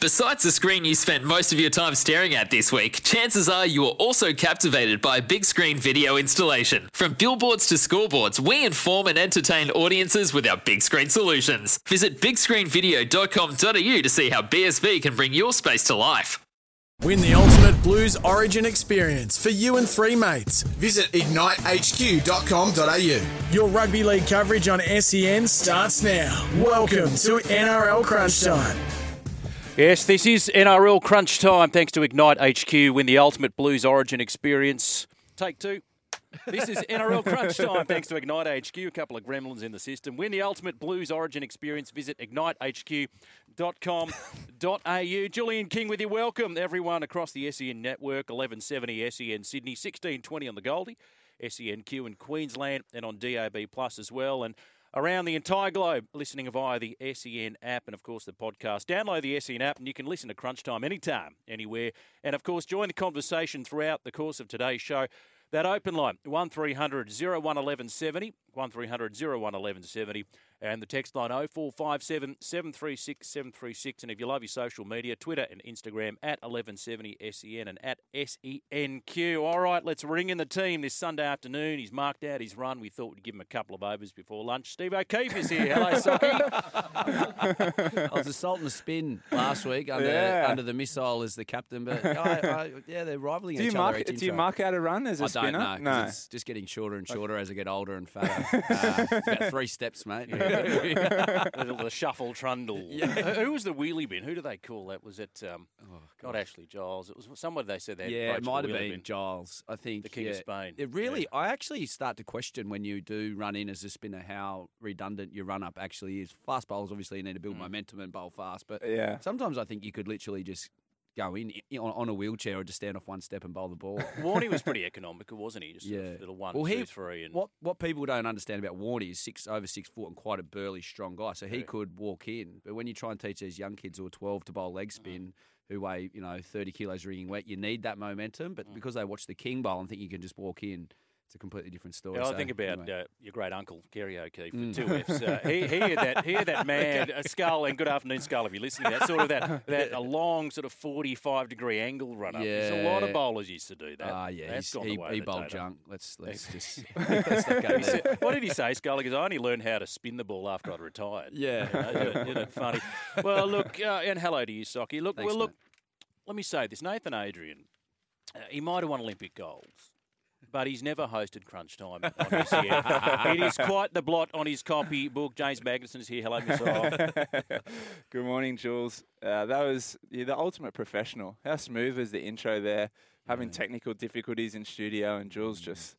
Besides the screen you spent most of your time staring at this week, chances are you are also captivated by a big screen video installation. From billboards to scoreboards, we inform and entertain audiences with our big screen solutions. Visit bigscreenvideo.com.au to see how BSV can bring your space to life. Win the ultimate Blues Origin experience for you and three mates. Visit ignitehq.com.au. Your rugby league coverage on SEN starts now. Welcome to NRL Crunch Time. Yes, this is NRL Crunch Time. Thanks to Ignite HQ, win the ultimate Blues Origin experience. Take two. This is NRL Crunch Time. Thanks to Ignite HQ, a couple of gremlins in the system. Win the ultimate Blues Origin experience. Visit ignitehq.com.au. Julian King with you. Welcome everyone across the SEN network. 1170 SEN Sydney, 1620 on the Goldie, SENQ in Queensland, and on DAB Plus as well. And around the entire globe listening via the SEN app and, of course, the podcast. Download the SEN app and you can listen to Crunch Time anytime, anywhere. And, of course, join the conversation throughout the course of today's show. That open line, 1300 01 1170, 1300 01 1170, and the text line 0457 736 736. And if you love your social media, Twitter and Instagram at 1170 SEN and at SENQ. All right, let's ring in the team this Sunday afternoon. He's marked out his run. We thought we'd give him a couple of overs before lunch. Steve O'Keefe is here. Hello, Socky. I was assaulting the spin last week under Yeah. under the missile as the captain, but I, I, yeah, they're rivaling Do you each mark? other. at Do you intro. mark out a run as a I spinner? don't know. 'cause No. It's just getting shorter and shorter as I get older and fatter. Uh, it's about three steps, mate. the, the shuffle trundle. Who who was the wheelie bin? Who do they call that? Was it um, not Ashley Giles? It was somebody they said they Oh, yeah, it might have been bin. Giles. I think The king yeah. of Spain. It really, I actually start to question when you do run in as a spinner how redundant your run up actually is. Fast bowlers obviously you need to Mm. build momentum and bowl fast, but Yeah. sometimes I think you could literally just go in i- on, on a wheelchair or just stand off one step and bowl the ball. Warney was pretty economical, wasn't he? Just Yeah. little one, Well, two, three, and What what people don't understand about Warney is six over six foot and quite a burly, strong guy. So he Yeah. could walk in. But when you try and teach these young kids who are twelve to bowl Mm. leg spin, who weigh you know thirty kilos wringing wet, you need that momentum. Mm. But because they watch the king bowl and think you can just walk in, it's a completely different story. Yeah, I So, think about anyway. uh, your great uncle Kerry O'Keeffe, Mm. two Fs. Uh, he, he had that, he had that man, uh, Skull, and good afternoon, Skull, if you're listening. That sort of that, that a long sort of 45 degree angle run up. There's a lot of bowlers used to do that. Ah, yeah, That's gone he, the way he bowled junk. Let's let's just let's said- what did he say, Skull? Because I only learned how to spin the ball after I'd retired. Yeah. You know, isn't, it, isn't funny? Well, look, uh, and hello to you, Socky. Look, Thanks, well, look, mate. let me say this. Nathan Adrian, uh, he might have won Olympic golds, but he's never hosted Crunch Time on SEN. it is quite the blot on his copy book. James Magnussen is here. Hello, Mr. Good morning, Jules. Uh, that was yeah, the ultimate professional. How smooth was the intro there? Having technical difficulties in studio, and Jules just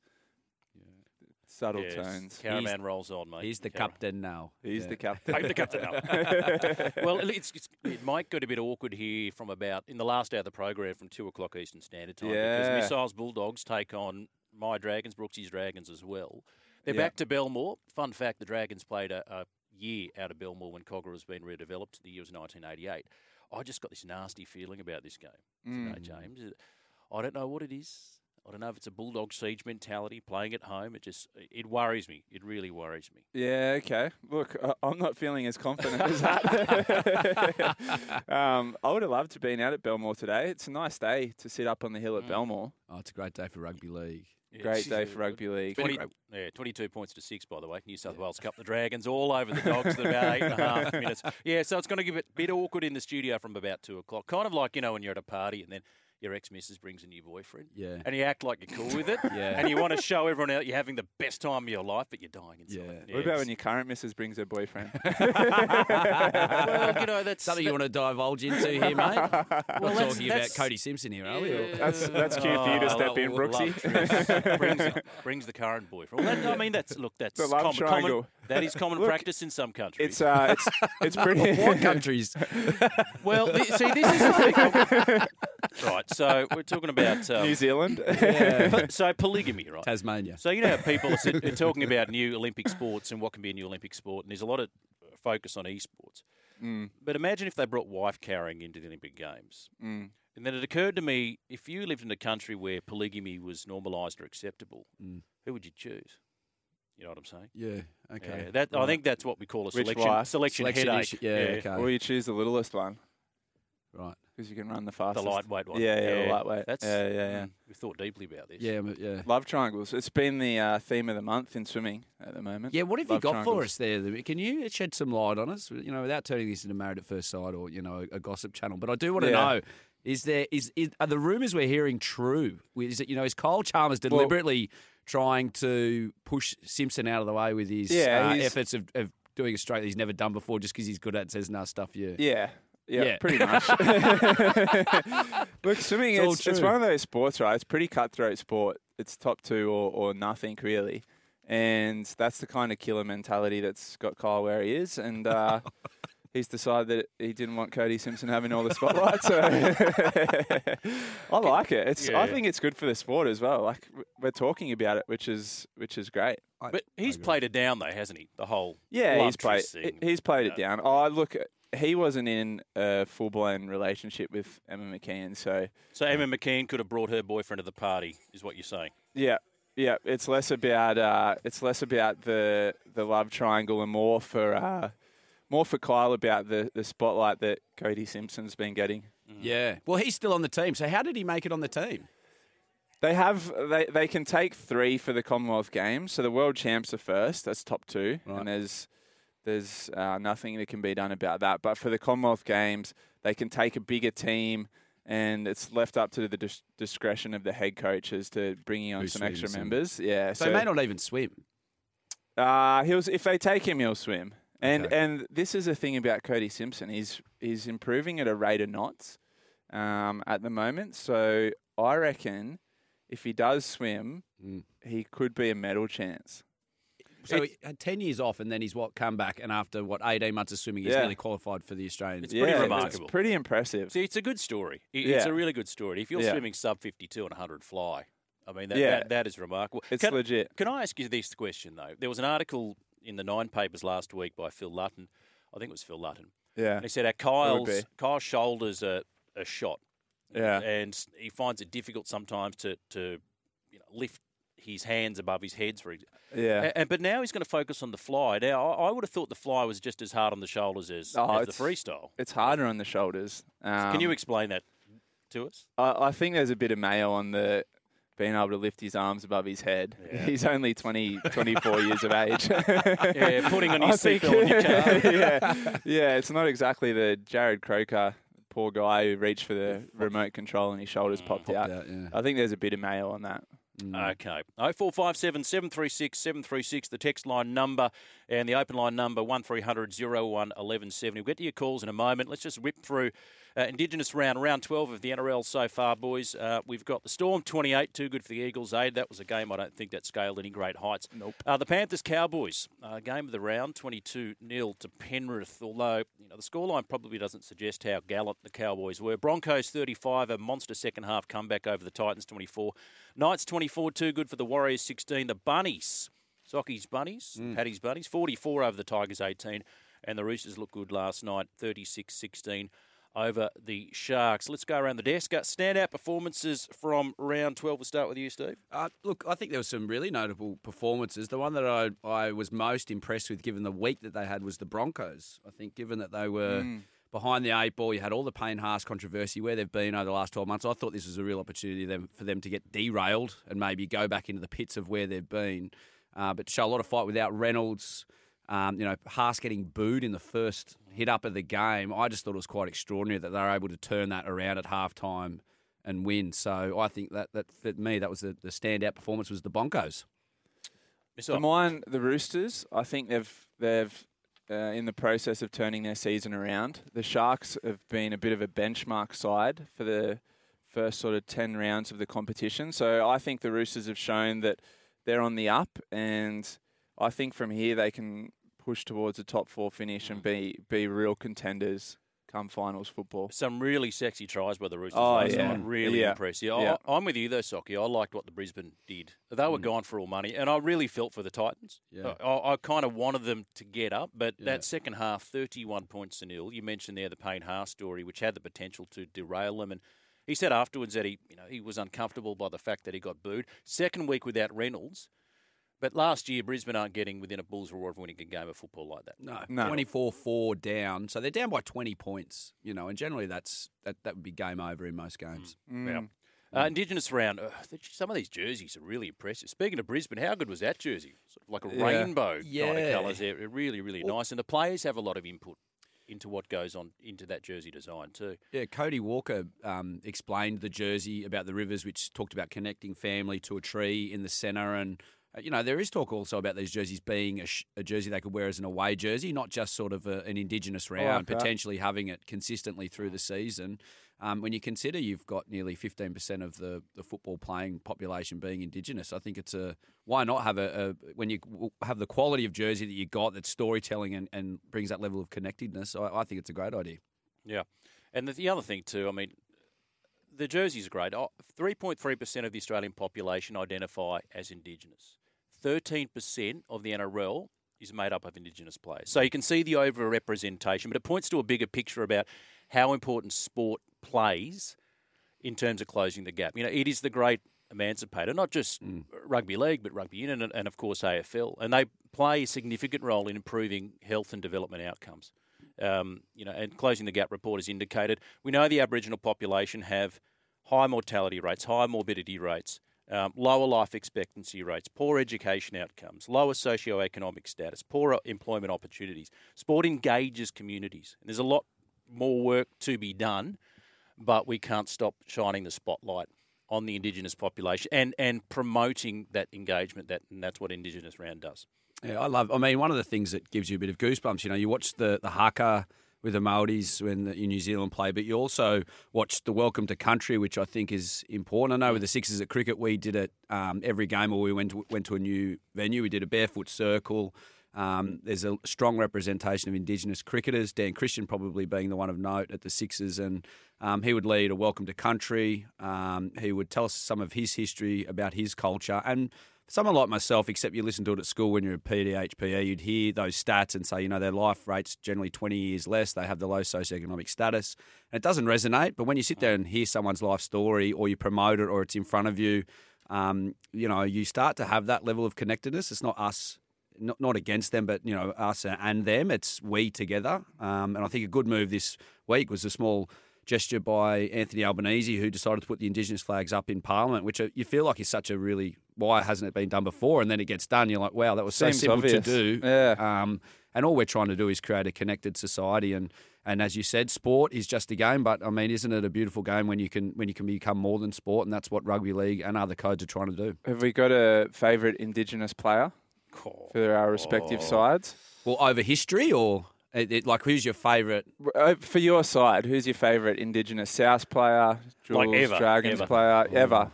subtle Yes, tones. Caravan rolls on, mate. He's the Cara- captain now. He's Yeah. the captain. I'm the captain now. well, it's, it's, it might get a bit awkward here from about in the last hour of the program from two o'clock Eastern Standard Time Yeah. because Missiles Bulldogs take on my Dragons, Brooksy's Dragons as well. They're Yeah. back to Belmore. Fun fact: the Dragons played a, a year out of Belmore when Kogarah has been redeveloped. The year was 1988. I just got this nasty feeling about this game Mm. today, James. I don't know what it is. I don't know if it's a bulldog siege mentality playing at home. It just it worries me. It really worries me. Yeah, okay. Look, I- I'm not feeling as confident as that. um, I would have loved to have been out at Belmore today. It's a nice day to sit up on the hill at Mm. Belmore. Oh, it's a great day for rugby league. Great day for rugby league. 20, yeah, 22 points to six, by the way. New South Wales Cup, the Dragons all over the Dogs for about eight and a half minutes. Yeah, so it's going to give it a bit awkward in the studio from about two o'clock. Kind of like, you know, when you're at a party and then your ex missus brings a new boyfriend. Yeah. And you act like you're cool with it. Yeah. And you want to show everyone out you're having the best time of your life, but you're dying inside. Yeah. What about when your current missus brings her boyfriend? well, you know, that's Something you want to divulge into here, mate? We're that's- talking about Cody Simpson here, aren't we? or- That's cute cue for you to Oh, step in, love Brooksy. brings, the, brings the current boyfriend. Well, that, I mean, that's look, that's The love common, common- triangle. That is common Look, practice in some countries. It's uh, it's it's pretty. what countries? well, th- see, this is the thing. right. So we're talking about um, New Zealand. po- so polygamy, right? Tasmania. So you know how people are, are talking about new Olympic sports and what can be a new Olympic sport, and there's a lot of focus on esports. Mm, But imagine if they brought wife carrying into the Olympic Games. mm. And then it occurred to me, if you lived in a country where polygamy was normalised or acceptable, Mm. who would you choose? You know what I'm saying? Yeah. Okay. Yeah, that I think that's what we call a selection wife? selection, Selection headache. issue. Yeah, okay. Or you choose the littlest one Right. because you can run the fastest. The lightweight one. Yeah, yeah, the lightweight. That's, Yeah, yeah, yeah. mm, we thought deeply about this. Yeah. but- Yeah. Love triangles. It's been the uh, theme of the month in swimming at the moment. Yeah, what have Love you got for us there? Can you shed some light on us? You know, without turning this into Married at First Sight or you know a, a gossip channel. But I do want to Yeah. know: is there is, is are the rumours we're hearing true? Is it you know is Kyle Chalmers deliberately trying to push Simpson out of the way with his Yeah, uh, efforts of, of doing a straight that he's never done before, just because he's good at it, says no stuff you. Yeah. Yeah, Yeah. pretty much. Look, swimming, It's all it's, it's true. one of those sports, right? It's pretty cutthroat sport. It's top two or, or nothing, really. And that's the kind of killer mentality that's got Kyle where he is. And uh, he's decided that he didn't want Cody Simpson having all the spotlight. So I like it. It's I Yeah. think it's good for the sport as well. Like w- we're talking about it, which is which is great. But he's played it down though, hasn't he? The whole Yeah, he's played. tryst thing. He's played it you know. down. Oh, look, he wasn't in a full blown relationship with Emma McKeon, so So Emma McKeon could have brought her boyfriend to the party, is what you're saying. yeah, yeah. It's less about uh, it's less about the the love triangle and more for uh, more for Kyle about the the spotlight that Cody Simpson's been getting. Yeah. Well, he's still on the team. So how did he make it on the team? They have they, they can take three for the Commonwealth Games. So the world champs are first. That's top two, Right. and there's there's uh, nothing that can be done about that. But for the Commonwealth Games, they can take a bigger team, and it's left up to the dis- discretion of the head coaches to bringing on Who some extra members. Yeah, So, he may not even swim. uh, he'll if they take him, he'll swim. And Okay. and this is a thing about Cody Simpson. He's he's improving at a rate of knots um, at the moment. So I reckon if he does swim, Mm. he could be a medal chance. So he had 10 years off and then he's what, come back and after what, 18 months of swimming, he's Yeah. nearly qualified for the Australian. It's pretty yeah, remarkable. It's pretty impressive. See, it's a good story. It's Yeah. a really good story. If you're Yeah. swimming sub 52 and 100 fly, I mean, that, Yeah. that, that is remarkable. It's can, legit. Can I ask you this question, though? There was an article in the Nine Papers last week by Phil Lutton. I think it was Phil Lutton. Yeah. And he said our. Kyle's, Kyle's shoulders are, are shot. Yeah. And he finds it difficult sometimes to, to you know, lift his hands above his head, for example. Yeah. And, but now he's going to focus on the fly. Now, I, I would have thought the fly was just as hard on the shoulders as, Oh, as the freestyle. It's harder on the shoulders. Can you Um, explain that to us? I, I think there's a bit of mayo on the being able to lift his arms above his head. He's only 20, 24 years of age. Yeah, putting on your seatbelt on your car. yeah, yeah, it's not exactly the Jarrod Croker, poor guy who reached for the remote control and his shoulders popped, Popped out. out, yeah. I think there's a bit of mayo on that. Mm. Okay. 0457 736 736, the text line number, and the open line number 1300 01 1170. We'll get to your calls in a moment. Let's just whip through uh, Indigenous round, round 12 of the NRL so far, boys. Uh, we've got the Storm 28, too good for the Eagles. Aid. That was a game I don't think that scaled any great heights. Nope. Uh, the Panthers Cowboys, uh, game of the round, 22 0 to Penrith, although you know the scoreline probably doesn't suggest how gallant the Cowboys were. Broncos 35, a monster second half comeback over the Titans 24. Knights 24, too good for the Warriors 16. The Bunnies, Socky's Bunnies, Paddy's Bunnies, 44 over the Tigers 18. And the Roosters looked good last night, 36 16 over the Sharks. Let's go around the desk. Uh, Standout performances from round 12. We'll start with you, Steve. Uh, look, I think there were some really notable performances. The one that I, I was most impressed with, given the week that they had, was the Broncos. I think, given that they were behind the eight ball, you had all the Payne Haas controversy where they've been over the last 12 months. I thought this was a real opportunity for them to get derailed and maybe go back into the pits of where they've been. Uh, but show a lot of fight without Reynolds, um, you know, Haas getting booed in the first hit up of the game. I just thought it was quite extraordinary that they were able to turn that around at halftime and win. So I think that, that for me, that was the, the standout performance was the Broncos. For mine, the Roosters, I think they've they've uh, in the process of turning their season around. The Sharks have been a bit of a benchmark side for the first sort of ten rounds of the competition. So I think the Roosters have shown that they're on the up, and I think from here they can push towards a top four finish and mm. be be real contenders come finals football. Some really sexy tries by the Roosters Oh, last yeah. night. Really Yeah. impressive. Yeah. I, I'm with you though, Socky. I liked what the Brisbane did. They were mm. gone for all money, and I really felt for the Titans. Yeah. Uh, I, I kind of wanted them to get up, but Yeah. that second half, 31 points to nil. You mentioned there the Payne Haas story, which had the potential to derail them, and he said afterwards that he, you know, he was uncomfortable by the fact that he got booed. Second week without Reynolds. But last year, Brisbane aren't getting within a Bulls reward of winning a game of football like that. No, No. 24-4 down. So they're down by 20 points, you know, and generally that's that, that would be game over in most games. Yeah. Uh, Indigenous round. Uh, some of these jerseys are really impressive. Speaking of Brisbane, how good was that jersey? Sort of like a Yeah. rainbow kind Yeah. of colours there. Really, really nice. And the players have a lot of input into what goes on into that jersey design too. Yeah, Cody Walker um, explained the jersey about the rivers, which talked about connecting family to a tree in the centre. And, you know, there is talk also about these jerseys being a, sh- a jersey they could wear as an away jersey, not just sort of a, an Indigenous round, that. potentially having it consistently through the season. Um, when you consider you've got nearly 15% of the, the football playing population being Indigenous, I think it's a why not have a, a when you have the quality of jersey that you got that's storytelling and, and brings that level of connectedness. I, I think it's a great idea. Yeah. And the, the other thing too, I mean, the jerseys are great. Oh, 3.3% of the Australian population identify as Indigenous. 13% of the NRL is made up of Indigenous players. So you can see the overrepresentation, but it points to a bigger picture about how important sport plays in terms of closing the gap. You know, it is the great emancipator, not just rugby league, but rugby union and, and of course AFL. And they play a significant role in improving health and development outcomes. Um, you know, and closing the gap report has indicated we know the Aboriginal population have high mortality rates, high morbidity rates, um, lower life expectancy rates, poor education outcomes, lower socioeconomic status, poorer employment opportunities. Sport engages communities. And there's a lot more work to be done, but we can't stop shining the spotlight on the Indigenous population and, and promoting that engagement. That and that's what Indigenous Round does. Yeah, I love. I mean, one of the things that gives you a bit of goosebumps, you know, you watch the the haka with the Maoris when the, in New Zealand play, but you also watch the Welcome to Country, which I think is important. I know with the Sixes at cricket, we did it um, every game, or we went to, went to a new venue. We did a barefoot circle. Um, there's a strong representation of Indigenous cricketers. Dan Christian probably being the one of note at the Sixes, and um, he would lead a welcome to country. Um, he would tell us some of his history about his culture, and someone like myself, except you listen to it at school when you're at PDHPE, you'd hear those stats and say, you know, their life rate's generally 20 years less. They have the low socioeconomic status. And it doesn't resonate. But when you sit there and hear someone's life story or you promote it or it's in front of you, um, you know, you start to have that level of connectedness. It's not us. Not, not against them, but you know us and them. It's we together, um, and I think a good move this week was a small gesture by Anthony Albanese, who decided to put the Indigenous flags up in Parliament, which you feel like is such a really why hasn't it been done before? And then it gets done, you're like, wow, that was so Seems simple obvious. to do. Yeah. Um, and all we're trying to do is create a connected society, and and as you said, sport is just a game, but I mean, isn't it a beautiful game when you can when you can become more than sport? And that's what rugby league and other codes are trying to do. Have we got a favourite Indigenous player for our respective sides? Well, over history or it, it- like who's your favourite? Uh, For your side, who's your favourite Indigenous South player, Jules Like ever, Dragons ever. player ever?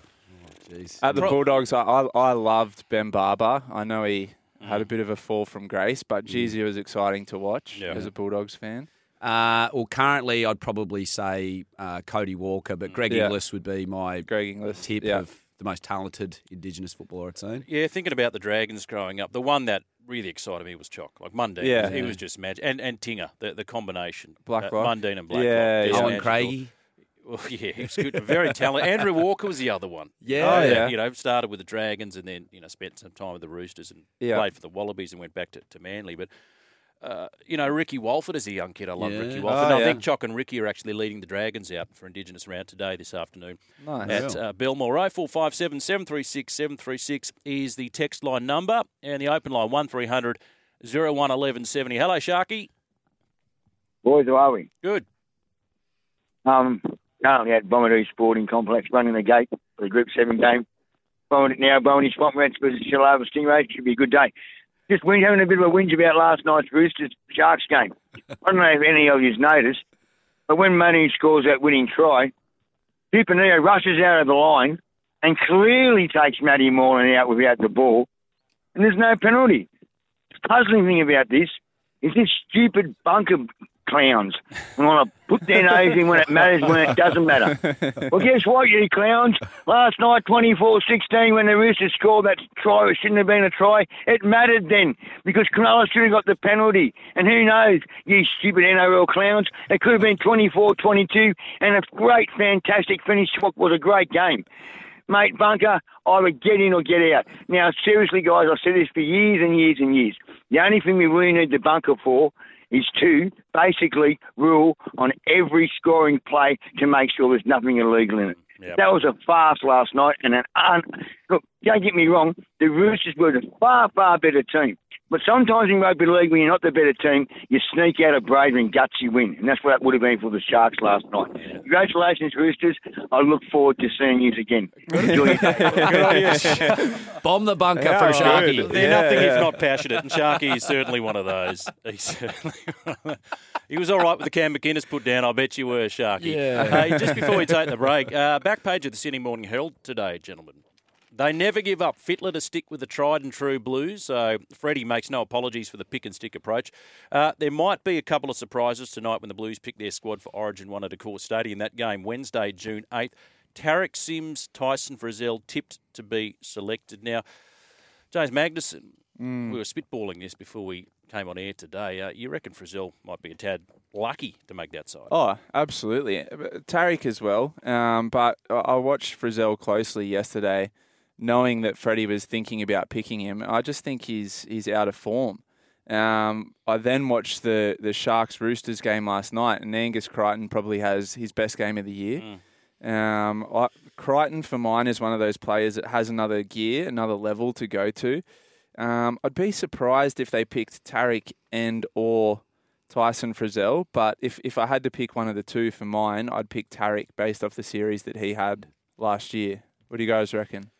Jeez. At the Pro- Bulldogs, I, I I loved Ben Barba. I know he had Mm. a bit of a fall from grace, but geez, he was exciting to watch Yeah. as a Bulldogs fan. Uh, well, currently, I'd probably say uh, Cody Walker, but Greg Yeah. Inglis would be my Greg Inglis. tip yeah. of the most talented Indigenous footballer I'd seen. Yeah, thinking about the Dragons growing up, the one that really excited me was Choc. Like Mundine, Yeah. he was just magic, and and Tingha, the the combination, Blacklock. uh, Mundine and Blacklock. Yeah, yeah. Owen. Craigie. Well, yeah, he was good, very talented. Andrew Walker was the other one. Yeah. Oh, yeah. you know, started with the Dragons and then you know spent some time with the Roosters and Yeah. played for the Wallabies and went back to, to Manly. But uh, you know, Ricky Walford is a young kid. I love Yeah. Ricky Oh, Walford. And I think Choc and Ricky are actually leading the Dragons out for Indigenous round today this afternoon Nice. at uh, Belmore. 0457 736 736 is the text line number and the open line 1300 01 1170. Hello, Sharky. Boys, how are we? Good. Um, currently at Bomaderry Sporting Complex running the gate for the Group 7 game. Bowling now, Bowling Swamp Rats versus Shellharbour Stingrays. Should be a good day. Just having a bit of a whinge about last night's Roosters Sharks game. I don't know if any of you's noticed, but when Manu scores that winning try, Tupouniua rushes out of the line and clearly takes Matty Moylan out without the ball, and there's no penalty. The puzzling thing about this is this stupid bunker clowns We want to put their nose in when it matters, when it doesn't matter. Well, guess what, you clowns? Last night, 24-16, when the Roosters scored that try, it shouldn't have been a try. It mattered then because Cronulla should have got the penalty. And who knows, you stupid NRL clowns? It could have been 24-22 and a great, fantastic finish. What was a great game mate, bunker, either get in or get out. Now, seriously, guys, I've said this for years and years and years. The only thing we really need the bunker for is to basically rule on every scoring play to make sure there's nothing illegal in it. Yep. That was a farce last night, and an un- look. Don't get me wrong. The Roosters were the far, far better team. But sometimes in rugby league, when you're not the better team, you sneak out a bravery and gutsy win, and that's what that would have been for the Sharks last night. Congratulations, Roosters. I look forward to seeing you again. Enjoy your day. Bomb the bunker Yeah, from good. Sharky. They're Yeah, nothing yeah. if not passionate, and Sharky is certainly one of those. He's certainly he was all right with the Cam McInnes put down. I bet you were, Sharky. Yeah. Hey, just before we take the break, uh, back page of the Sydney Morning Herald today, gentlemen. They never give up. Fittler to stick with the tried and true Blues. So Freddie makes no apologies for the pick and stick approach. Uh, there might be a couple of surprises tonight when the Blues pick their squad for Origin one at Accor stadium. That game Wednesday, June eighth. Tariq Sims, Tyson Frizell tipped to be selected. Now, James Magnussen, we were spitballing this before we came on air today. Uh, you reckon Frizell might be a tad lucky to make that side? Oh, absolutely. Tariq as well. Um, but I I watched Frizell closely yesterday, knowing that Freddie was thinking about picking him. I just think he's he's out of form. Um, I then watched the the Sharks Roosters game last night, and Angus Crichton probably has his best game of the year. Um, I, Crichton for mine is one of those players that has another gear, another level to go to. Um, I'd be surprised if they picked Tariq and or Tyson Frizell, but if, if I had to pick one of the two for mine, I'd pick Tariq based off the series that he had last year. What do you guys reckon?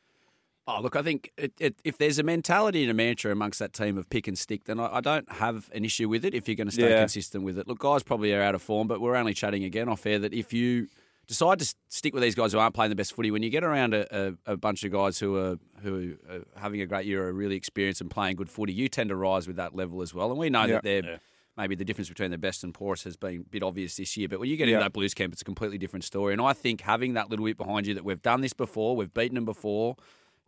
Oh, look, I think it, it, if there's a mentality and a mantra amongst that team of pick and stick, then I, I don't have an issue with it if you're going to stay Yeah. consistent with it. Look, guys probably are out of form, but we're only chatting again off air that if you decide to stick with these guys who aren't playing the best footy, when you get around a, a, a bunch of guys who are who are having a great year, are really experienced and playing good footy, you tend to rise with that level as well. And we know Yeah. that they're. Yeah. Maybe the difference between the best and poorest has been a bit obvious this year, but when you get Yeah. into that Blues camp, it's a completely different story. And I think having that little bit behind you that we've done this before, we've beaten them before,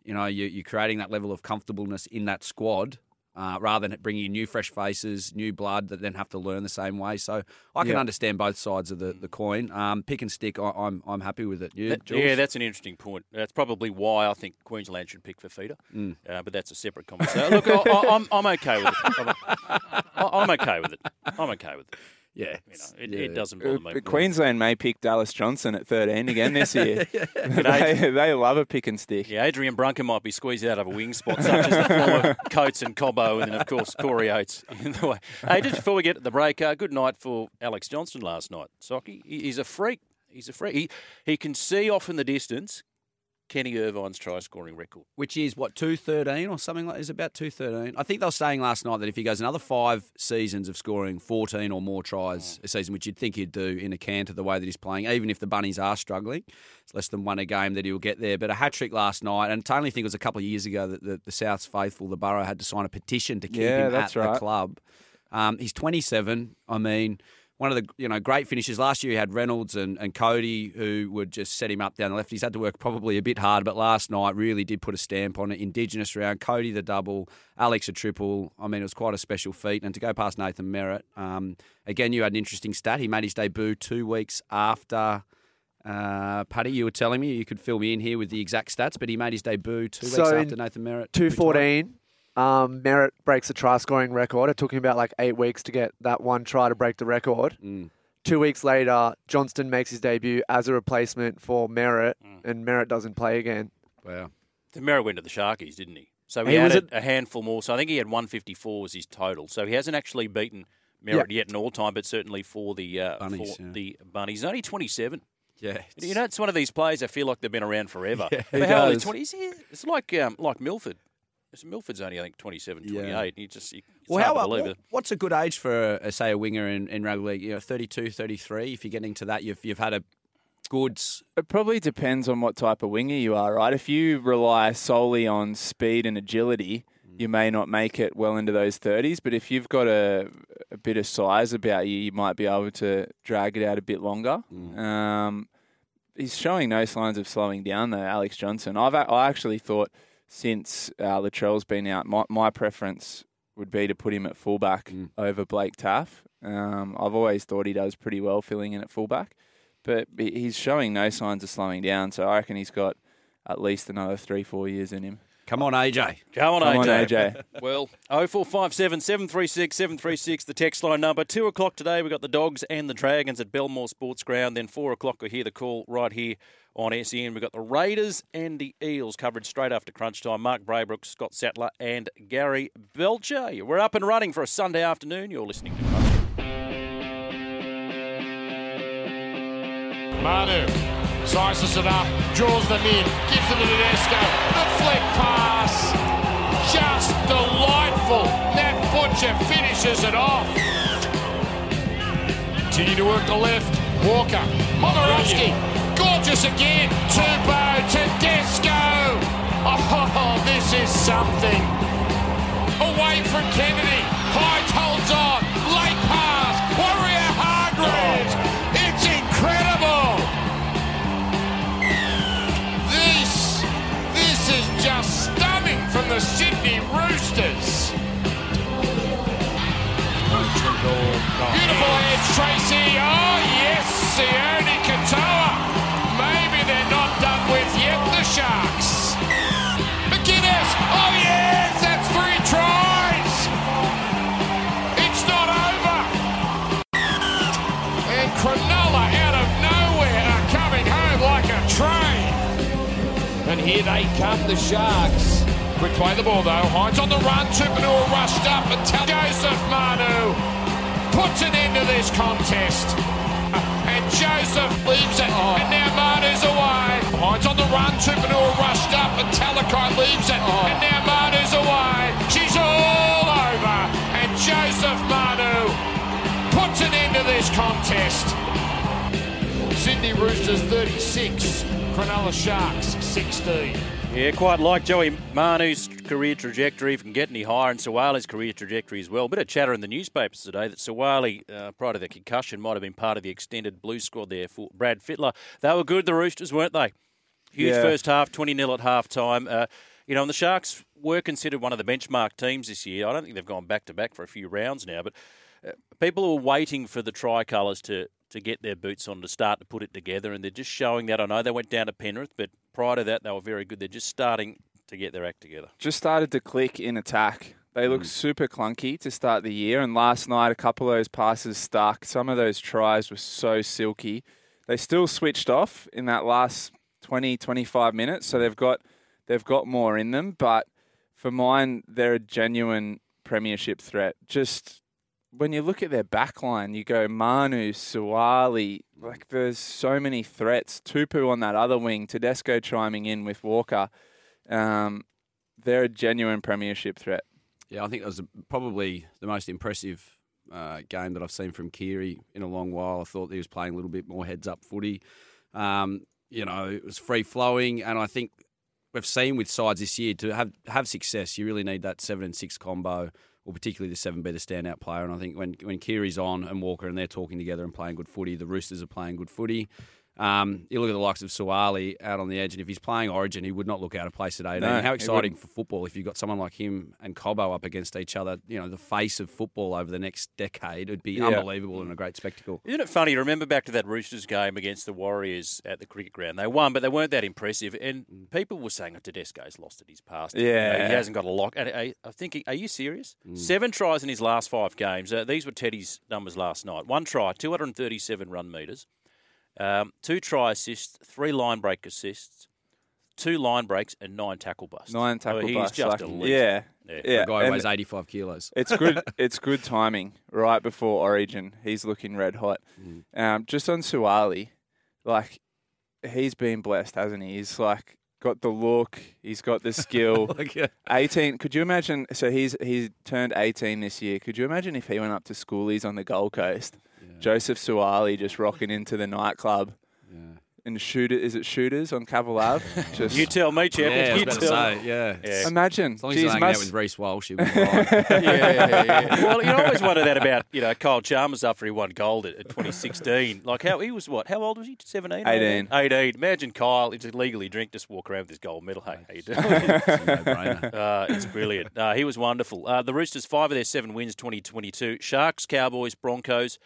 you know, you, you're creating that level of comfortableness in that squad uh, rather than bringing in new fresh faces, new blood that then have to learn the same way. So I can Yeah. understand both sides of the, the coin. Um, pick and stick, I, I'm I'm happy with it. You, That- yeah, that's an interesting point. That's probably why I think Queensland should pick Fifita, Mm. uh, but that's a separate conversation. Look, I, I, I'm, I'm okay with it. I'm, I'm okay with it. I'm okay with it. Yeah, You know, it, yeah. it doesn't bother me. Queensland may pick Dallas Johnson at 13 again this year. they, they love a pick and stick. Yeah, Adrian Brunker might be squeezed out of a wing spot, such as the former Coates and Cobbo, and then, of course, Corey Oates in the way. Hey, just before we get to the break, uh, good night for Alex Johnston last night. Socky, he, he's a freak. He's a freak. He, he can see off in the distance Kenny Irvine's try scoring record. which is what two thirteen or something like. Is about two thirteen. I think they were saying last night that if he goes another five seasons of scoring fourteen or more tries a season, which you'd think he'd do in a canter the way that he's playing, even if the bunnies are struggling, it's less than one a game that he'll get there. But a hat trick last night, and I only think it was a couple of years ago that the, the South's faithful, the borough, had to sign a petition to keep Yeah, him at right. the club. Um, he's twenty seven. I mean. One of the you know great finishes last year. He had Reynolds and, and Cody who would just set him up down the left. He's had to work probably a bit hard, but last night really did put a stamp on it. Indigenous round, Cody the double, Alex a triple. I mean, it was quite a special feat. And to go past Nathan Merritt, um, again, you had an interesting stat. He made his debut two weeks after. Uh, Paddy, you were telling me you could fill me in here with the exact stats, but he made his debut two So weeks after Nathan Merritt. Two retired. fourteen. Um, Merritt breaks the try scoring record. It took him about like eight weeks to get that one try to break the record. Mm. Two weeks later, Johnston makes his debut as a replacement for Merritt, and Merritt doesn't play again. Wow. The Merritt went to the Sharkies, didn't he? So he, He was added a handful more. So I think he had 154 was his total. So he hasn't actually beaten Merritt yet in all time, but certainly for the uh, Bunnies, for yeah. the Bunnies. He's only 27. Yeah, You know, it's one of these players I feel like they've been around forever. he How old are does. 20? Is he- It's like um, like Milford. It's Milford's only, I think, 27, Yeah. 28. You just, you, it's Well, how, hard to believe what- it. what's a good age for, uh, say, a winger in, in rugby league? You know, 32, 33. If you're getting to that, you've, you've had a good. It probably depends on what type of winger you are, right? If you rely solely on speed and agility, you may not make it well into those 30s. But if you've got a, a bit of size about you, you might be able to drag it out a bit longer. Um, he's showing no signs of slowing down, though, Alex Johnston. I've a- I actually thought since uh, Latrell's been out, my, my preference would be to put him at fullback over Blake Taaffe. Um, I've always thought he does pretty well filling in at fullback but he's showing no signs of slowing down. So I reckon he's got at least another three, four years in him. Come on, AJ. Come on, Come on, AJ. AJ. Well, 0457 736 736, the text line number. 2 o'clock today, we've got the Dogs and the Dragons at Belmore Sports Ground. Then 4 o'clock, we hear the call right here on SEN. We've got the Raiders and the Eels coverage straight after crunch time. Mark Braybrook, Scott Sattler, and Gary Belcher. We're up and running for a Sunday afternoon. You're listening to Crunch. Manu sizes it up, draws them in, gives it to Tedesco. The flick pass, just delightful. Nat Butcher finishes it off. Continue to work the left. Walker, Momirovski, gorgeous again. Tupou, Tedesco. Oh, this is something. Away from Kennedy, Hyde holds on. Sydney Roosters. Beautiful edge, Tracey. Oh, yes, Sione Katoa. Maybe they're not done with yet, the Sharks. McInnes. Oh, yes, that's three tries. It's not over. And Cronulla out of nowhere are coming home like a train. And here they come, the Sharks. Quick play the ball though. Hynes on the run. Tupouniua rushed up and tell Joseph Manu puts an end to this contest. And Joseph leaves it. Oh. And now Manu's away. Hynes on the run. Tupouniua rushed up and Talakai leaves it. Oh. And now Manu's away. She's all over. And Joseph Manu puts an end to this contest. Sydney Roosters 36, Cronulla Sharks 16. Yeah, quite like Joey Manu's career trajectory. If we can get any higher, and Suaalii's career trajectory as well. A bit of chatter in the newspapers today that Suaalii, uh, prior to the concussion, might have been part of the extended blue squad there for Brad Fittler. They were good, the Roosters, weren't they? Huge Yeah. first half, 20 0 at half time. Uh, you know, and the Sharks were considered one of the benchmark teams this year. I don't think they've gone back to back for a few rounds now, but uh, people are waiting for the tricolours to, to get their boots on to start to put it together, and they're just showing that. I know they went down to Penrith, but prior to that, they were very good. They're just starting to get their act together. Just started to click in attack. They looked mm. super clunky to start the year, and last night a couple of those passes stuck. Some of those tries were so silky. They still switched off in that last 20, 25 minutes, so they've got they've got more in them. But for mine, they're a genuine premiership threat. Just when you look at their backline, you go Manu, Suaalii, like there's so many threats. Tupou on that other wing, Tedesco chiming in with Walker. Um, they're a genuine premiership threat. Yeah, I think that was probably the most impressive uh, game that I've seen from Keary in a long while. I thought he was playing a little bit more heads up footy. Um, you know, it was free flowing, and I think we've seen with sides this year to have have success, you really need that seven and six combo, or particularly the seven be the standout player. And I think when when Keary's on and Walker and they're talking together and playing good footy, the Roosters are playing good footy. Um, you look at the likes of Suaalii out on the edge, and if he's playing Origin, he would not look out of place at 18. No, How exciting for football if you've got someone like him and Cobbo up against each other. You know, the face of football over the next decade. It'd be Yeah. unbelievable and a great spectacle. Isn't it funny? Remember back to that Roosters game against the Warriors at the cricket ground. They won, but they weren't that impressive. And people were saying, oh, Tedesco's lost it his past. You know, Yeah. he hasn't got a lock. And I, I think, are you serious? Seven tries in his last five games. Uh, these were Teddy's numbers last night. One try, 237 run metres. Um, two try assists, three line break assists, two line breaks, and nine tackle busts. Nine tackle I mean, busts. He's just like- elite. yeah, Yeah. yeah. A guy and weighs 85 kilos. it's good. it's good timing right before Origin. He's looking red hot. Um, just on Suaalii, like he's been blessed, hasn't he? He's like got the look, he's got the skill. Like, yeah. 18. Could you imagine? So he's he's turned 18 this year. Could you imagine if he went up to schoolies on the Gold Coast? Joseph Suaalii just rocking into the nightclub. And shoot is it shooters on Cavill Ave? Just You tell me, champion. Yeah, you tell say, me. yeah. Yeah. imagine. As long as he's Geez, hanging out must- with Reece Walsh, he'll be fine. yeah, yeah, yeah. Well, you always wonder that about you know Kyle Chalmers after he won gold at, at 2016. Like how he was what? How old was he? 17? 18. 18. Imagine Kyle. He's legally drink, just walk around with his gold medal. Hey, how you doing? No-brainer. Uh, it's brilliant. Uh, he was wonderful. Uh, the Roosters, five of their seven wins, 2022. Sharks, Cowboys, Broncos,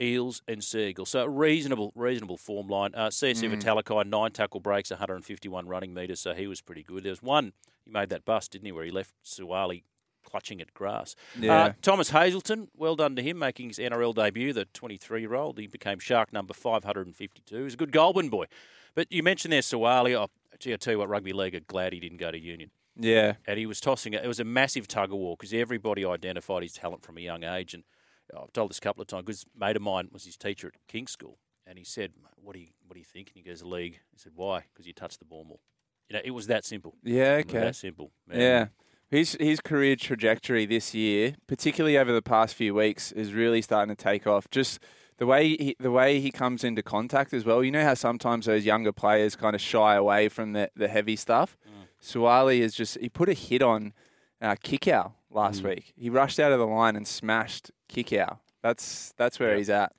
Eels, and Seagulls. So a reasonable, reasonable form line. Uh, CSC Mm. Vitalakai, nine tackle breaks, 151 running metres, so he was pretty good. There was one, he made that bust, didn't he, where he left Suaalii clutching at grass. Yeah. Uh, Thomas Hazelton, well done to him, making his NRL debut, the 23 year old. He became Shark number 552. He's a good Goulburn boy. But you mentioned there Suaalii. Oh, gee, I tell you what, Rugby League are glad he didn't go to Union Yeah. and he was tossing it. It was a massive tug of war because everybody identified his talent from a young age. And I've told this a couple of times. Because mate of mine was his teacher at King's School, and he said, "What do you what do you think?" And he goes, "League." He said, "Why?" Because you touched the ball more. You know, it was that simple. Yeah. Okay. that simple. man. Yeah. His his career trajectory this year, particularly over the past few weeks, is really starting to take off. Just the way he, the way he comes into contact as well. You know how sometimes those younger players kind of shy away from the, the heavy stuff. Suaalii is just he put a hit on uh, Kikau last week. He rushed out of the line and smashed Kikau. That's that's where he's at.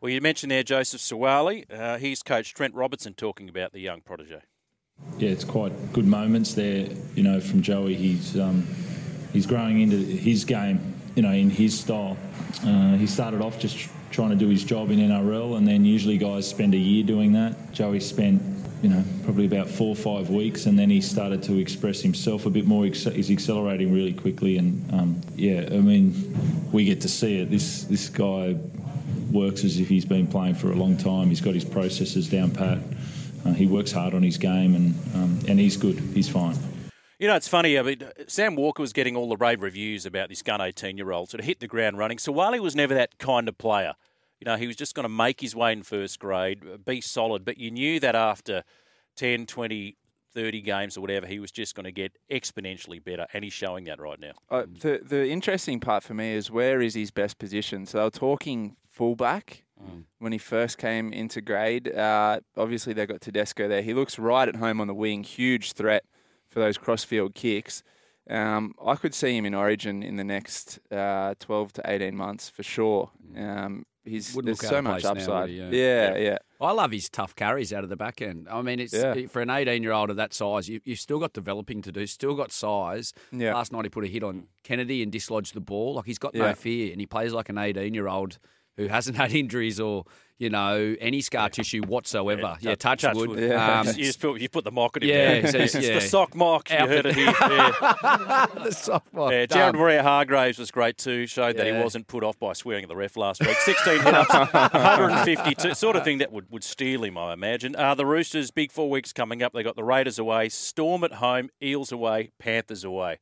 Well, you mentioned there Joseph Suaalii. Uh, he's coach Trent Robinson talking about the young protege. yeah, it's quite good moments there. You know, from Joey, he's um, he's growing into his game. You know, in his style. Uh, he started off just tr- trying to do his job in NRL, and then usually guys spend a year doing that. Joey spent, you know, probably about four or five weeks, and then he started to express himself a bit more. He's accelerating really quickly, and um, yeah, I mean, we get to see it. This this guy works as if he's been playing for a long time. He's got his processes down pat. Uh, he works hard on his game, and um, and he's good. He's fine. You know, it's funny. I mean, Sam Walker was getting all the rave reviews about this gun 18 year old, sort of hit the ground running. Suaalii he was never that kind of player. You know, he was just going to make his way in first grade, be solid. But you knew that after 10, 20, 30 games or whatever, he was just going to get exponentially better. And he's showing that right now. Uh, the the interesting part for me is where is his best position. So they were talking fullback when he first came into grade. Uh, obviously they got Tedesco there. He looks right at home on the wing, huge threat for those crossfield kicks. Um, I could see him in Origin in the next uh, twelve to eighteen months for sure. Um, he's Wouldn't there's look so much place now, upside. would he? Yeah. yeah, yeah. I love his tough carries out of the back end. I mean, it's Yeah. for an 18 year old of that size, you, you've still got developing to do, still got size. Yeah. Last night he put a hit on Kennedy and dislodged the ball. Like he's got Yeah. no fear, and he plays like an 18 year old who hasn't had injuries or you know any scar tissue whatsoever. Yeah, touch, wood. Yeah. Um, you, just put, you put the mock him. Yeah, there. so it's it's- the yeah. sock mock. You heard it here. Yeah. the sophomore. Yeah, Done. Jared Maria Hargraves was great too. Showed that he wasn't put off by swearing at the ref last week. 16 hit ups, 152, sort of thing that would, would steal him, I imagine. Uh, the Roosters, big four weeks coming up. They got the Raiders away, Storm at home, Eels away, Panthers away.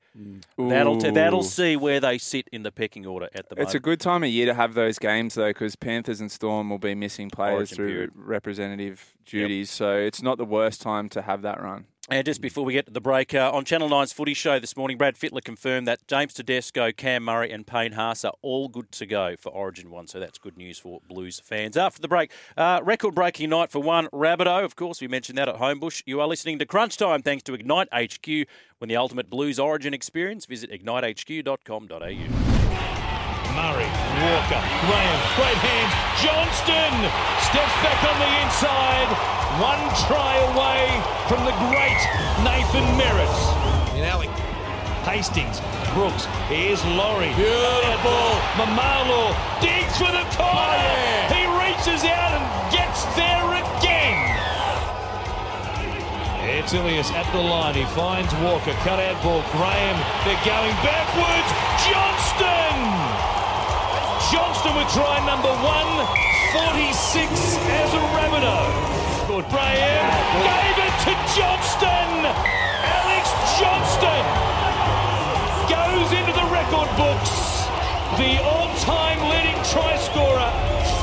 That'll t- that'll see where they sit in the pecking order at the moment. It's a good time of year to have those games though, because Panthers and Storm will be missing players Origin through period. representative duties, so it's not the worst time to have that run. And just before we get to the break, uh, on Channel 9's footy show this morning, Brad Fittler confirmed that James Tedesco, Cam Murray, and Payne Haas are all good to go for Origin 1. So that's good news for Blues fans. After the break, uh, record breaking night for one Rabbitoh. Of course, we mentioned that at Homebush. You are listening to Crunch Time thanks to Ignite HQ. When the ultimate Blues Origin experience, visit ignitehq.com.au. Murray, Walker, Graham, great hands. Johnston steps back on the inside. One try away from the great Nathan Merritts. In Alec, Hastings, Brooks, here's Laurie. Beautiful. Mamalo digs for the corner. Oh, he reaches out and gets there again. It's Ilias at the line. He finds Walker. Cut out ball. Graham. They're going backwards. Johnston. Johnston with try number 146 as a Rabbitoh. Good Graham gave it to Johnston. Alex Johnston goes into the record books. The all-time leading try scorer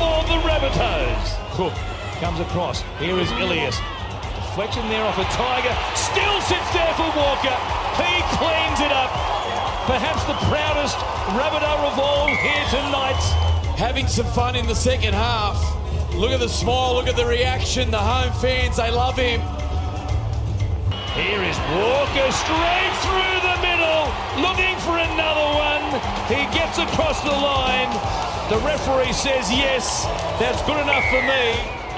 for the Rabbitohs. Cook comes across. Here is Ilias. deflection there off a Tiger. Still sits there for Walker. He cleans it up. Perhaps the proudest Rabbitoh of all here tonight. Having some fun in the second half. Look at the smile, look at the reaction. The home fans, they love him. Here is Walker straight through the middle, looking for another one. He gets across the line. The referee says yes, that's good enough for me.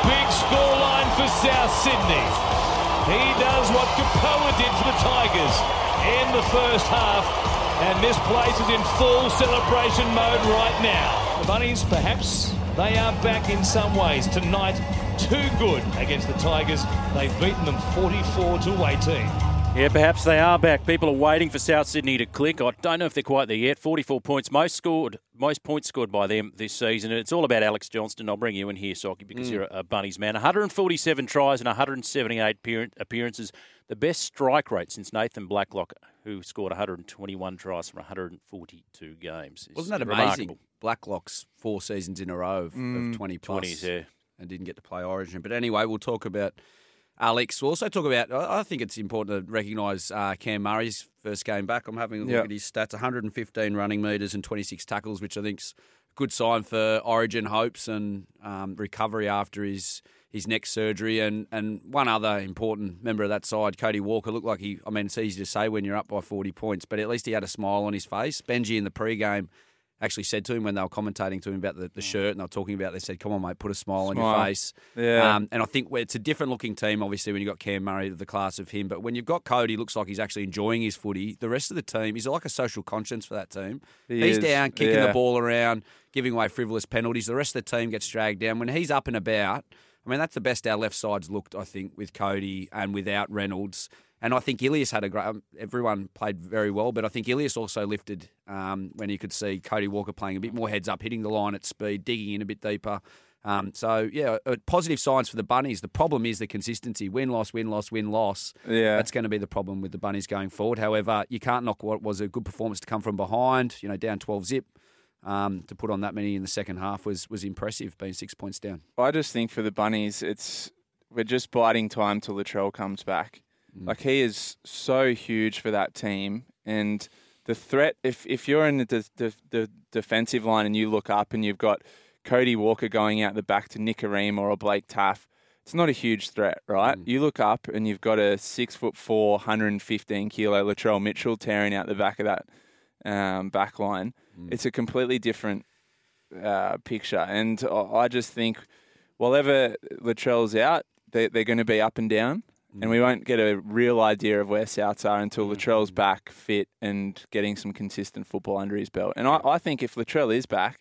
Big scoreline for South Sydney. He does what Kepaoa did for the Tigers in the first half, and this place is in full celebration mode right now. The Bunnies, perhaps, they are back in some ways tonight. Too good against the Tigers. They've beaten them 44 to 18. Yeah, perhaps they are back. People are waiting for South Sydney to click. I don't know if they're quite there yet. 44 points, most scored, most points scored by them this season. And it's all about Alex Johnston. I'll bring you in here, Socky, because Mm. you're a Bunnies man. 147 tries and 178 appearances. The best strike rate since Nathan Blacklock, who scored 121 tries from 142 games. It's Wasn't that remarkable. amazing? Blacklock's four seasons in a row of, Mm. of 20 plus. 20s, yeah. And didn't get to play Origin. But anyway, we'll talk about Alex. We'll also talk about, I I think it's important to recognise uh, Cam Murray's first game back. I'm having a look Yep. at his stats 115 running metres and 26 tackles, which I think's a good sign for Origin hopes and um, recovery after his. His neck surgery and, and one other important member of that side, Cody Walker, looked like he. I mean, it's easy to say when you're up by 40 points, but at least he had a smile on his face. Benji in the pre-game actually said to him when they were commentating to him about the, the shirt and they were talking about, they said, "Come on, mate, put a smile, on your face." Yeah. Um, and I think it's a different looking team, obviously, when you've got Cam Murray, the class of him. But when you've got Cody, looks like he's actually enjoying his footy. The rest of the team, he's like a social conscience for that team. He he's is, down, kicking yeah. the ball around, giving away frivolous penalties. The rest of the team gets dragged down. When he's up and about, I mean, that's the best our left side's looked, I think, with Cody and without Reynolds. And I think Ilias had a great. Um, everyone played very well, but I think Ilias also lifted um, when you could see Cody Walker playing a bit more heads up, hitting the line at speed, digging in a bit deeper. Um, so yeah, positive signs for the bunnies. The problem is the consistency: win, loss, win, loss, win, loss. Yeah. that's going to be the problem with the bunnies going forward. However, you can't knock what was a good performance to come from behind. You know, down twelve zip. Um, to put on that many in the second half was was impressive, being six points down. I just think for the bunnies, it's we're just biding time till Latrell comes back. Mm. Like he is so huge for that team, and the threat. If if you're in the, de- de- the defensive line and you look up and you've got Cody Walker going out the back to Nick Kareem or a Blake Taaffe, it's not a huge threat, right? Mm. You look up and you've got a six foot four, 115 kilo Latrell Mitchell tearing out the back of that um, back line. Mm. It's a completely different uh, picture, and I I just think whatever Latrell's out, they, they're going to be up and down, and we won't get a real idea of where Souths are until Latrell's back, fit, and getting some consistent football under his belt. And I, I think if Latrell is back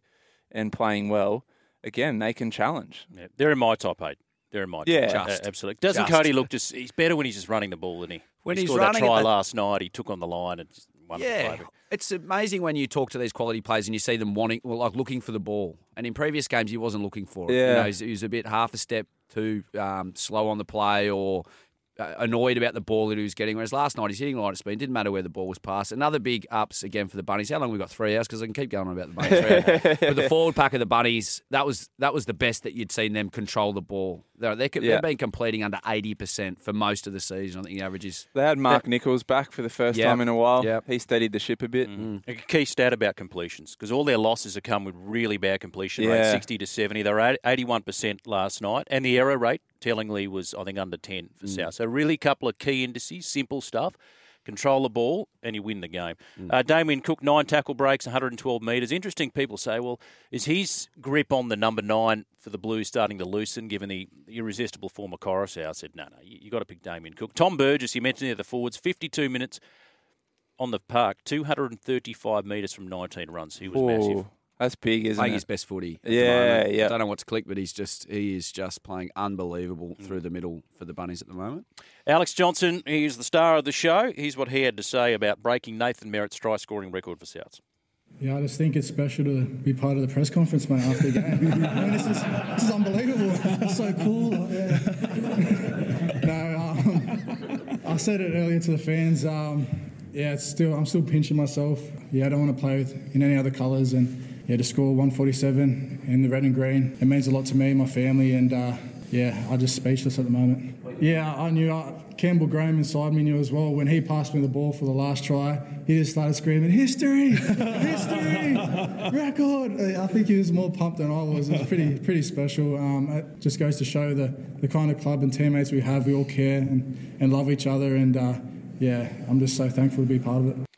and playing well, again, they can challenge. Yeah, they're in my top eight. They're in my Yeah. top. Just. Uh, absolutely. Doesn't Just. Cody look just? He's better when he's just running the ball, than he? When he he's scored that running at try the- last night, he took on the line and just won Yeah, it's amazing when you talk to these quality players and you see them wanting, well, like looking for the ball. And in previous games, he wasn't looking for it. You Yeah. know, he was a bit half a step too um, slow on the play or uh, annoyed about the ball that he was getting. Whereas last night, he's hitting line at speed. Didn't matter where the ball was passed. Another big ups again for the bunnies. How long we got? Three hours because I can keep going on about the bunnies. But the forward pack of the bunnies, that was that was the best that you'd seen them control the ball. They're, they're, Yeah. they've been completing under eighty percent for most of the season. I think the average is. They had Mark Nicholls back for the first Yep. time in a while. Yep. He steadied the ship a bit. Mm. A key stat about completions because all their losses have come with really bad completion rate, 60 to 70. They were at 81% last night, and the error rate, tellingly, was I think under 10 for mm. South. So really, a couple of key indices, simple stuff. Control the ball and you win the game. Uh, Damien Cook, nine tackle breaks, 112 metres. Interesting. People say, well, is his grip on the number nine for the Blues starting to loosen given the irresistible form of Koroisau? I said, no, no, you, you got to pick Damien Cook. Tom Burgess, you mentioned there, the forwards, 52 minutes on the park, 235 metres from 19 runs. He was massive. Ooh, that's big, isn't playing it? his best footy. at the Yeah, moment. yeah. I don't know what's clicked, but he's just he is just playing unbelievable through the middle for the bunnies at the moment. Alex Johnston, he's the star of the show. Here's what he had to say about breaking Nathan Merritt's try scoring record for Souths. Yeah, I just think it's special to be part of the press conference, mate, after the game. I mean, this, is, this is unbelievable. It's so cool. Yeah. no, um, I said it earlier to the fans. Um, yeah, it's still I'm still pinching myself. Yeah, I don't want to play with, in any other colours, and yeah, to score 147 in the red and green, it means a lot to me, my family, and uh, yeah, I'm just speechless at the moment. Yeah, I knew uh, Campbell Graham inside me knew as well. When he passed me the ball for the last try, he just started screaming, "History, history, record!" I think he was more pumped than I was. It was pretty pretty special. Um, it just goes to show the the kind of club and teammates we have. We all care and, and love each other, and uh, yeah, I'm just so thankful to be part of it.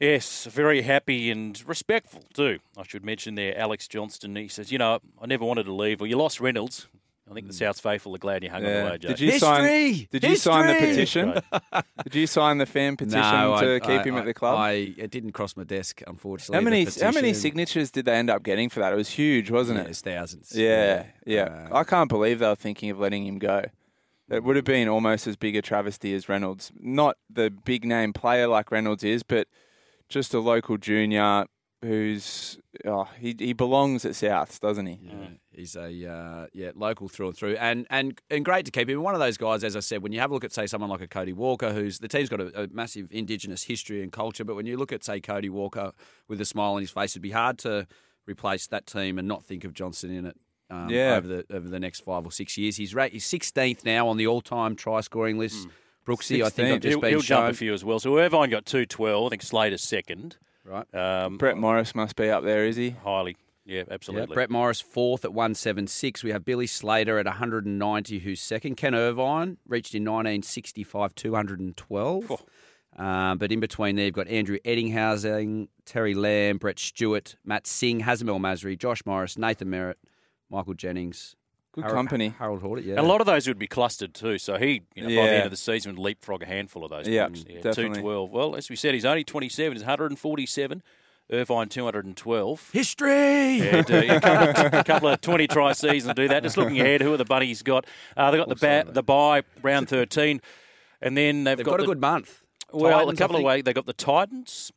Yes, very happy and respectful too. I should mention there, Alex Johnston. He says, "You know, I never wanted to leave. Well, you lost Reynolds. I think the hmm. South faithful are glad you hung on the way, Joe. Did you sign? Did you sign the petition? did you sign the fan petition No, to I- keep him I- at the club? I, it didn't cross my desk, unfortunately. how many how many signatures did they end up getting for that? It was huge, wasn't Yeah, it? it's thousands. Yeah, yeah. Uh, I can't believe they were thinking of letting him go. It would have been almost as big a travesty as Reynolds. Not the big name player like Reynolds is, but just a local junior who's oh, he he belongs at Souths, doesn't he? Yeah, he's a uh, yeah local through and through, and and and great to keep him. One of those guys, as I said, when you have a look at say someone like a Cody Walker, who's the team's got a, a massive Indigenous history and culture, but when you look at say Cody Walker with a smile on his face, it'd be hard to replace that team and not think of Johnston in it. Um, Yeah. over the over the next five or six years, he's rate he's sixteenth now on the all time try scoring list. Brooksy, I think I've just he'll, been he'll shown. jump a few as well. So Irvine got two twelve. I think Slater's second. Right. Um, Brett Morris must be up there, is he? highly. Yeah, Yeah, absolutely. Brett Morris fourth at 176. We have Billy Slater at 190, who's second. Ken Irvine reached in 1965 212. Um, but in between there, you've got Andrew Ettingshausen, Terry Lamb, Brett Stewart, Matt Sing, Hazem El Masri, Josh Morris, Nathan Merritt, Michael Jennings. Good Harold- company. Harold Horder, yeah. And a lot of those would be clustered too. So he, you know, by the Yeah. end of the season, would leapfrog a handful of those. Yeah, blokes. yeah definitely. Two twelve. Well, as we said, he's only twenty seven. He's one hundred and forty seven. Irvine two hundred and twelve. History. Yeah, do. a, couple of, a couple of twenty try seasons do that. Just looking ahead, who are the bunnies got? Uh, they got the ba- the bye round thirteen, and then they've, They've got, the, a good month. Well, Titans, a I couple of think. ways. They've got the Titans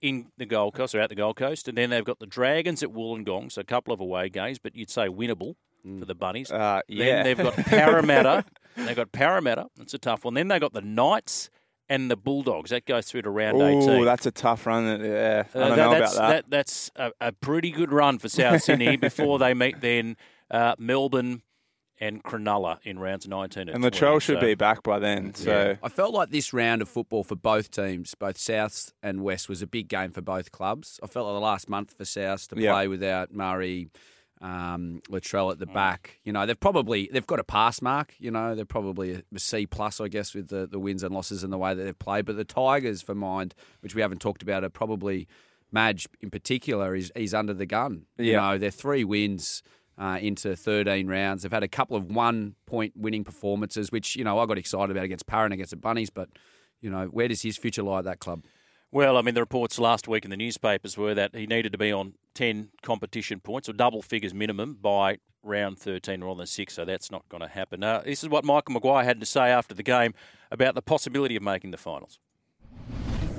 in the Gold Coast, or at the Gold Coast, and then they've got the Dragons at Wollongong. So a couple of away games, but you'd say winnable for the Bunnies. Uh, Then yeah. they've got Parramatta. they've got Parramatta. That's a tough one. Then they've got the Knights and the Bulldogs. That goes through to round Oh, 18. that's a tough run. Yeah, I Uh, don't that- know that's, about that. That's a, a pretty good run for South Sydney before they meet then uh, Melbourne and Cronulla in rounds 19 and And 20. Latrell should So- be back by then. So I felt like this round of football for both teams, both Souths and West, was a big game for both clubs. I felt like the last month for Souths to Yeah. play without Murray, um, Latrell at the Mm. back. You know, they've probably they've got a pass mark. You know, they're probably a, C plus, I guess, with the, the wins and losses and the way that they've played. But the Tigers, for mind, which we haven't talked about, are probably Madge in particular is he's under the gun. You know, they're three wins. Uh, into 13 rounds. They've had a couple of one point winning performances, which, you know, I got excited about against Parra and against the Bunnies, but, you know, where does his future lie at that club? Well, I mean, the reports last week in the newspapers were that he needed to be on 10 competition points or double figures minimum by round 13 rather than six, so that's not going to happen. Uh, this is what Michael Maguire had to say after the game about the possibility of making the finals.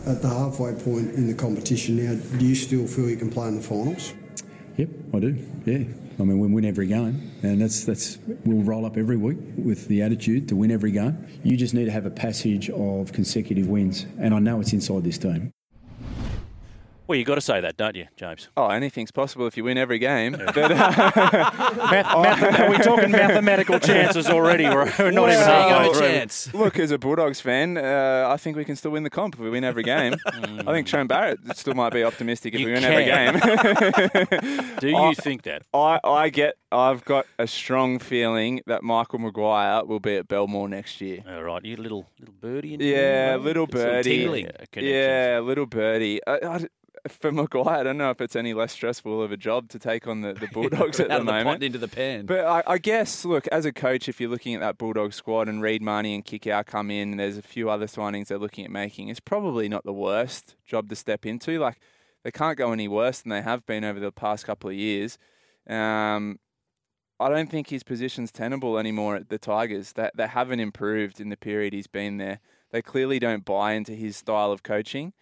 At the halfway point in the competition now, do you still feel you can play in the finals? Yep, I do. Yeah, I mean we win every game, and that's that's we'll roll up every week with the attitude to win every game. You just need to have a passage of consecutive wins, and I know it's inside this team. Well, you've got to say that, don't you, James? Oh, anything's possible if you win every game. But, uh, Math- math- are we talking mathematical chances already? We're we're not even halfway through. Chance. Look, as a Bulldogs fan, uh, I think we can still win the comp if we win every game. I think Trent Barrett still might be optimistic if You we win can. every game. Do you I- think that? I, I get. I've got a strong feeling that Michael Maguire will be at Belmore next year. All right, you little little birdie. In Yeah, there, little Got some birdie. Yeah, little birdie. I, I, for Maguire, I don't know if it's any less stressful of a job to take on the, the Bulldogs at the the moment. into the pen. But I, I guess, look, as a coach, if you're looking at that Bulldog squad and Reed Mahoney and Kikau come in, and there's a few other signings they're looking at making, it's probably not the worst job to step into. Like, they can't go any worse than they have been over the past couple of years. Um, I don't think his position's tenable anymore at the Tigers. That they haven't improved in the period he's been there. They clearly don't buy into his style of coaching.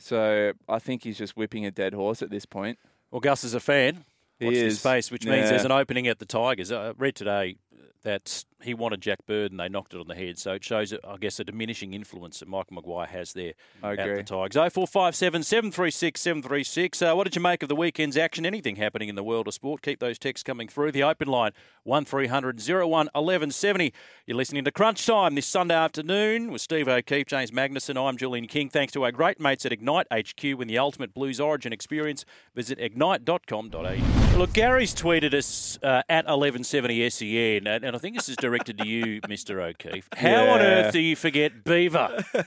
So I think he's just whipping a dead horse at this point. Well, Gus is a fan. He Watch this is. space, which means there's an opening at the Tigers. I read today that he wanted Jack Bird and they knocked it on the head. So it shows, I guess, a diminishing influence that Michael Maguire has there I at agree. the Tigers. 0457 736 736. Uh, what did you make of the weekend's action? Anything happening in the world of sport? Keep those texts coming through. The open line 1300 01 1170. You're listening to Crunch Time this Sunday afternoon with Steve O'Keefe, James Magnussen. I'm Julian King. Thanks to our great mates at Ignite HQ in the ultimate Blues Origin experience. Visit ignite.com.au. Look, Gary's tweeted us uh, at 1170 SEN, and, and I think this is directed to you, Mr. O'Keefe. How on earth do you forget Beaver?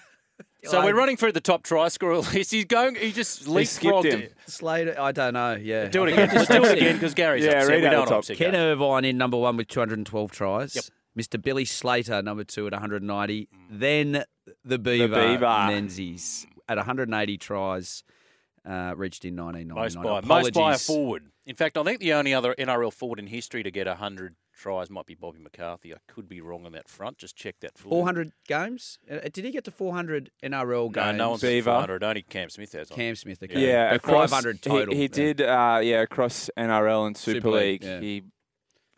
So we're running through the top try scorer list. He's going. He just leapfrogged it. Slater, I don't know. Yeah, Do it again. think Let's do it again because Gary's upset. We don't upset Ken Irvine in number one with 212 tries. Yep. Mr. Billy Slater, number two at 190. Then the Beaver, Beaver. Menzies at 180 tries, uh, reached in 1999. Most by, most by a forward. In fact, I think the only other NRL forward in history to get 100 tries might be Bobby McCarthy. I could be wrong on that front. Just check that. Forward. 400 games? Uh, Did he get to 400 NRL games? no one's Beaver. 400. Only Cam Smith has. on. Cam Smith, Yeah, okay. But across 500 he- total. He, yeah. did, uh, yeah, across NRL and Super, Super League, League. yeah. He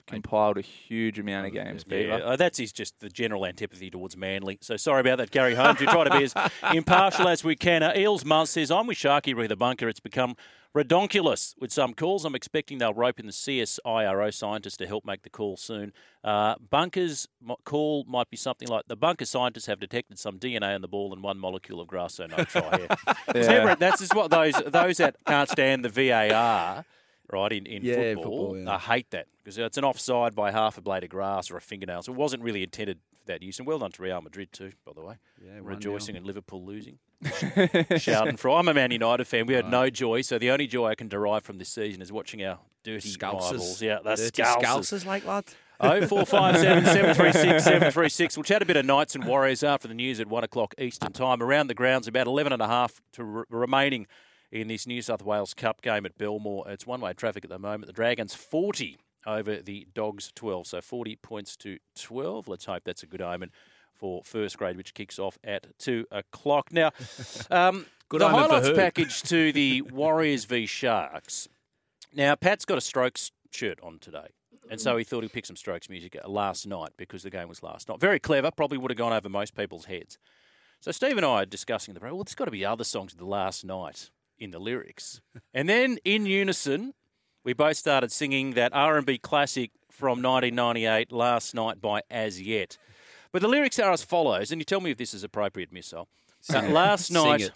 compiled a huge amount of games. Yeah, Beaver. uh, that's his just the general antipathy towards Manly. So sorry about that, Gary Holmes. We try to be as impartial as we can. Uh, Eels Muzz says, I'm with Sharky re the bunker. It's become redonkulous with some calls. I'm expecting they'll rope in the CSIRO scientists to help make the call soon. Uh, bunkers call might be something like the bunker scientists have detected some DNA in the ball and one molecule of grass, so no try here. Yeah. never- that's just what those those that can't stand the VAR. Right in, in Yeah, football, football, yeah. I hate that because it's an offside by half a blade of grass or a fingernail. So it wasn't really intended for that use. And well done to Real Madrid too, by the way. Yeah, rejoicing in Liverpool losing. Shouting for. I'm a Man United fan. We had no joy, so the only joy I can derive from this season is watching our dirty rivals. Yeah, Scalces. Scalces, like lad. Oh four five seven seven three six seven three six. We'll chat a bit of Knights and Warriors after the news at one o'clock Eastern time. Around the grounds, about eleven and a half to re- remaining in this New South Wales Cup game at Belmore. It's one way traffic at the moment. The Dragons forty over the Dogs twelve, so forty points to twelve. Let's hope that's a good omen for first grade, which kicks off at two o'clock. Now, um, Good the highlights package to the Warriors v Sharks. Now, Pat's got a Strokes shirt on today. And so he thought he'd pick some Strokes music uh, last night because the game was last night. Very clever, probably would have gone over most people's heads. So Steve and I are discussing the well, there's got to be other songs of the last night in the lyrics. And then in unison, we both started singing that R&B classic from 1998, Last Night by Az Yet. But the lyrics are as follows, and you tell me if this is appropriate, Missile. Uh, last night.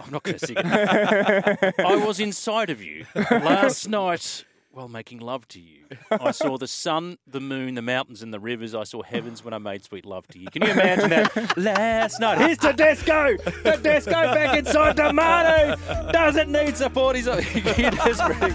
I'm not going to sing it. I was inside of you last night while making love to you. I saw the sun, the moon, the mountains, and the rivers. I saw heavens when I made sweet love to you. Can you imagine that? Last night. Here's Tedesco. Tedesco back inside Tomato. Doesn't need support. He's he desperately.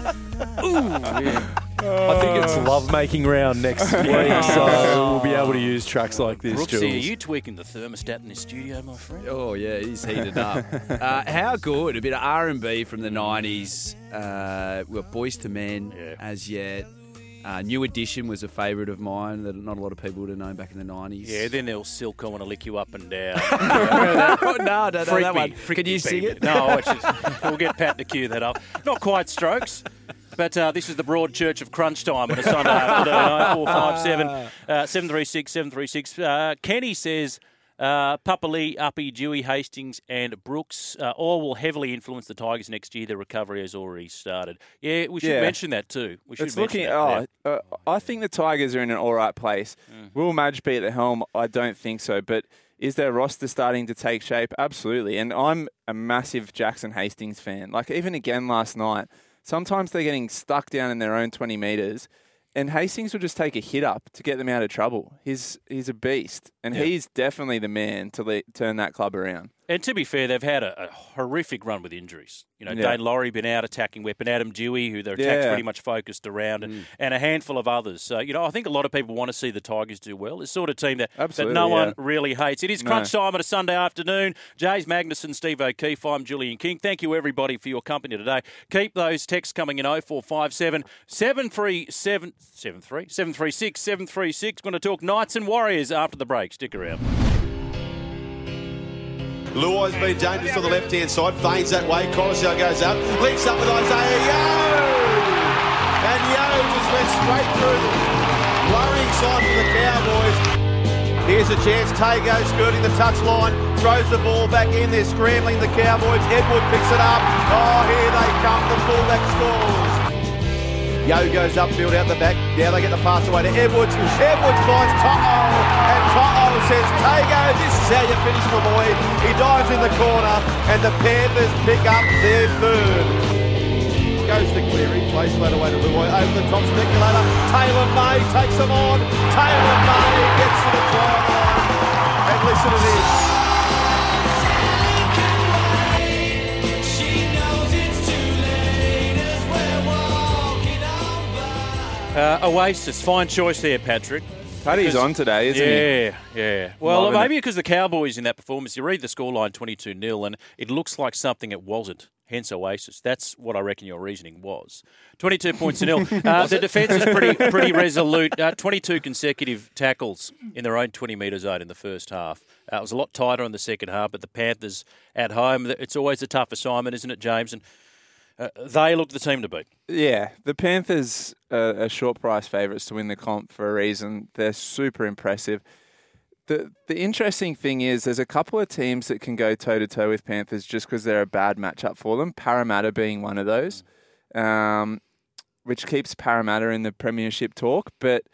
Ooh. I think it's love making round next week, so we'll be able to use tracks like this, Brooksy, are you tweaking the thermostat in the studio, my friend? Oh yeah, he's heated up. uh, how good a bit of R and B from the nineties. Uh, we got Boyz II Men Az Yet. Uh, New Edition was a favourite of mine that not a lot of people would have known back in the nineties. Yeah, then they'll silk. I want to lick you up and down. no, no, no, Freak that me, one. freak Can you sing it? No, I just, we'll get Pat to cue that up. Not quite strokes. But uh, this is the broad church of crunch time on a Sunday afternoon. 0457 uh, 736 736. Uh, Kenny says uh, Papa Lee, Api, Doueihi, Hastings, and Brooks uh, all will heavily influence the Tigers next year. The recovery has already started. Yeah, we should Yeah. mention that too. We should It's mention looking. that. Oh, uh, I think the Tigers are in an all right place. Mm. Will Madge be at the helm? I don't think so. But is their roster starting to take shape? Absolutely. And I'm a massive Jackson Hastings fan. Like even again last night, sometimes they're getting stuck down in their own 20 meters. And Hastings will just take a hit up to get them out of trouble. He's he's a beast, and Yeah. he's definitely the man to le- turn that club around. And to be fair, they've had a, a horrific run with injuries. You know, Yeah. Daine Laurie been out attacking weapon, Adam Doueihi, who their attack's Yeah. pretty much focused around, and, mm. and a handful of others. So, you know, I think a lot of people want to see the Tigers do well. It's the sort of team that, that no one really hates. It is No. crunch time on a Sunday afternoon. Jays Magnussen, Steve O'Keefe, I'm Julian King. Thank you, everybody, for your company today. Keep those texts coming in 0457 737 73 736 736. Going to talk Knights and Warriors after the break. Stick around. Luai's been dangerous on the left-hand side, feigns that way, Koroisau goes up, links up with Isaiah Yeo! And Yeo just went straight through the worrying side for the Cowboys. Here's a chance. Tago skirting the touchline, throws the ball back in. They're scrambling the Cowboys. Edward picks it up. Oh, here they come. The fullback scores. Yeo goes upfield out the back. Now they get the pass away to Edwards. Edwards finds To'o. And To'o says, Tago, this is how you finish my boy. He dives in the corner and the Panthers pick up their third. Goes to Cleary, plays flat away to Luai, over the top speculator. Taylor May takes them on. Taylor May gets to the try line. And listen to this. Uh, Oasis, fine choice there, Patrick. Paddy's on today, isn't he? yeah, Yeah, Well, Loving maybe because the Cowboys in that performance, you read the scoreline 22 0, and it looks like something it wasn't. Hence Oasis. That's what I reckon your reasoning was. 22 points to nil. Uh, the defence is pretty pretty resolute. Uh, 22 consecutive tackles in their own 20 metre zone in the first half. Uh, it was a lot tighter in the second half, but the Panthers at home, it's always a tough assignment, isn't it, James? And uh, they look the team to beat. Yeah, the Panthers are, are short price favourites to win the comp for a reason. They're super impressive. The the interesting thing is there's a couple of teams that can go toe to toe with Panthers just because they're a bad matchup for them. Parramatta being one of those, um, which keeps Parramatta in the premiership talk. But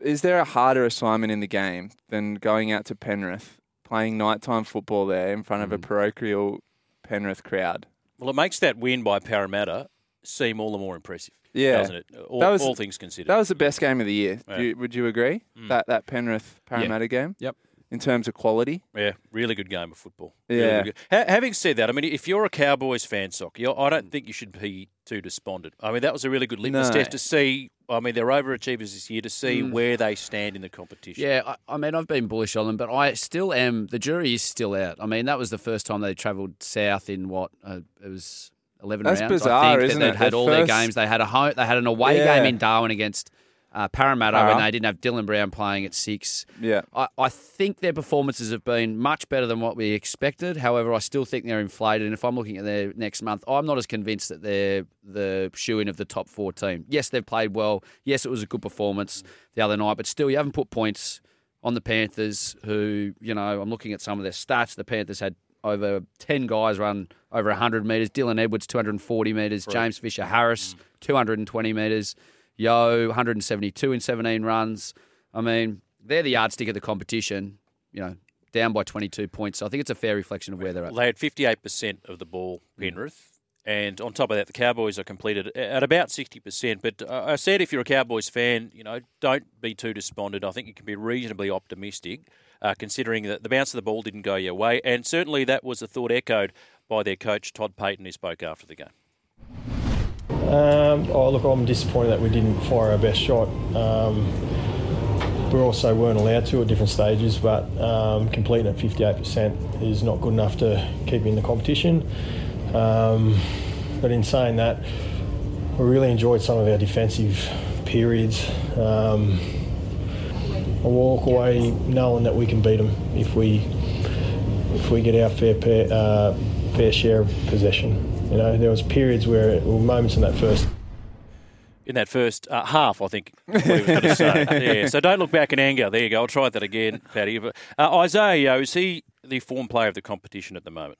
is there a harder assignment in the game than going out to Penrith, playing nighttime football there in front of a parochial Penrith crowd? Well, it makes that win by Parramatta seem all the more impressive. Yeah, doesn't it? All, That was- all things considered. That was the best game of the year. Yeah. Do you- would you agree? Mm. That that Penrith Parramatta game. Yep. In terms of quality. Yeah, really good game of football. Yeah. good ga- Ha- having said that, I mean, if you're a Cowboys fan, sock, I don't think you should be too despondent. I mean, that was a really good litmus No. test to see. I mean, they're overachievers this year to see Mm. where they stand in the competition. Yeah, I, I mean, I've been bullish on them, but I still am. The jury is still out. I mean, that was the first time they travelled south in what uh, it was eleven That's rounds. bizarre, I think isn't that they'd it? had The all their games. They had a home, they had an away Yeah. game in Darwin against uh, Parramatta when they didn't have Dylan Brown playing at six. Yeah. I, I think their performances have been much better than what we expected. However, I still think they're inflated. And if I'm looking at their next month, I'm not as convinced that they're the shoe in of the top four team. Yes, they've played well. Yes, it was a good performance the other night, but still, you haven't put points on the Panthers, who, you know, I'm looking at some of their stats. The Panthers had over 10 guys run over 100 metres. Dylan Edwards, 240 metres. Right. James Fisher Harris, 220 metres. Yeo, 172 in 17 runs. I mean, they're the yardstick of the competition, you know, down by 22 points. So I think it's a fair reflection of where they're at. They had 58% of the ball, Penrith. And on top of that, the Cowboys are completed at about 60%. But uh, I said if you're a Cowboys fan, you know, don't be too despondent. I think you can be reasonably optimistic, uh, considering that the bounce of the ball didn't go your way. And certainly that was a thought echoed by their coach, Todd Payten, who spoke after the game. Um, oh, look, I'm disappointed that we didn't fire our best shot. Um, we also weren't allowed to at different stages, but um, completing at 58% is not good enough to keep me in the competition. Um, but in saying that, we really enjoyed some of our defensive periods. Um, I walk away knowing that we can beat them if we if we get our fair pair, uh, fair share of possession. You know, there was periods where, or moments in that first In that first uh, half, I think, what he going to say. yeah, so don't look back in anger. There you go. I'll try that again, Paddy. But, uh, Isaiah, is he the form player of the competition at the moment?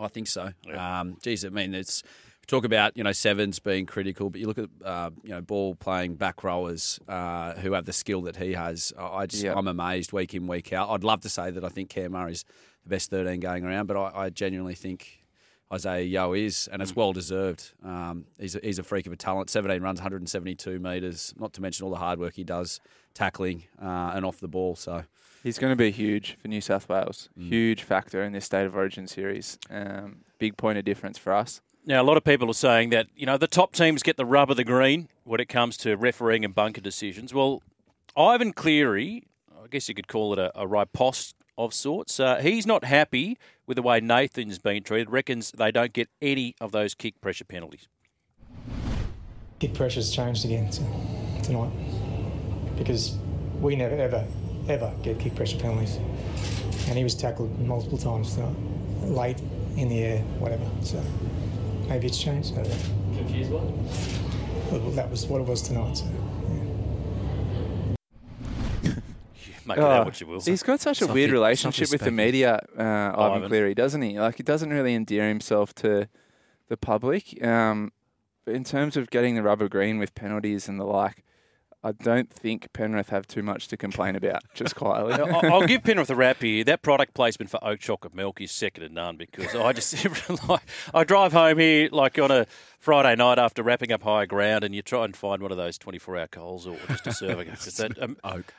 I think so. Um, geez, I mean, it's talk about you know sevens being critical, but you look at uh, you know ball playing back rowers uh, who have the skill that he has. I I just Yeah. I'm amazed week in week out. I'd love to say that I think Cam Murray's the best 13 going around, but I, I genuinely think. Isaiah Yeo is, and it's well deserved. Um, he's, a, he's a freak of a talent. 17 runs, 172 metres, not to mention all the hard work he does tackling uh, and off the ball. So He's going to be huge for New South Wales. Mm. Huge factor in this State of Origin series. Um, big point of difference for us. Now, a lot of people are saying that, you know, the top teams get the rub of the green when it comes to refereeing and bunker decisions. Well, Ivan Cleary, I guess you could call it a, a riposte of sorts, uh, he's not happy with the way Nathan's been treated, reckons they don't get any of those kick pressure penalties. Kick pressure's changed again tonight because we never, ever, ever get kick pressure penalties. And he was tackled multiple times tonight, late, in the air, whatever. So maybe it's changed. I don't know. Confused what? Well, that was what it was tonight. So. Make of that what you will. Oh, He's got such a weird relationship with the media, uh, Ivan Ivan. Cleary, doesn't he? Like he doesn't really endear himself to the public. Um, but in terms of getting the rubber green with penalties and the like, I don't think Penrith have too much to complain about. Just quietly, I- I'll give Penrith a rap here. That product placement for oat chocolate milk is second to none because I just like, I drive home here like on a Friday night after wrapping up high ground, and you try and find one of those twenty-four hour Coles or just a serving. It's that, um,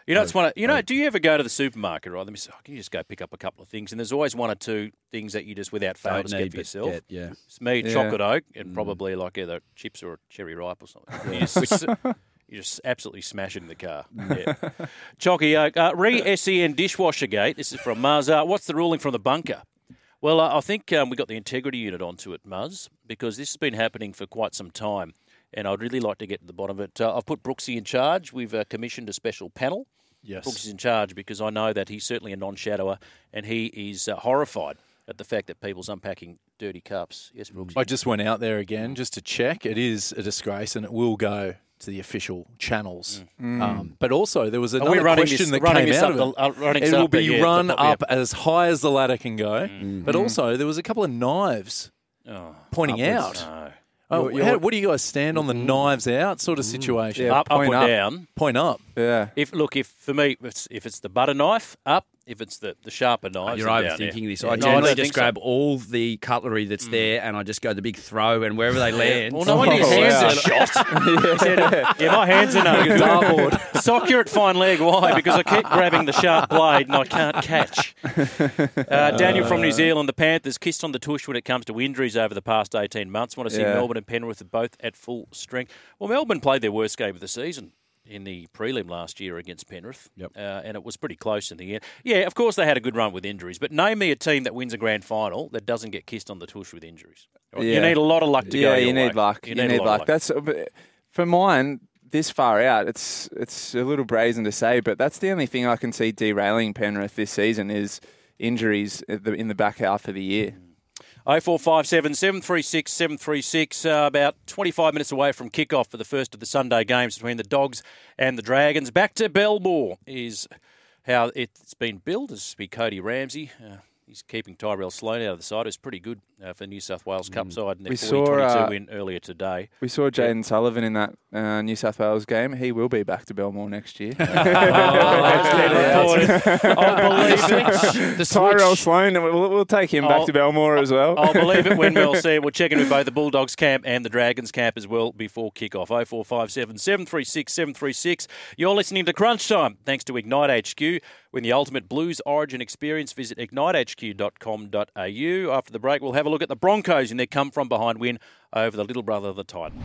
you know, it's one. Of, you know, do you ever go to the supermarket? Right, let me. say, Can you just go pick up a couple of things? And there's always one or two things that you just without fail Don't just need, get for yourself. get, yeah. It's me, Yeah. chocolate oak, and Mm. probably like either chips or a cherry ripe or something. Yeah. You just- You're just absolutely smashing the car. Yeah. Chalky Oak. Uh, re SEN dishwasher gate. This is from Muzz. Uh, what's the ruling from the bunker? Well, uh, I think um, we got the integrity unit onto it, Muzz, because this has been happening for quite some time, and I'd really like to get to the bottom of it. Uh, I've put Brooksy in charge. We've uh, commissioned a special panel. Yes. Brooks is in charge because I know that he's certainly a non-shadower, and he is uh, horrified at the fact that people's unpacking dirty cups. Yes, Brooks. I just went out there again just to check. It is a disgrace, and it will go to the official channels. Mm. Um, but also, there was Are another question this- that running came out of it. the- uh, it will up be yeah, the run top, yeah. up as high as the ladder can go. But Mm. also, there was a couple of knives Oh, pointing upwards. out. No. Oh, You're- you're- how- what do you guys stand on the knives out sort of situation? up, up or down. Point up. Yeah. If look, if for me, if it's, if it's the butter knife, up. If it's the, the sharper knife, You're then down, overthinking this. Yeah. I generally don't just think so. grab all the cutlery that's there and I just go the big throw and wherever they land. Well, no wonder your hands are shot. He yeah, my hands are no Like a good. dartboard. Soccer at fine leg. Why? Because I keep grabbing the sharp blade and I can't catch. Uh, Daniel from New Zealand, the Panthers kissed on the tush when it comes to injuries over the past 18 months. Want to see Yeah. Melbourne and Penrith both at full strength. Well, Melbourne played their worst game of the season in the prelim last year against Penrith, yep. uh, and it was pretty close in the end. Yeah, of course they had a good run with injuries, but name me a team that wins a grand final that doesn't get kissed on the tush with injuries. You need a lot of luck to yeah, go. you your need way. luck. You, need, luck. That's uh, uh, for mine. This far out, it's it's a little brazen to say, but that's the only thing I can see derailing Penrith this season is injuries in the, in the back half of the year. Mm. 0457 736 736. Uh, about 25 minutes away from kickoff for the first of the Sunday games between the Dogs and the Dragons. Back to Belmore is how it's been billed. This be Cody Ramsey. Uh, he's keeping Tyrell Sloan out of the side. It was pretty good uh, for New South Wales Cup side in their We 40 saw, 22 uh, win earlier today. We saw Jayden Sullivan in that uh, New South Wales game. He will be back to Belmore next year. I'll believe it. The Tyrell Sloan, we'll, we'll take him back I'll- to Belmore as well. I'll believe it when we'll see. it. We'll check in with both the Bulldogs camp and the Dragons camp as well before kickoff. 0457 736 736. You're listening to Crunch Time. Thanks to Ignite HQ. When the ultimate Blues Origin experience, visit ignitehq.com.au. After the break, we'll have a look at the Broncos in their come from behind win over the little brother of the Titan.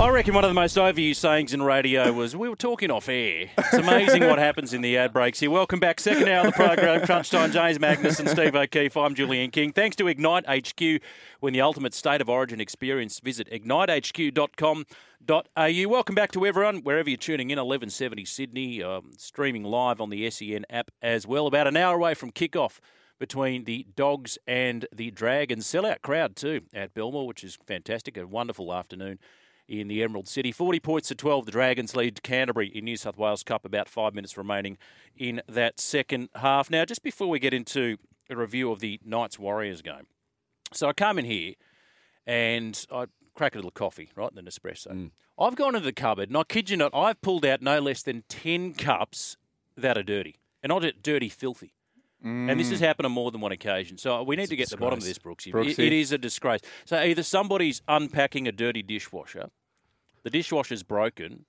I reckon one of the most overused sayings in radio was we were talking off air. It's amazing what happens in the ad breaks here. Welcome back, second hour of the program. Crunch Time, James Magnussen Steve O'Keefe. I'm Julian King. Thanks to Ignite HQ. When the ultimate state of origin experience, visit ignitehq.com.au. Welcome back to everyone, wherever you're tuning in. 1170 Sydney, um, streaming live on the SEN app as well. About an hour away from kickoff between the Dogs and the Dragons. Sellout crowd too at Belmore, which is fantastic. A wonderful afternoon in the Emerald City. 40 points to 12. The Dragons lead Canterbury in New South Wales Cup. About five minutes remaining in that second half. Now, just before we get into a review of the Knights Warriors game, so I come in here and I crack a little coffee, right, and an espresso. Mm. I've gone into the cupboard and I kid you not, I've pulled out no less than 10 cups that are dirty. And not dirty, filthy. And this has happened on more than one occasion. So we need to get to the bottom of this, Brooksy. Brooksy. It, it is a disgrace. So either somebody's unpacking a dirty dishwasher, the dishwasher's broken,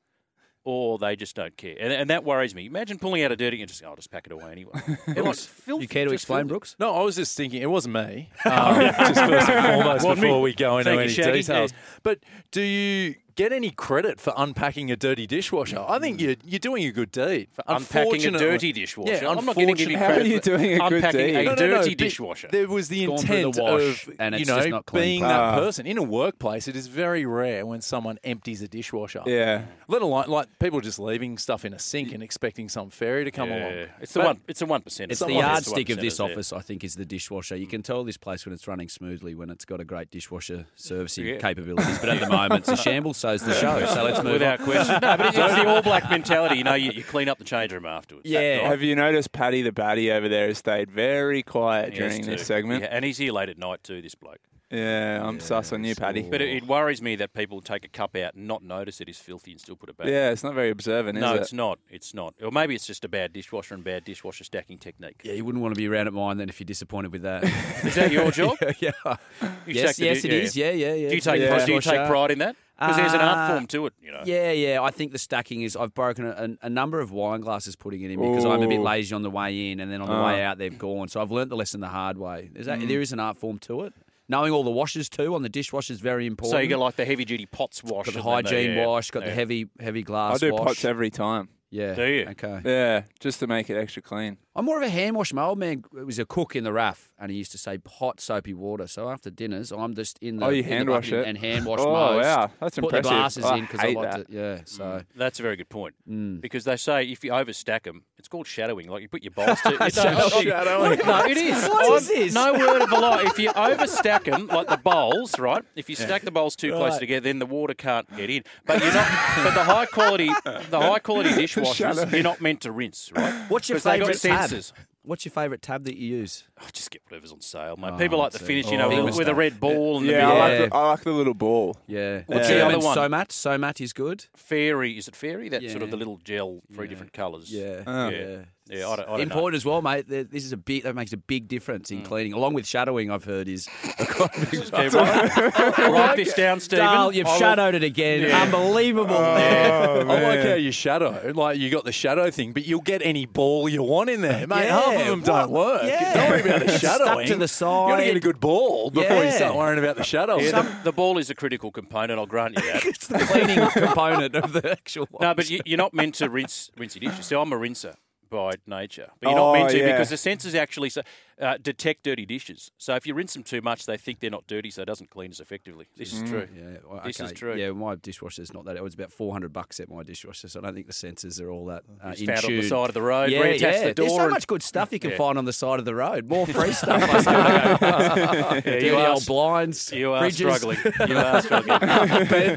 or they just don't care. And, and that worries me. Imagine pulling out a dirty and just, I'll just pack it away anyway. It looks filthy. You care to explain, filthy. Brooks? No, I was just thinking it wasn't me. Um, just first and foremost, Wasn't before me. we go into Thank you, any Shaggy. details. Yeah. But do you get any credit for unpacking a dirty dishwasher? I think mm. you're you're doing a good deed. For Unpacking a dirty dishwasher? Yeah, I'm not gonna give you unfortunately- How are credit you for doing a good unpacking deed? a No, no, dirty no, dishwasher. There was the It's gone through the intent wash, of and you it's know just not clean. being that person in a workplace. It is very rare when someone empties a dishwasher. Yeah. Let alone like people just leaving stuff in a sink and expecting some fairy to come Yeah. along. It's the But- one. It's a one percent. It's the yardstick of this office, I think, is the dishwasher. You can tell this place when it's running smoothly, when it's got a great dishwasher servicing Yeah. capabilities. But at the moment, it's a shambles. So's the show. So let's move Without on. question. No, but it's the All Black mentality. You know, you, you clean up the change room afterwards. Yeah. Have you noticed Paddy the Batty over there has stayed very quiet He during this to. segment? Yeah, and he's here late at night too, this bloke. Yeah, I'm sus on you, Paddy. But it, it worries me that people take a cup out and not notice it is filthy and still put it back. Yeah, it's not very observant, is no, it? it's not. It's not. Or maybe it's just a bad dishwasher and bad dishwasher stacking technique. Yeah, you wouldn't want to be around at mine then if you're disappointed with that. Is that your job? yeah. You yes, stack the yes, di- it is. Yeah, yeah, yeah. Do you take, Yeah. do you take pride in that? Because there's an art Uh, form to it, you know. Yeah, yeah. I think the stacking is. I've broken a, a number of wine glasses putting it in because I'm a bit lazy on the way in, and then on the Ah. way out they've gone. So I've learnt the lesson the hard way. There's a, Mm. There is an art form to it. Knowing all the washes too on the dishwasher is very important. So you got like the heavy duty pots wash. got the and then hygiene yeah, wash, got the heavy heavy glass. I do wash. pots every time. Yeah. Do you? Okay. Yeah, just to make it extra clean. I'm more of a hand wash. My old man was a cook in the RAF, and he used to say hot soapy water. So after dinners, I'm just in the Oh, you in the hand bucket wash it? and hand wash Oh, most. wow. That's Put impressive. the glasses I in because I hate like that. to. Yeah. So That's a very good point. Mm. Because they say if you overstack them, it's called shadowing. Like you put your bowls to. Shadowing. No, it is. What this? No word of a lie. If you overstack them, like the bowls, right? If you Yeah. stack the bowls too close together, then the water can't get in. But you're not. but the high quality, the high quality dishwashers, Shadowing. you're not meant to rinse, right? What's your 'Cause they got favourite tab? sensors. What's your favourite tab that you use? I just get whatever's on sale, mate. Oh, People like the see. finish, you Oh. know, Big with, with a red ball in the Yeah. I like, the, I like the little ball. Yeah. What's yeah. the other And one? Somat. Somat is good. Fairy, is it fairy? That sort of the little gel, three different colours. Yeah. Oh. yeah. Yeah, I don't, I don't know. Important as well, mate. This is a big. That makes a big difference Mm. in cleaning, along with shadowing. I've heard is. Okay, right. Write this down, Stephen. Dale, you've I will- shadowed it again. Yeah. Unbelievable. I like how you shadow, like you got the shadow thing, but you'll get any ball you want in there, mate. Yeah, Half of them don't what? work. Yeah. Don't worry about the Stuck shadowing. to the side. You got to get a good ball before you start worrying about the shadowing. Yeah, the, the ball is a critical component. I'll grant you that. it's the cleaning component of the actual. No, but you, you're not meant to rinse rinse your dishes. So I'm a rinser by nature, but you're Oh, not meant to yeah. because the sensors actually so, uh, detect dirty dishes. So if you rinse them too much, they think they're not dirty, so it doesn't clean as effectively. This is true. Yeah, well, This is true. Yeah, my dishwasher's not that. It was about four hundred bucks at my dishwasher, so I don't think the sensors are all that uh, in found on the side of the road, Yeah, yeah. the There's so much good stuff you can Yeah. find on the side of the road. More free stuff. Yeah, Dirty you are old blinds. You are fridges. struggling. You are struggling.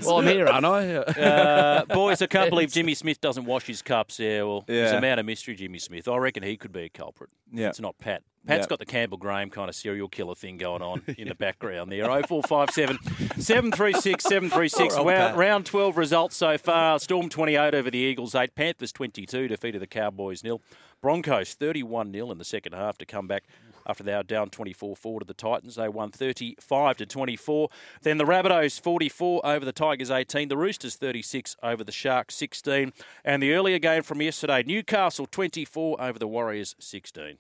well, I'm here, aren't I? Uh, boys, I can't believe Jimmy Smith doesn't wash his cups. Yeah, well, there's a man of mystery, Jimmy Smith. I reckon he could be a culprit. Yeah. It's not Pat. Pat's Yeah. got the Campbell Graham kind of serial killer thing going on in the background there. 0457 736 736. Poor Round, 12 results so far. Storm 28 over the Eagles 8. Panthers 22 defeated the Cowboys nil. Broncos 31 0 in the second half to come back after they were down 24 4 to the Titans. They won 35 to 24. Then the Rabbitohs 44 over the Tigers 18. The Roosters 36 over the Sharks 16. And the earlier game from yesterday, Newcastle 24 over the Warriors 16.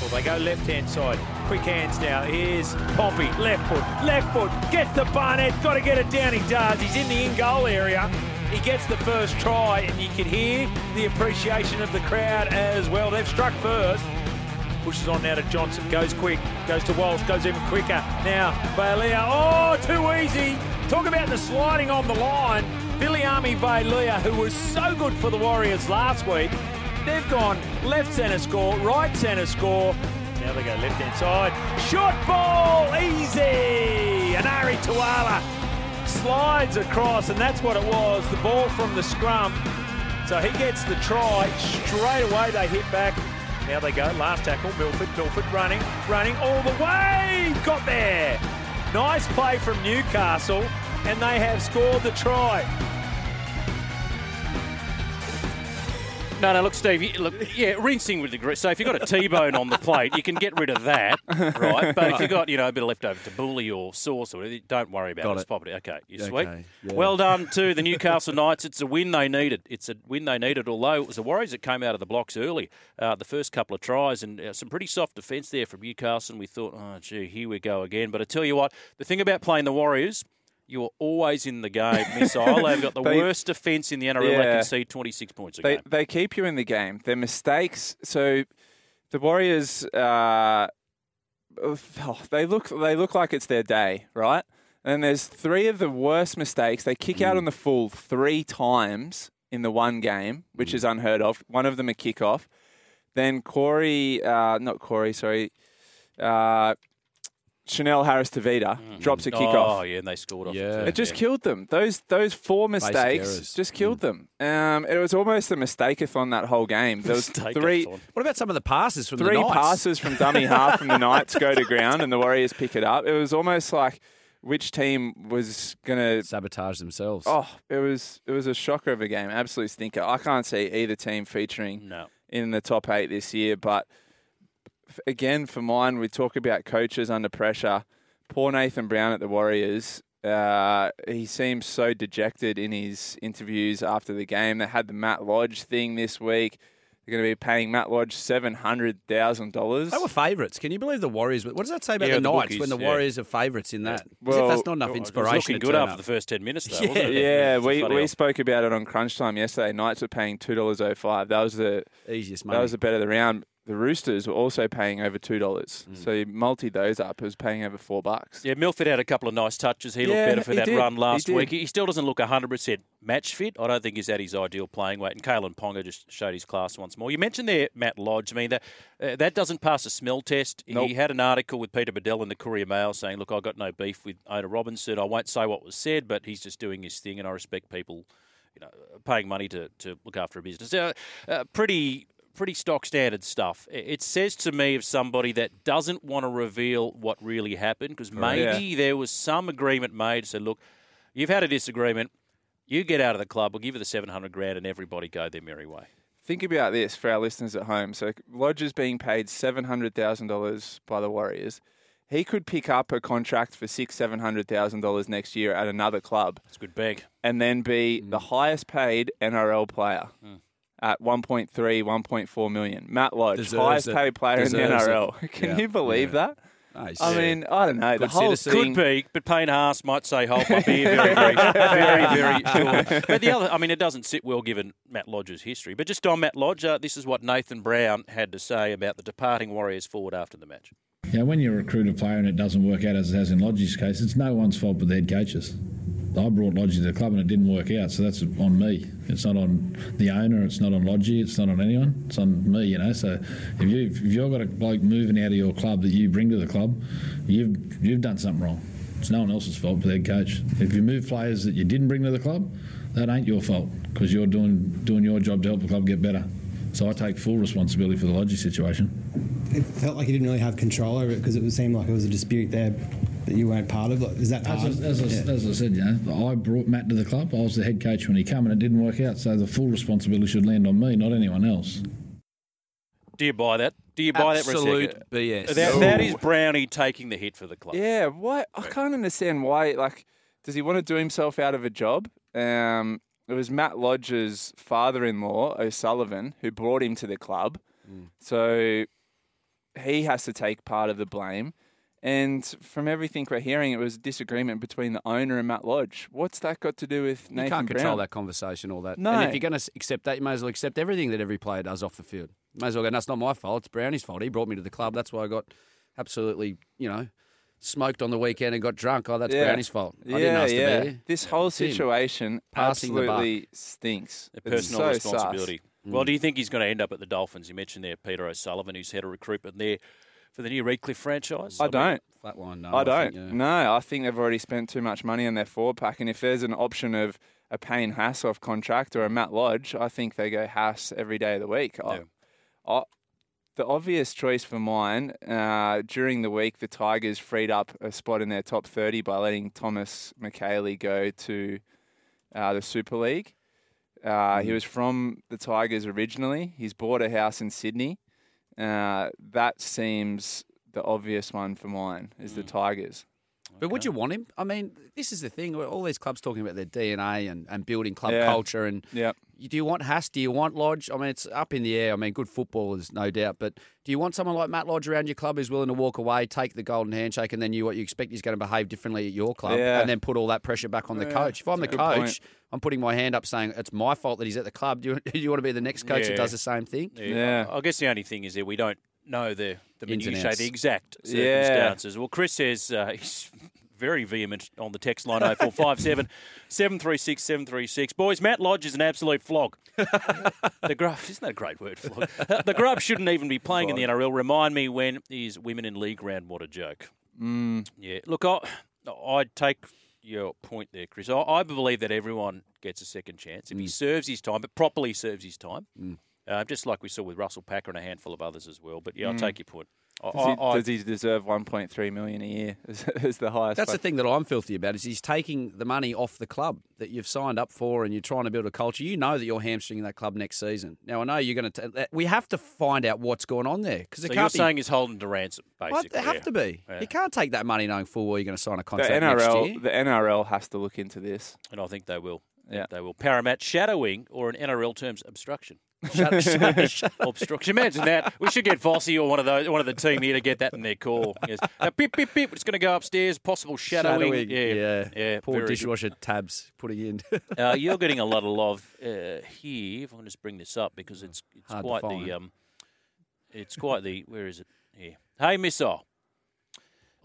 Well, they go left hand side. Quick hands now. Here's Pompey. Left foot. Left foot. Gets the Barnett. Got to get it down. He does. He's in the in goal area. He gets the first try, and you can hear the appreciation of the crowd as well. They've struck first. Pushes on now to Johnson. Goes quick. Goes to Walsh. Goes even quicker. Now, Vailea. Oh, too easy. Talk about the sliding on the line. Viliami Vailea, who was so good for the Warriors last week. They've gone left centre score, right centre score. Now they go left hand side. Short ball, easy. And Ari Tuala slides across, and that's what it was. The ball from the scrum. So he gets the try. Straight away they hit back. Now they go. Last tackle. Milford. Milford running. Running all the way. Got there. Nice play from Newcastle. And they have scored the try. No, no, look, Steve, you- look, yeah, rinsing with degree. So if you've got a T-bone on the plate, you can get rid of that, right? But if you've got, you know, a bit of leftover tabbouleh or sauce or whatever, don't worry about Got it. it. Just pop it. Okay, you Okay, sweet. yeah. Well done to the Newcastle Knights. It's a win they needed. It's a win they needed, although it was the Warriors that came out of the blocks early, uh, the first couple of tries, and uh, some pretty soft defence there from Newcastle. And we thought, oh, gee, here we go again. But I tell you what, the thing about playing the Warriors, you're always in the game. Missile, they've got the They- worst defence in the NRL. They Yeah. concede 26 points a They game. they keep you in the game. Their mistakes. So the Warriors, uh, oh, they look they look like it's their day, right? And there's three of the worst mistakes. They kick out on the full three times in the one game, which is unheard of. One of them a kickoff. Then Corey, uh, not Corey, sorry. Uh, Chanel Harris Tavita drops a kickoff. Oh, yeah, and they scored off Yeah. It just killed them. Those those four mistakes just killed them. Um, it was almost a mistakeathon that whole game. There was three What about some of the passes from three the Knights? passes from dummy half from the Knights go to ground, and the Warriors pick it up. It was almost like which team was gonna sabotage themselves. Oh, it was it was a shocker of a game, absolute stinker. I can't see either team featuring No. in the top eight this year. But f- again, for mine, we talk about coaches under pressure. Poor Nathan Brown at the Warriors. Uh, he seems so dejected in his interviews after the game. They had the Matt Lodge thing this week. They're going to be paying Matt Lodge seven hundred thousand dollars. They were favourites. Can you believe the Warriors? What does that say about Yeah, the the Knights bookies, when the yeah. Warriors are favourites in that? As if Well, that's not enough it was inspiration. looking to good turn after up. the first 10 minutes, though, Yeah, wasn't it? Yeah, It's we, we how- spoke about it on crunch time yesterday. Knights were paying two dollars oh five. That was the easiest That was the bet of the round. The Roosters were also paying over two dollars. Mm. So you multi those up, it was paying over four bucks. Yeah, Milford had a couple of nice touches. He looked better for that did. run last did. week. He still doesn't look 100% match fit. I don't think he's at his ideal playing weight. And Kalyn Ponga just showed his class once more. You mentioned there Matt Lodge. I mean, that, uh, that doesn't pass a smell test. Nope. He had an article with Peter Badel in the Courier Mail saying, look, I've got no beef with Ona Robinson. I won't say what was said, but he's just doing his thing, and I respect people you know, paying money to, to look after a business. Uh, uh, pretty pretty stock standard stuff. It says to me of somebody that doesn't want to reveal what really happened because maybe there was some agreement made. So look, you've had a disagreement. You get out of the club. We'll give you the seven hundred grand, and everybody go their merry way. Think about this for our listeners at home. So Lodge is being paid seven hundred thousand dollars by the Warriors. He could pick up a contract for six, seven hundred thousand dollars next year at another club. It's a good bag. And then be Mm. the highest paid NRL player. At 1.3, 1.4 million. Matt Lodge, Deserves highest it. paid player in the Deserves it. NRL. Can Yeah. you believe Yeah. that? Nice. I mean, I don't know. the Good whole citizen. thing, Could be, but Payne Haas might say, "Hold my beer," very, very, very, very sure. But the other, I mean, it doesn't sit well given Matt Lodge's history. But just on Matt Lodge, uh, this is what Nathan Brown had to say about the departing Warriors forward after the match. Yeah, when you recruit a player and it doesn't work out as it has in Lodge's case, it's no one's fault but the head coaches. I brought Lodge to the club and it didn't work out, so that's on me. It's not on the owner, it's not on Lodgy, it's not on anyone, it's on me, you know. So if, you, if you've got a bloke moving out of your club that you bring to the club, you've, you've done something wrong. It's no one else's fault but the head coach. If you move players that you didn't bring to the club, that ain't your fault because you're doing, doing your job to help the club get better. So I take full responsibility for the Lodgy situation. It felt like you didn't really have control over it because it seemed like it was a dispute there that you weren't part of. Like, is that hard? As, I- as, I, Yeah. as I said, you know, I brought Matt to the club. I was the head coach when he came, and it didn't work out. So the full responsibility should land on me, not anyone else. Do you buy that? Do you buy Absolute that? BS. That, that is Brownie taking the hit for the club. Yeah, why? I can't understand why. Like, does he want to do himself out of a job? Um, it was Matt Lodge's father-in-law, O'Sullivan, who brought him to the club. Mm. So he has to take part of the blame. And from everything we're hearing, it was a disagreement between the owner and Matt Lodge. What's that got to do with Nathan you can't control Brown? that conversation all that. No. And if you're going to accept that, you may as well accept everything that every player does off the field. You may as well go, that's not my fault. It's Brownie's fault. He brought me to the club. That's why I got absolutely, you know, smoked on the weekend and got drunk. Oh, that's Yeah. Brownie's fault. I Yeah, didn't ask yeah. to be here. This whole situation Passing absolutely stinks. A It's personal so responsibility. sus. Mm. Well, do you think he's going to end up at the Dolphins? You mentioned there Peter O'Sullivan, who's head of recruitment there for the new Redcliffe franchise. I mean, don't. Flatline, no. I don't. think, yeah. No, I think they've already spent too much money on their forward pack. And if there's an option of a Payne Hassoff contract or a Matt Lodge, I think they go Haas every day of the week. I, I, the obvious choice for mine uh, during the week, the Tigers freed up a spot in their top 30 by letting Thomas Mikaele go to uh, the Super League. Uh, He was from the Tigers originally. He's bought a house in Sydney. Uh, that seems the obvious one for mine is the Tigers. But would you want him? I mean, this is the thing. All these clubs talking about their DNA and, and building club Yeah. culture. And Yep. Do you want Haas? Do you want Lodge? I mean, it's up in the air. I mean, good footballers, no doubt. But do you want someone like Matt Lodge around your club who's willing to walk away, take the golden handshake, and then you what you expect he's going to behave differently at your club, Yeah. and then put all that pressure back on the Yeah, coach? If I'm the that's a coach, point. I'm putting my hand up saying it's my fault that he's at the club. Do you, do you want to be the next coach that does the same thing? Yeah. I I guess the only thing is that we don't know the, the Ins and minutiae, the exact Yeah. circumstances. Well, Chris says uh, he's very vehement on the text line 0457 736 736. Boys, Matt Lodge is an absolute flog. the grub, isn't that a great word, flog? The grub shouldn't even be playing in the NRL. Remind me when is Women in League round. What a joke. Mm. Yeah. Look, I, I'd take your point there, Chris. I, I believe that everyone gets a second chance if he serves his time, but properly serves his time. Uh, just like we saw with Russell Packer and a handful of others as well. But yeah, I'll Mm. take your point. I, Does he, I- I- does he deserve 1.3 million a year as, as the highest? That's the thing that I'm filthy about is he's taking the money off the club that you've signed up for, and you're trying to build a culture. You know that you're hamstringing that club next season. Now I know you're going to. We have to find out what's going on there because so it you're be. saying he's holding to ransom, basically. they have yeah. to be. Yeah. You can't take that money knowing full well you're going to sign a The contract next year. NRL, the NRL has to look into this. And I think they will. Yeah. they will. Paramat shadowing, or in NRL terms, obstruction. Shadow- shadow- shadow- obstruction. Imagine that. We should get Vossi or one of those, one of the team here to get that in their call. Yes. Uh, pip, pip, pip. It's going to go upstairs. Possible shadowing. Shadowing, Yeah, yeah. yeah. Poor very good. dishwasher tabs putting in. Uh, you're getting a lot of love uh, here. If I can just bring this up because it's it's Hard quite the um, it's quite the where is it here? Hey, missile.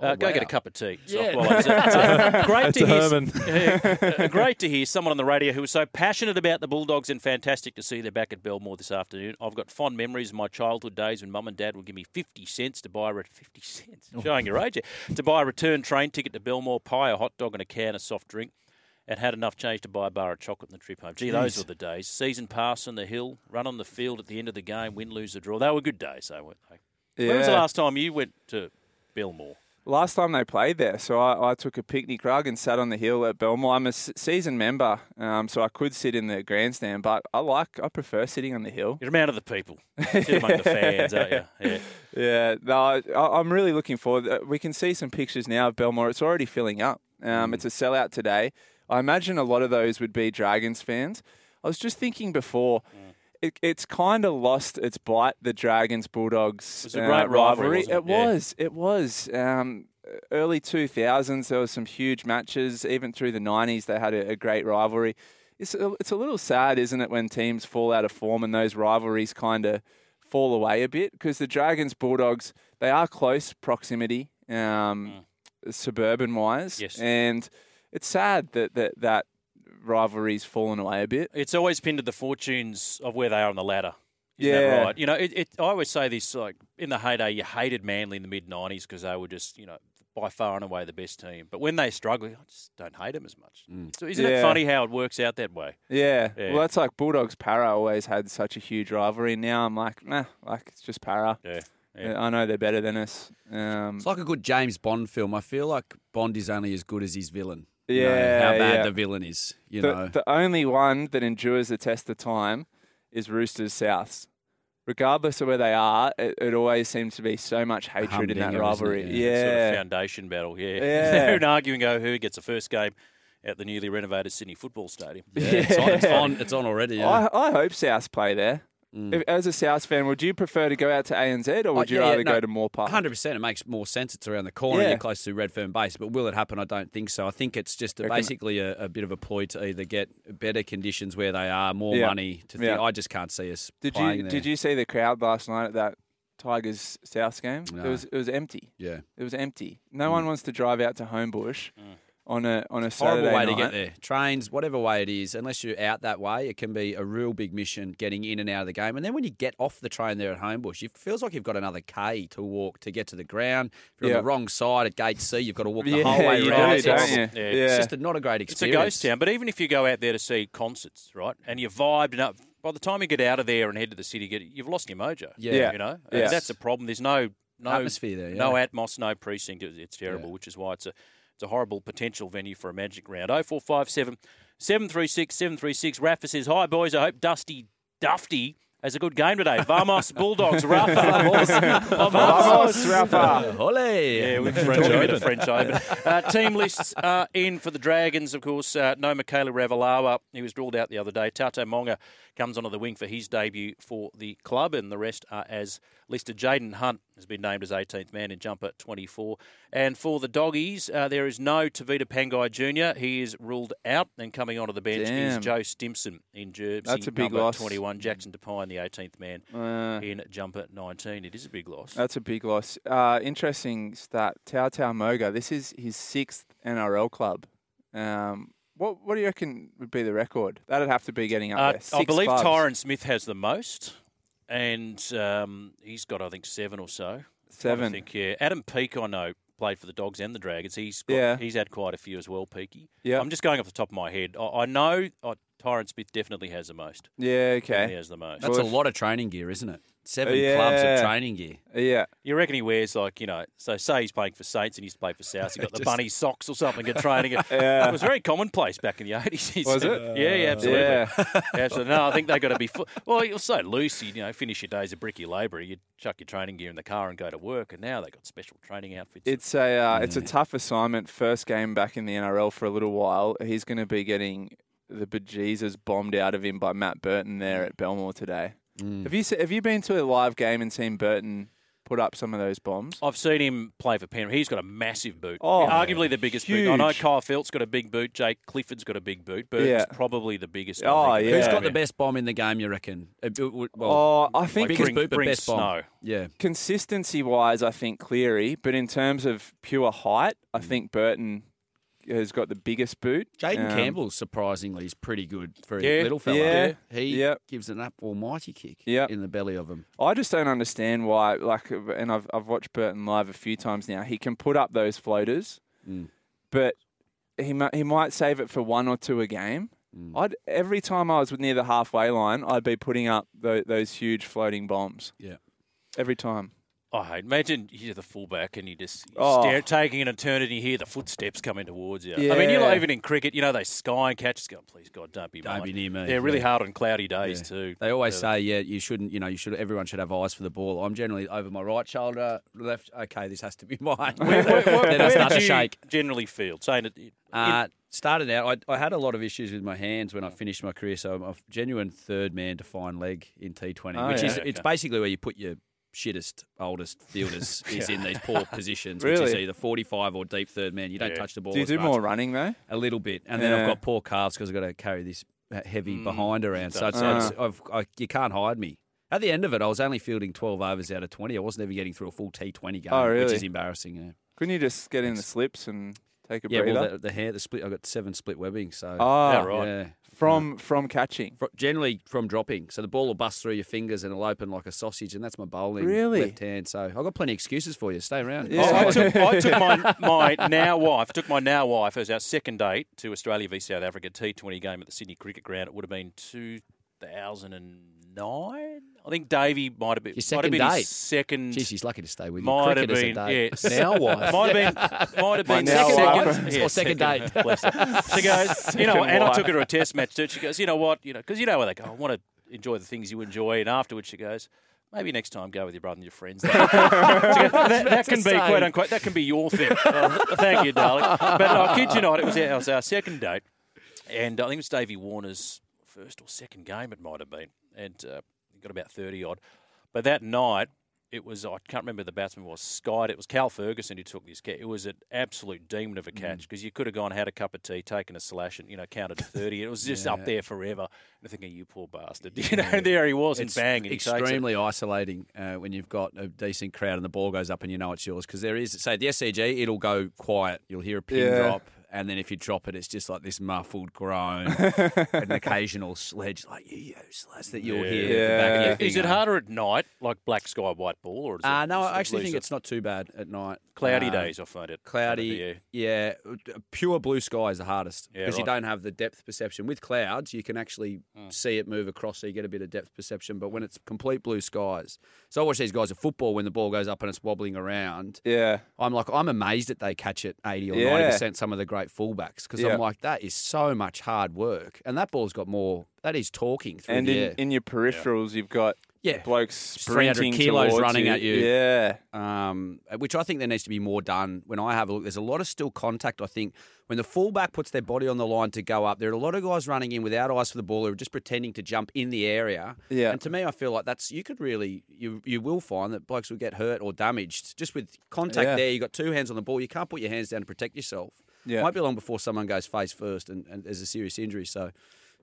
Uh, Oh, go get a cup of tea. Yeah. not- well, it's, it's, great to hear. Great to hear someone on the radio who was so passionate about the Bulldogs and fantastic to see they're back at Belmore this afternoon. I've got fond memories of my childhood days when Mum and Dad would give me fifty cents to buy a fifty cents, showing your age, here, to buy a return train ticket to Belmore, pie, a hot dog, and a can of soft drink. And had enough change to buy a bar of chocolate on the trip home. Gee, those were the days. Season pass on the hill, run on the field at the end of the game, win, lose, or draw. They were good days, though, weren't they? When was the last time you went to Belmore? Last time they played there, so I, I took a picnic rug and sat on the hill at Belmore. I'm a season member, um, so I could sit in the grandstand, but I like, I prefer sitting on the hill. You're a man of the people. Sit among the fans, aren't you? Yeah. Yeah, no, I, I'm really looking forward. uh, We can see some pictures now of Belmore. It's already filling up. Um, It's a sellout today. I imagine a lot of those would be Dragons fans. I was just thinking before, it, it's kind of lost its bite. The Dragons Bulldogs It was a great rivalry, wasn't it? It Yeah. was. It was. Um, early 2000s, there were some huge matches. Even through the 90s, they had a, a great rivalry. It's a, it's a little sad, isn't it, when teams fall out of form and those rivalries kind of fall away a bit because the Dragons Bulldogs they are close proximity, um, suburban wise, Yes. and it's sad that that that rivalry's fallen away a bit. It's always pinned to the fortunes of where they are on the ladder. Isn't Yeah. that right? You know, it, it, I always say this like in the heyday, you hated Manly in the mid '90s because they were just, you know, by far and away the best team. But when they struggle, I just don't hate them as much. So isn't it funny how it works out that way? Yeah. Yeah. well, that's like Bulldogs Para always had such a huge rivalry. Now I'm like, nah, like it's just Para. Yeah. Yeah, I know they're better than us. Um, It's like a good James Bond film. I feel like Bond is only as good as his villain. You know, Yeah, how bad yeah. the villain is. You the, know, the only one that endures the test of time is Roosters Souths. Regardless of where they are, it, it always seems to be so much hatred in that rivalry. Yeah. Yeah, Sort of foundation battle, yeah. Yeah. They're arguing over who gets the first game at the newly renovated Sydney Football Stadium. yeah, It's, on, it's on. It's on already. Yeah. I, I hope Souths play there. If, mm. as a South fan, would you prefer to go out to ANZ or would uh, you Mm. Oh, yeah, rather no, go to Moore Park? Hundred percent. It makes more sense. It's around the corner. Yeah. You're close to Redfern Base. But will it happen? I don't think so. I think it's just a, basically a, a bit of a ploy to either get better conditions where they are, more Yeah. money. To think, Yeah. I just can't see us Did you there. did you see the crowd last night at that Tigers South game? No. It was it was empty. Yeah. It was empty. No one mm. wants to drive out to Homebush mm. On a on a Saturday Horrible way night. to get there. Trains, whatever way it is, unless you're out that way, it can be a real big mission getting in and out of the game. And then when you get off the train there at Homebush, it feels like you've got another K to walk to get to the ground. If you're Yeah. on the wrong side at Gate C, you've got to walk the Yeah, whole way you around. do, It's don't you? Yeah. Yeah. It's just a, not a great experience. It's a ghost town, but even if you go out there to see concerts, right, and you're vibed and up, by the time you get out of there and head to the city, get, you've lost your mojo. Yeah. you know, Yeah. and that's a problem. There's no no Atmosphere there, no yeah. atmos, no precinct. It's terrible, which is why it's a it's a horrible potential venue for a magic round. Oh four five seven seven three six seven three six. Rafa says, "Hi boys, I hope Dusty Dufty." Has a good game today. Vamos Bulldogs, Rafa. Vamos, Vamos, Rafa. Ole. yeah, we've French talked about Open. the French Open. Uh, team lists are in for the Dragons, of course. Uh, no Mikaele Ravalawa. He was ruled out the other day. Tautau Moga comes onto the wing for his debut for the club, and the rest are as listed. Jaden Hunt has been named as 18th man in jumper 24. And for the Doggies, uh, there is no Tavita Pangai Jr. He is ruled out, and coming onto the bench is Joe Stimson in jersey That's a big number loss. 21. Jackson Topine, the 18th man Uh, in jumper 19. It is a big loss. That's a big loss. Uh, interesting stat. Tautau Moga. This is his sixth NRL club. Um, what what do you reckon would be the record? That'd have to be getting up Uh, there. I believe clubs. Tyron Smith has the most, and um, he's got I think seven or so. I Seven. think yeah. Adam Peake, I know, played for the Dogs and the Dragons. He's got, Yeah. he's had quite a few as well, Peaky. Yeah. I'm just going off the top of my head. I, I know uh, Tyrant Smith definitely has the most. Yeah, Definitely okay. has the most. That's a lot of training gear, isn't it? Seven Yeah. clubs of training gear. Yeah. You reckon he wears like you know? So say he's playing for Saints and he used to play for South. He got the Just- bunny socks or something at training. Yeah. It was very commonplace back in the eighties. Was it? Yeah, yeah, absolutely. Yeah. absolutely. No, I think they got to be. Fu- well, it was so loose. You know, finish your days a bricky labourer. You chuck your training gear in the car and go to work. And now they've got special training outfits. It's a uh, it's a tough assignment. First game back in the NRL for a little while. He's going to be getting the bejesus bombed out of him by Matt Burton there at Belmore today. Mm. Have you se- have you been to a live game and seen Burton put up some of those bombs? I've seen him play for Penrith. He's got a massive boot. Oh, arguably the biggest boot. I know huge. Kyle Feldt's got a big boot. Jake Clifford's got a big boot. Burton's Yeah. probably the biggest. Oh, yeah. Who's got the best bomb in the game? You reckon? Uh, b- w- Well, oh, I think biggest bring- boot, but bring best bomb. Yeah. consistency wise, I think Cleary, but in terms of pure height, I think Burton has got the biggest boot. Jayden Um, Campbell, surprisingly, is pretty good for a Yeah, little fella. yeah, He yep. gives an up almighty kick Yep. in the belly of him. I just don't understand why. Like, and I've I've watched Burton live a few times now. He can put up those floaters, Mm. but he might he might save it for one or two a game. Mm. I'd every time I was near the halfway line, I'd be putting up tho- those huge floating bombs. Yeah. every time. Oh, imagine you're the fullback and you just you Oh. stare, taking an eternity. You hear the footsteps coming towards you. I mean, you know, even in cricket, you know, they sky and catches. Go, please God, don't be Don't mine." be near me. They're really Yeah. hard on cloudy days Yeah. too. They always Yeah. say, yeah, you shouldn't, you know, you should. Everyone should have eyes for the ball. I'm generally over my right shoulder, left. Okay, this has to be mine. Where, where, where, then I start to shake. Generally, field saying it. Uh, started out, I, I had a lot of issues with my hands when I finished my career, so I'm a genuine third man to fine leg in T20, Oh, which yeah. is it's basically where you put your shittest, oldest fielders is in these poor positions, which is either 45 or deep third man. You don't Yeah. touch the ball. Do you do much. more running though? A little bit, and then I've got poor calves because I've got to carry this uh, heavy Mm. behind around. So it's, it's, I've, I, you can't hide me. At the end of it, I was only fielding 12 overs out of 20. I wasn't ever getting through a full T20 game, Oh, which is embarrassing. Yeah, Couldn't you just get in the slips and take a yeah. breather? Well, the, the hair, the split. I've got seven split webbing. So Ah, Yeah, right. yeah. From mm. from catching. Fro- generally from dropping. So the ball will bust through your fingers and it'll open like a sausage, and that's my bowling Really? left hand. So I've got plenty of excuses for you. Stay around. Yeah. I, I took, I took my, my now wife, took my now wife as our second date to Australia v South Africa T20 game at the Sydney Cricket Ground. It would have been 2009. I think Davey might have been, Your might have second been date? his second. Geez, she's lucky to stay with you. Might have Cricket as a been, date. yeah. Now wife. Might have been, might have been second, second, Or second date. Bless her. She goes, you know, Second and I took her to a test match too. She goes, you know what, you know, because you know where they go. I want to enjoy the things you enjoy, and afterwards she goes. Maybe next time go with your brother and your friends. That, that can be quote unquote. That can be your thing. Oh, thank you, darling. But I kid you not, it was our, it was our second date, and I think it was Davey Warner's first or second game. It might have been, and uh, got about thirty odd. But that night, it was I can't remember the batsman was. Skied. It was Cal Ferguson who took this catch. It was an absolute demon of a catch because you could have gone, had a cup of tea, taken a slash, and you know counted to thirty. It was just up there forever. And thinking, you poor bastard. You know, there he was, It's and bang, and he takes it. extremely isolating uh, when you've got a decent crowd and the ball goes up and you know it's yours because there is say the SCG it'll go quiet. You'll hear a pin Yeah. drop. And then if you drop it, it's just like this muffled groan, an occasional sledge like you useless that you'll hear. at the back of your Is it harder at night, like black sky, white ball, or is it, Uh, no, is it I actually think looser? it's not too bad at night. cloudy Uh, days. I find it Cloudy, yeah. Pure blue sky is the hardest Yeah, because you don't have the depth perception. With clouds, you can actually see it move across, so you get a bit of depth perception. But when it's complete blue skies, so I watch these guys at football when the ball goes up and it's wobbling around. Yeah. I'm like, I'm amazed that they catch it 80 or Yeah. 90 percent. Some of the great fullbacks because Yeah. I'm like, that is so much hard work, and that ball's got more. That is talking through And the in, air. in your peripherals, you've got Yeah. blokes sprinting kilos running you. at you. Yeah. um, which I think there needs to be more done. When I have a look, there's a lot of still contact. I think when the fullback puts their body on the line to go up, there are a lot of guys running in without eyes for the ball who are just pretending to jump in the area. Yeah. And to me, I feel like that's you could really you you will find that blokes will get hurt or damaged just with contact Yeah. there. You got two hands on the ball, you can't put your hands down to protect yourself. Yeah. Might be long before someone goes face first and, and there's a serious injury. So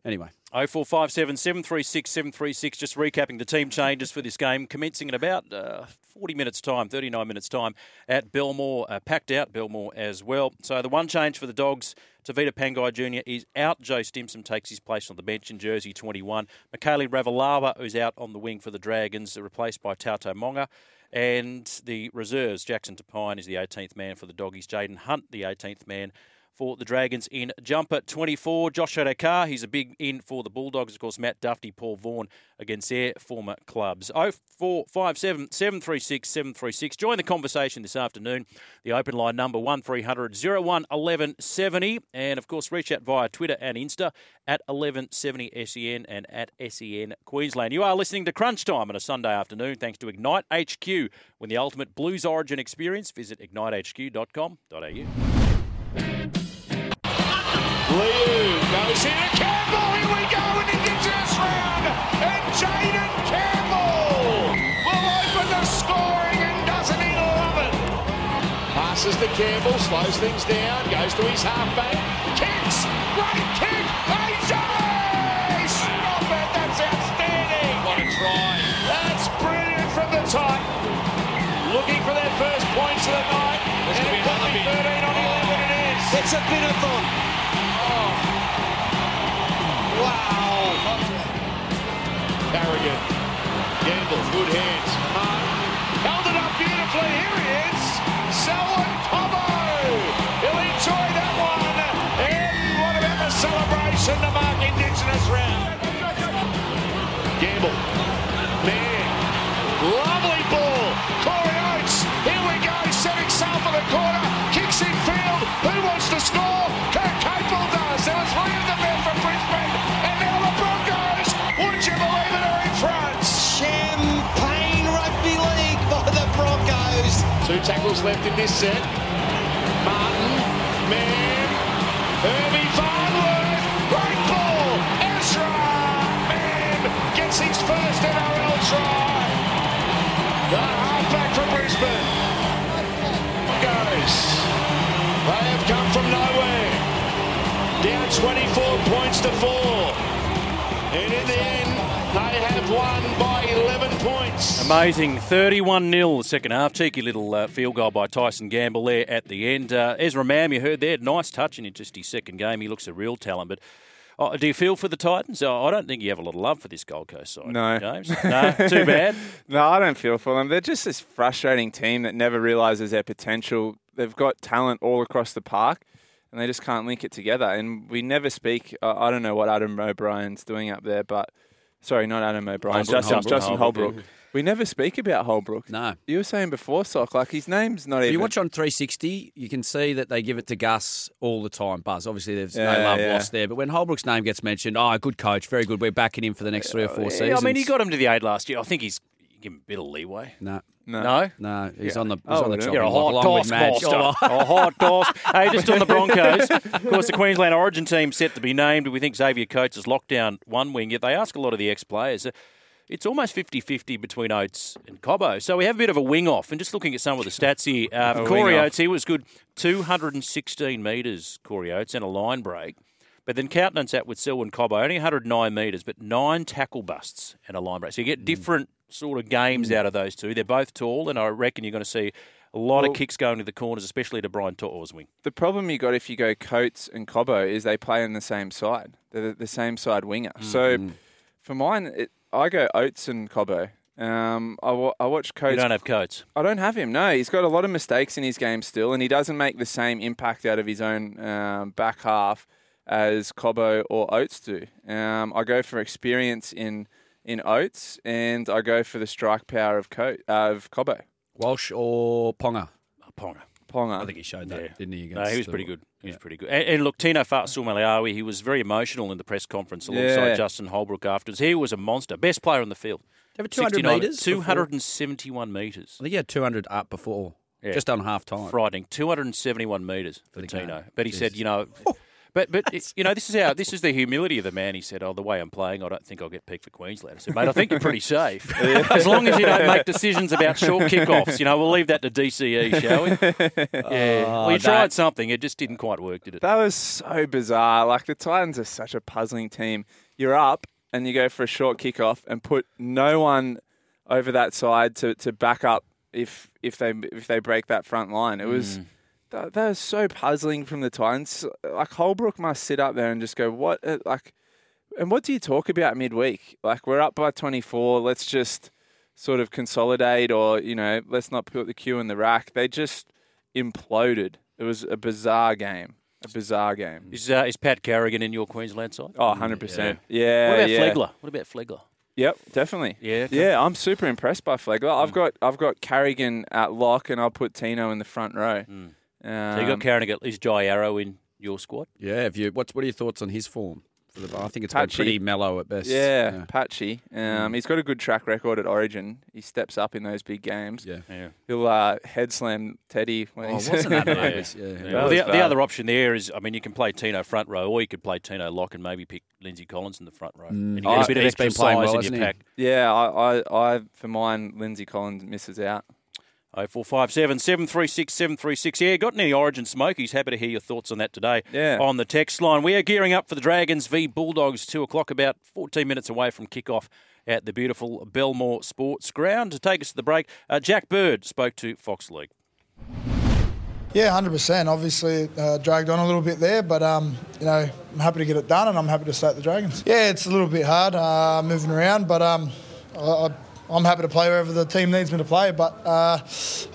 anyway. 0457 736 736. Just recapping the team changes for this game, commencing in about uh, 40 minutes' time, 39 minutes' time at Belmore. Uh, packed out Belmore as well. So the one change for the Dogs, Tavita Pangai Jr. is out. Joe Stimson takes his place on the bench in jersey 21. Mikaele Ravalawa, who's out on the wing for the Dragons, replaced by Tautau Moga. And the reserves, Jackson Topine is the 18th man for the Doggies. Jaden Hunt, the 18th man for the Dragons in jumper 24. Josh Addo-Carr, he's a big in for the Bulldogs. Of course, Matt Dufty, Paul Vaughan against their former clubs. 0457 736 736. Join the conversation this afternoon. The open line number 1300 01 1170. And of course, reach out via Twitter and Insta at 1170 SEN and at SEN Queensland. You are listening to Crunch Time on a Sunday afternoon thanks to Ignite HQ. When the ultimate Blues Origin experience, visit ignitehq.com.au. Liu goes here to Campbell. Here we go and in Indigenous round. And Jayden Campbell will open the scoring and doesn't he love it? Passes to Campbell, slows things down, goes to his halfback, kicks, great kick, AJ! Stop it, that's outstanding. What a try. That's brilliant from the top. Looking for their first points of the night. This and it could be 13 on 11 it is. It's a binathon. Wow. Carrigan. Gamble, good hands. Martin Two tackles left in this set. Martin. Man. Herbie Farnworth. Great ball. Ezra. Man. Gets his first NRL try. The halfback for Brisbane. Goes. They have come from nowhere. Down 24 points to four. And in the end, Amazing. 31 0 the second half. Cheeky little uh, field goal by Tyson Gamble there at the end. Uh, Ezra Mam, you heard there, nice touch in just his second game. He looks a real talent. But oh, do you feel for the Titans? Oh, I don't think you have a lot of love for this Gold Coast side. No. James. No, too bad. no, I don't feel for them. They're just this frustrating team that never realises their potential. They've got talent all across the park, and they just can't link it together. And we never speak. Uh, I don't know what Adam O'Brien's doing up there, but sorry, not Adam O'Brien, Holbrook. Justin, Holbrook. Justin Holbrook. We never speak about Holbrook. No. You were saying before, Sock, like his name's not If even. you watch on 360, you can see that they give it to Gus all the time. Buzz, obviously, there's no love yeah. lost there. But when Holbrook's name gets mentioned, oh, good coach, very good. We're backing him for the next three or four Yeah, seasons. I mean, he got him to the eight last year. I think he's give him a bit of leeway. No. No. No? No, he's Yeah. on the he's Oh, on the chopping You're a block, hot along with taskmaster. Madge. Oh, a hot task. Hey, just on the Broncos. Of course, the Queensland Origin team set to be named. We think Xavier Coates has locked down one wing, yet they ask a lot of the ex-players. It's almost 50-50 between Oates and Cobbo. So we have a bit of a wing off. And just looking at some of the stats here, uh, Corey. Oates, he was good 216 metres, Corey Oates, and a line break. But then countenance that with Selwyn Cobbo, only 109 metres, but nine tackle busts and a line break. So you Mm. get different sort of games out of those two. They're both tall, and I reckon you're going to see a lot Well- of kicks going to the corners, especially to Brian To'o's wing. The problem you got if you go Coates and Cobbo is they play on the same side. They're the, the same side winger. So Mm-hmm. for mine, it, I go Oates and Cobbo. Um, I, watch Coates. You don't have Coates. I don't have him. No, he's got a lot of mistakes in his game still, and he doesn't make the same impact out of his own um, back half as Cobbo or Oates do. Um, I go for experience in in Oates, and I go for the strike power of Co- uh, of Cobbo. Walsh or Ponga? Ponga. Ponga. I think he showed that, didn't he? No, he was the- pretty uh, good. He was pretty good. And, and look, Tino Fa'asuamaleaui, he was very emotional in the press conference alongside Yeah. Justin Holbrook afterwards. He was a monster. Best player on the field. Have a 200 metres 271 metres. I think he had 200 up before, Yeah. just on half time. Frightening. 271 metres for the Tino. game. But he said, you know, oh. But but it- you know, this is how this is the humility of the man. He said, "Oh, the way I'm playing, I don't think I'll get picked for Queensland." I said, "Mate, I think you're pretty safe as long as you don't make decisions about short kickoffs. You know, we'll leave that to DCE, shall we?" Yeah. Oh, well, you tried something. It just didn't quite work, did it? That was so bizarre. Like the Titans are such a puzzling team. You're up and you go for a short kickoff and put no one over that side to, to back up if if they if they break that front line. It was Mm. That, that was so puzzling from the Titans. Like Holbrook must sit up there and just go, "What?" uh, Like, and what do you talk about midweek? Like we're up by 24. Let's just sort of consolidate or you know let's not put the queue in the rack. They just imploded. It was a bizarre game. A bizarre game. Is, uh, is Pat Carrigan in your Queensland side? Oh, 100%. Yeah. What about yeah. Flegler? What about Flegler? Yep, definitely. Yeah, yeah. I'm super impressed by Flegler. I've got I've got Carrigan at lock, and I'll put Tino in the front row. Um, so you got Carrigan. Is Jai Arrow in your squad? Yeah. Have you? What's what are your thoughts on his form? For the, I think it's Patchy. been pretty mellow at best. Yeah, patchy. Um, Mm. He's got a good track record at Origin. He steps up in those big games. Yeah. Yeah. He'll uh, head slam Teddy when Oh, he's wasn't that Yeah. nervous? Yeah. Yeah. Well, the, the other option there is, I mean, you can play Tino front row, or you could play Tino lock and maybe pick Lindsay Collins in the front row. Mm. And you I- get a bit of he's extra been playing size well, in hasn't your he? pack. Yeah, I, I, I, for mine, Lindsay Collins misses out. 0457 736 736. Yeah, got any Origin Smokies? Happy to hear your thoughts on that today. Yeah. On the text line. We are gearing up for the Dragons v Bulldogs, 2 o'clock, about 14 minutes away from kickoff at the beautiful Belmore Sports Ground. To take us to the break, uh, Jack Bird spoke to Fox League. Yeah, hundred percent. Obviously, uh, dragged on a little bit there, but um, you know, I'm happy to get it done, and I'm happy to stay at the Dragons. Yeah, it's a little bit hard uh, moving around, but um, I, I, I'm happy to play wherever the team needs me to play. But uh,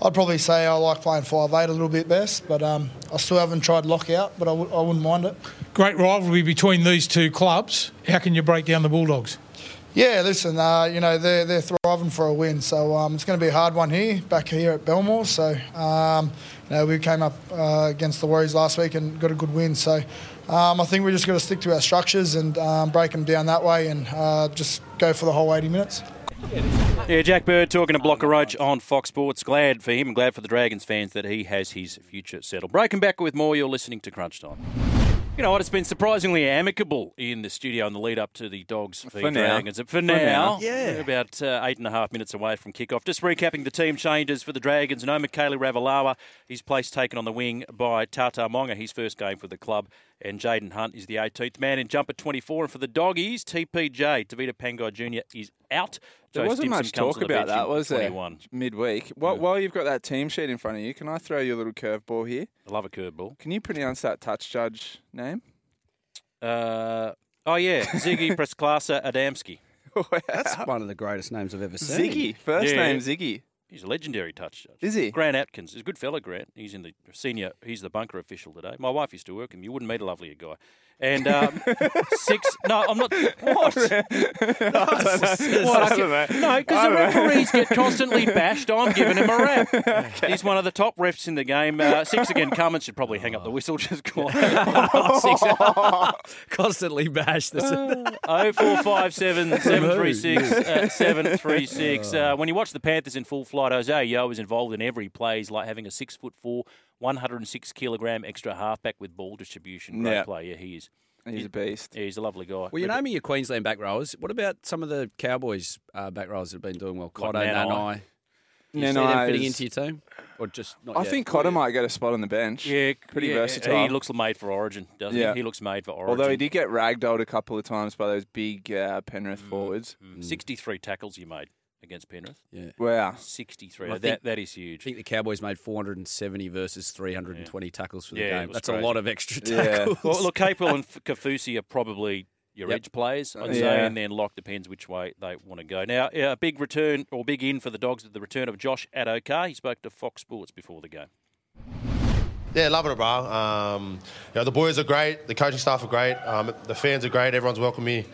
I'd probably say I like playing five eight a little bit best, but um, I still haven't tried lockout, but I w- I wouldn't mind it. Great rivalry between these two clubs. How can you break down the Bulldogs? Yeah, listen, uh, you know, they're, they're thriving for a win, so um, it's going to be a hard one here, back here at Belmore. So, um, you know, we came up uh, against the Warriors last week and got a good win. So, um, I think we just got to stick to our structures and um, break them down that way and uh, just go for the whole 80 minutes. Yeah, Jack Bird talking to Blocker Roach on Fox Sports. Glad for him and glad for the Dragons fans that he has his future settled. Breaking back with more, you're listening to Crunch Time. You know what? It's been surprisingly amicable in the studio in the lead up to the Dogs v For now. Dragons. For, For now, now. yeah. We're about uh, eight and a half minutes away from kickoff. Just recapping the team changes for the Dragons. No Mikaele Ravalawa. His place taken on the wing by Tautau Moga, his first game for the club. And Jaden Hunt is the 18th man in jumper 24. And for the Doggies, TPJ, Tavita Pangai Jr. is out. There Joe wasn't Stimson much talk about that, was there? 21. Midweek. While, while you've got that team sheet in front of you, can I throw you a little curveball here? I love a curveball. Can you pronounce that touch judge name? Uh, oh, yeah. Ziggy Przeklasa Adamski. That's one of the greatest names I've ever seen. Ziggy. First Yeah. name Ziggy. He's a legendary touch judge. Is he? Grant Atkins. He's a good fella, Grant. He's in the senior. He's the bunker official today. My wife used to work him. You wouldn't meet a lovelier guy. And um, six. No, I'm not. What? what? I can- no, because the referees get constantly bashed. I'm giving him a rap. He's one of the top refs in the game. Uh, six again. Cummins should probably hang up the whistle. Just on. Six. Constantly bashed. This. Oh four five seven seven three six uh, seven three six. Uh, when you watch the Panthers in full flight, Isaiah Yeo is involved in every play. He's like having a six foot four, one hundred and six kilogram extra halfback with ball distribution. Great Yeah. player, he is. He's a beast. Yeah, he's a lovely guy. Well, you know me, your Queensland back rowers. What about some of the Cowboys uh, back rowers that have been doing well? Like Cotter, Nanai. Nanai. Do you see Nanai them fitting is- into your team? Or just not I yet? think Cotter might get a spot on the bench. Yeah, pretty yeah, versatile. He looks made for Origin, doesn't Yeah. he? He looks made for Origin. Although he did get ragdolled a couple of times by those big uh, Penrith forwards. sixty-three tackles he made against Penrith. Yeah. Wow. sixty-three. I that think- that is huge. I think the Cowboys made 470 versus 320 tackles for the Yeah, game. was That's a lot of extra Yeah. tackles. Well, look, Capel and Kaufusi are probably your Yep. edge players, I'd say, and then Lock depends which way they want to go. Now, a big return or big in for the Dogs with the return of Josh Addo-Carr. He spoke to Fox Sports before the game. Yeah, loving it, bro. Um, you know, the boys are great. The coaching staff are great. Um, the fans are great. Everyone's welcomed me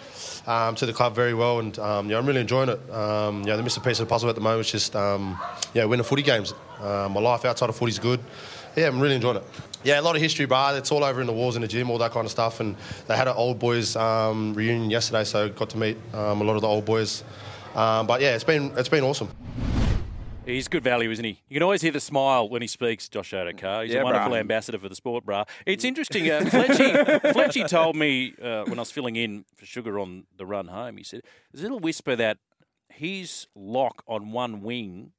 um, to the club very well, and um, you I'm really enjoying it. Um, you know, the missing piece of the puzzle at the moment is just um, yeah, winning footy games. Uh, my life outside of footy is good. Yeah, I'm really enjoying it. Yeah, a lot of history, bro. It's all over in the walls in the gym, all that kind of stuff. And they had an old boys um, reunion yesterday, so got to meet a lot of the old boys. But yeah, it's been it's been awesome. He's good value, isn't he? You can always hear the smile when he speaks, Josh Addo-Carr. He's Yeah, a wonderful bruh. ambassador for the sport, brah. It's interesting. Uh, Fletchy, Fletchy told me uh, when I was filling in for Sugar on the run home, he said, there's a little whisper that his lock on one wing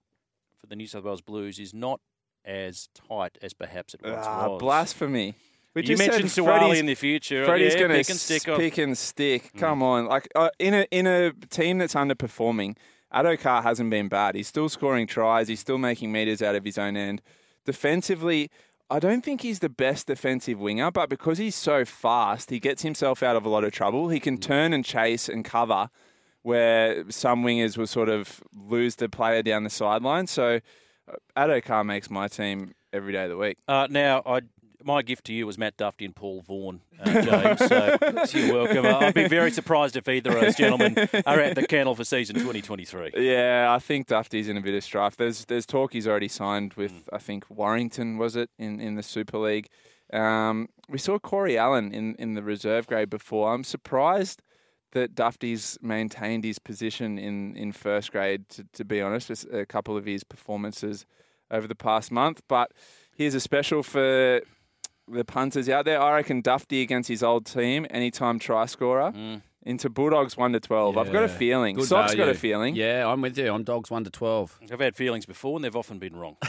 for the New South Wales Blues is not as tight as perhaps it once Ah, was. blasphemy. We You mentioned Suaalii in the future. Freddie's Yeah, going to pick and stick pick and stick. Come on, like uh, in a in a team that's underperforming, Addo-Carr hasn't been bad. He's still scoring tries. He's still making meters out of his own end. Defensively, I don't think he's the best defensive winger, but because he's so fast, he gets himself out of a lot of trouble. He can turn and chase and cover where some wingers will sort of lose the player down the sideline. So uh, Addo-Carr makes my team every day of the week. Uh, now, I my gift to you was Matt Dufty and Paul Vaughan, uh, James. so, so you're welcome. I'd be very surprised if either of those gentlemen are at the kennel for season 2023. Yeah, I think Dufty's in a bit of strife. There's there's talk he's already signed with Mm. I think Warrington was it in, in the Super League. Um, we saw Corey Allan in, in the reserve grade before. I'm surprised that Dufty's maintained his position in, in first grade. To, to be honest, with a couple of his performances over the past month. But here's a special for the punters out there. I reckon Dufty against his old team, anytime try scorer. Mm. Into Bulldogs one to twelve. I've got a Yeah. feeling. Good Sock's got a value. feeling. Yeah, I'm with you. I'm dogs one to twelve. I've had feelings before, and they've often been wrong.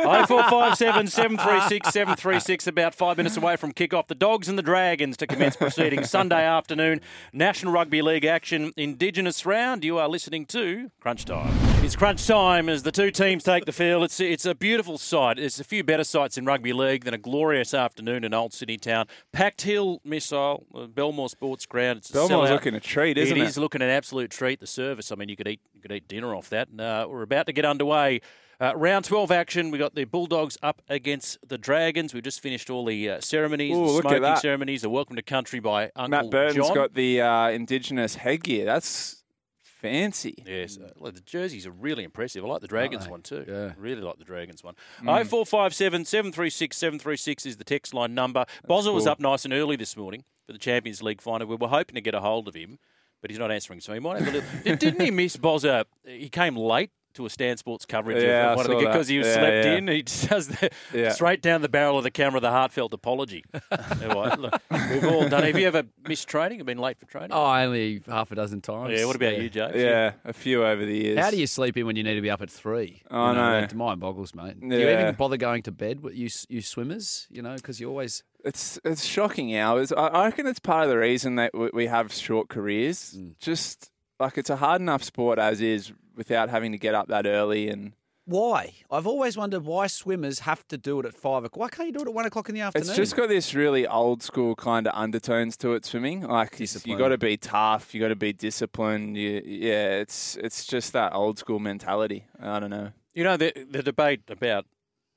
Oh four five seven seven three six seven three six. About five minutes away from kick-off. The Dogs and the Dragons to commence proceedings Sunday afternoon. National Rugby League action, Indigenous round. You are listening to Crunch Time. It's crunch time as the two teams take the field. It's it's a beautiful sight. There's a few better sights in rugby league than a glorious afternoon in Old Sydney Town. Packed Hill Missile, uh, Belmore Sports Ground. It's sellout. looking a treat, isn't it? It is looking an absolute treat. The service. I mean, you could eat you could eat dinner off that. And, uh, we're about to get underway. Uh, round 12 action. We got the Bulldogs up against the Dragons. We've just finished all the uh, ceremonies, Ooh, the smoking ceremonies, the welcome to country by Uncle Matt Burton's John. got the uh, Indigenous headgear. That's fancy. Yes, uh, well, the jerseys are really impressive. I like the Dragons one too. Yeah, really like the Dragons one. Mm. Oh four five seven seven three six seven three six is the text line number. Was cool. up nice and early this morning for the Champions League final. We were hoping to get a hold of him, but he's not answering. So he might have a little. Did- Didn't he miss Bozza? He came late to a Stan Sports coverage Yeah, of one of the because he was Yeah, slept yeah. in. He just does the Yeah. straight down the barrel of the camera the heartfelt apology. Look, We've all done. it. Have you ever missed training? Have been late for training? Oh, only half a dozen times. Yeah, what about you, James? Yeah, a few over the years. How do you sleep in when you need to be up at three? I You know. That mind boggles, mate. Do you even bother going to bed? You you swimmers, you know, because you always. It's it's shocking hours. I, I reckon it's part of the reason that we, we have short careers. Mm. Just like it's a hard enough sport as is without having to get up that early and. Why? I've always wondered why swimmers have to do it at five o'clock. Why can't you do it at one o'clock in the afternoon? It's just got this really old school kind of undertones to it swimming. Like you got to be tough, you got to be disciplined. You, yeah, it's it's just that old school mentality. I don't know. You know the the debate about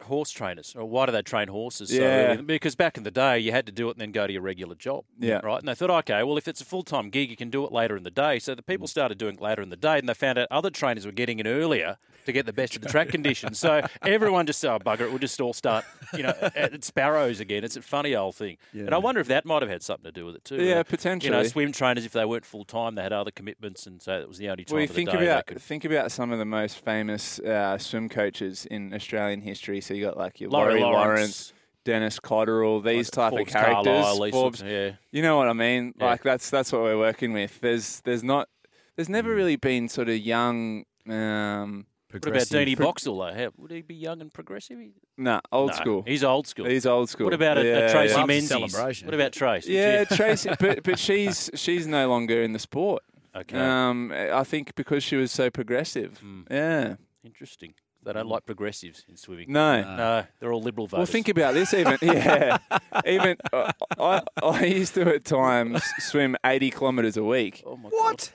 horse trainers or why do they train horses so Yeah. Because back in the day, you had to do it and then go to your regular job. Yeah. Right. And they thought, okay, well, if it's a full time gig, you can do it later in the day. So the people started doing it later in the day, and they found out other trainers were getting in earlier to get the best of the track conditions. So everyone just said, oh, bugger it, we'll just all start, you know, at, at Sparrows again. It's a funny old thing. Yeah. And I wonder if that might have had something to do with it too. Yeah, potentially You know, swim trainers, if they weren't full time, they had other commitments, and so it was the only time Well, of the think day about could think about some of the most famous uh, swim coaches in Australian history. So you got like your Laurie Laurie, Lawrence. Lawrence, Dennis Cotterill, these type Forbes of characters. Carlyle, these Forbes, yeah. you know what I mean? Yeah. Like that's that's what we're working with. There's there's not there's never really been sort of young. Um, What about Deanie Boxall, though? How, would he be young and progressive? Nah, old No, school. He's old school. He's old school. What about a, Yeah, a Tracey yeah. Menzies? What about Trace? Would Yeah, you- Tracey, but but she's she's no longer in the sport. Okay. Um, I think because she was so progressive. Hmm. Yeah. Interesting. They don't like progressives in swimming. No. no, they're all liberal voters. Well, think about this. Even yeah, even uh, I I used to at times swim eighty kilometres a week. Oh my what?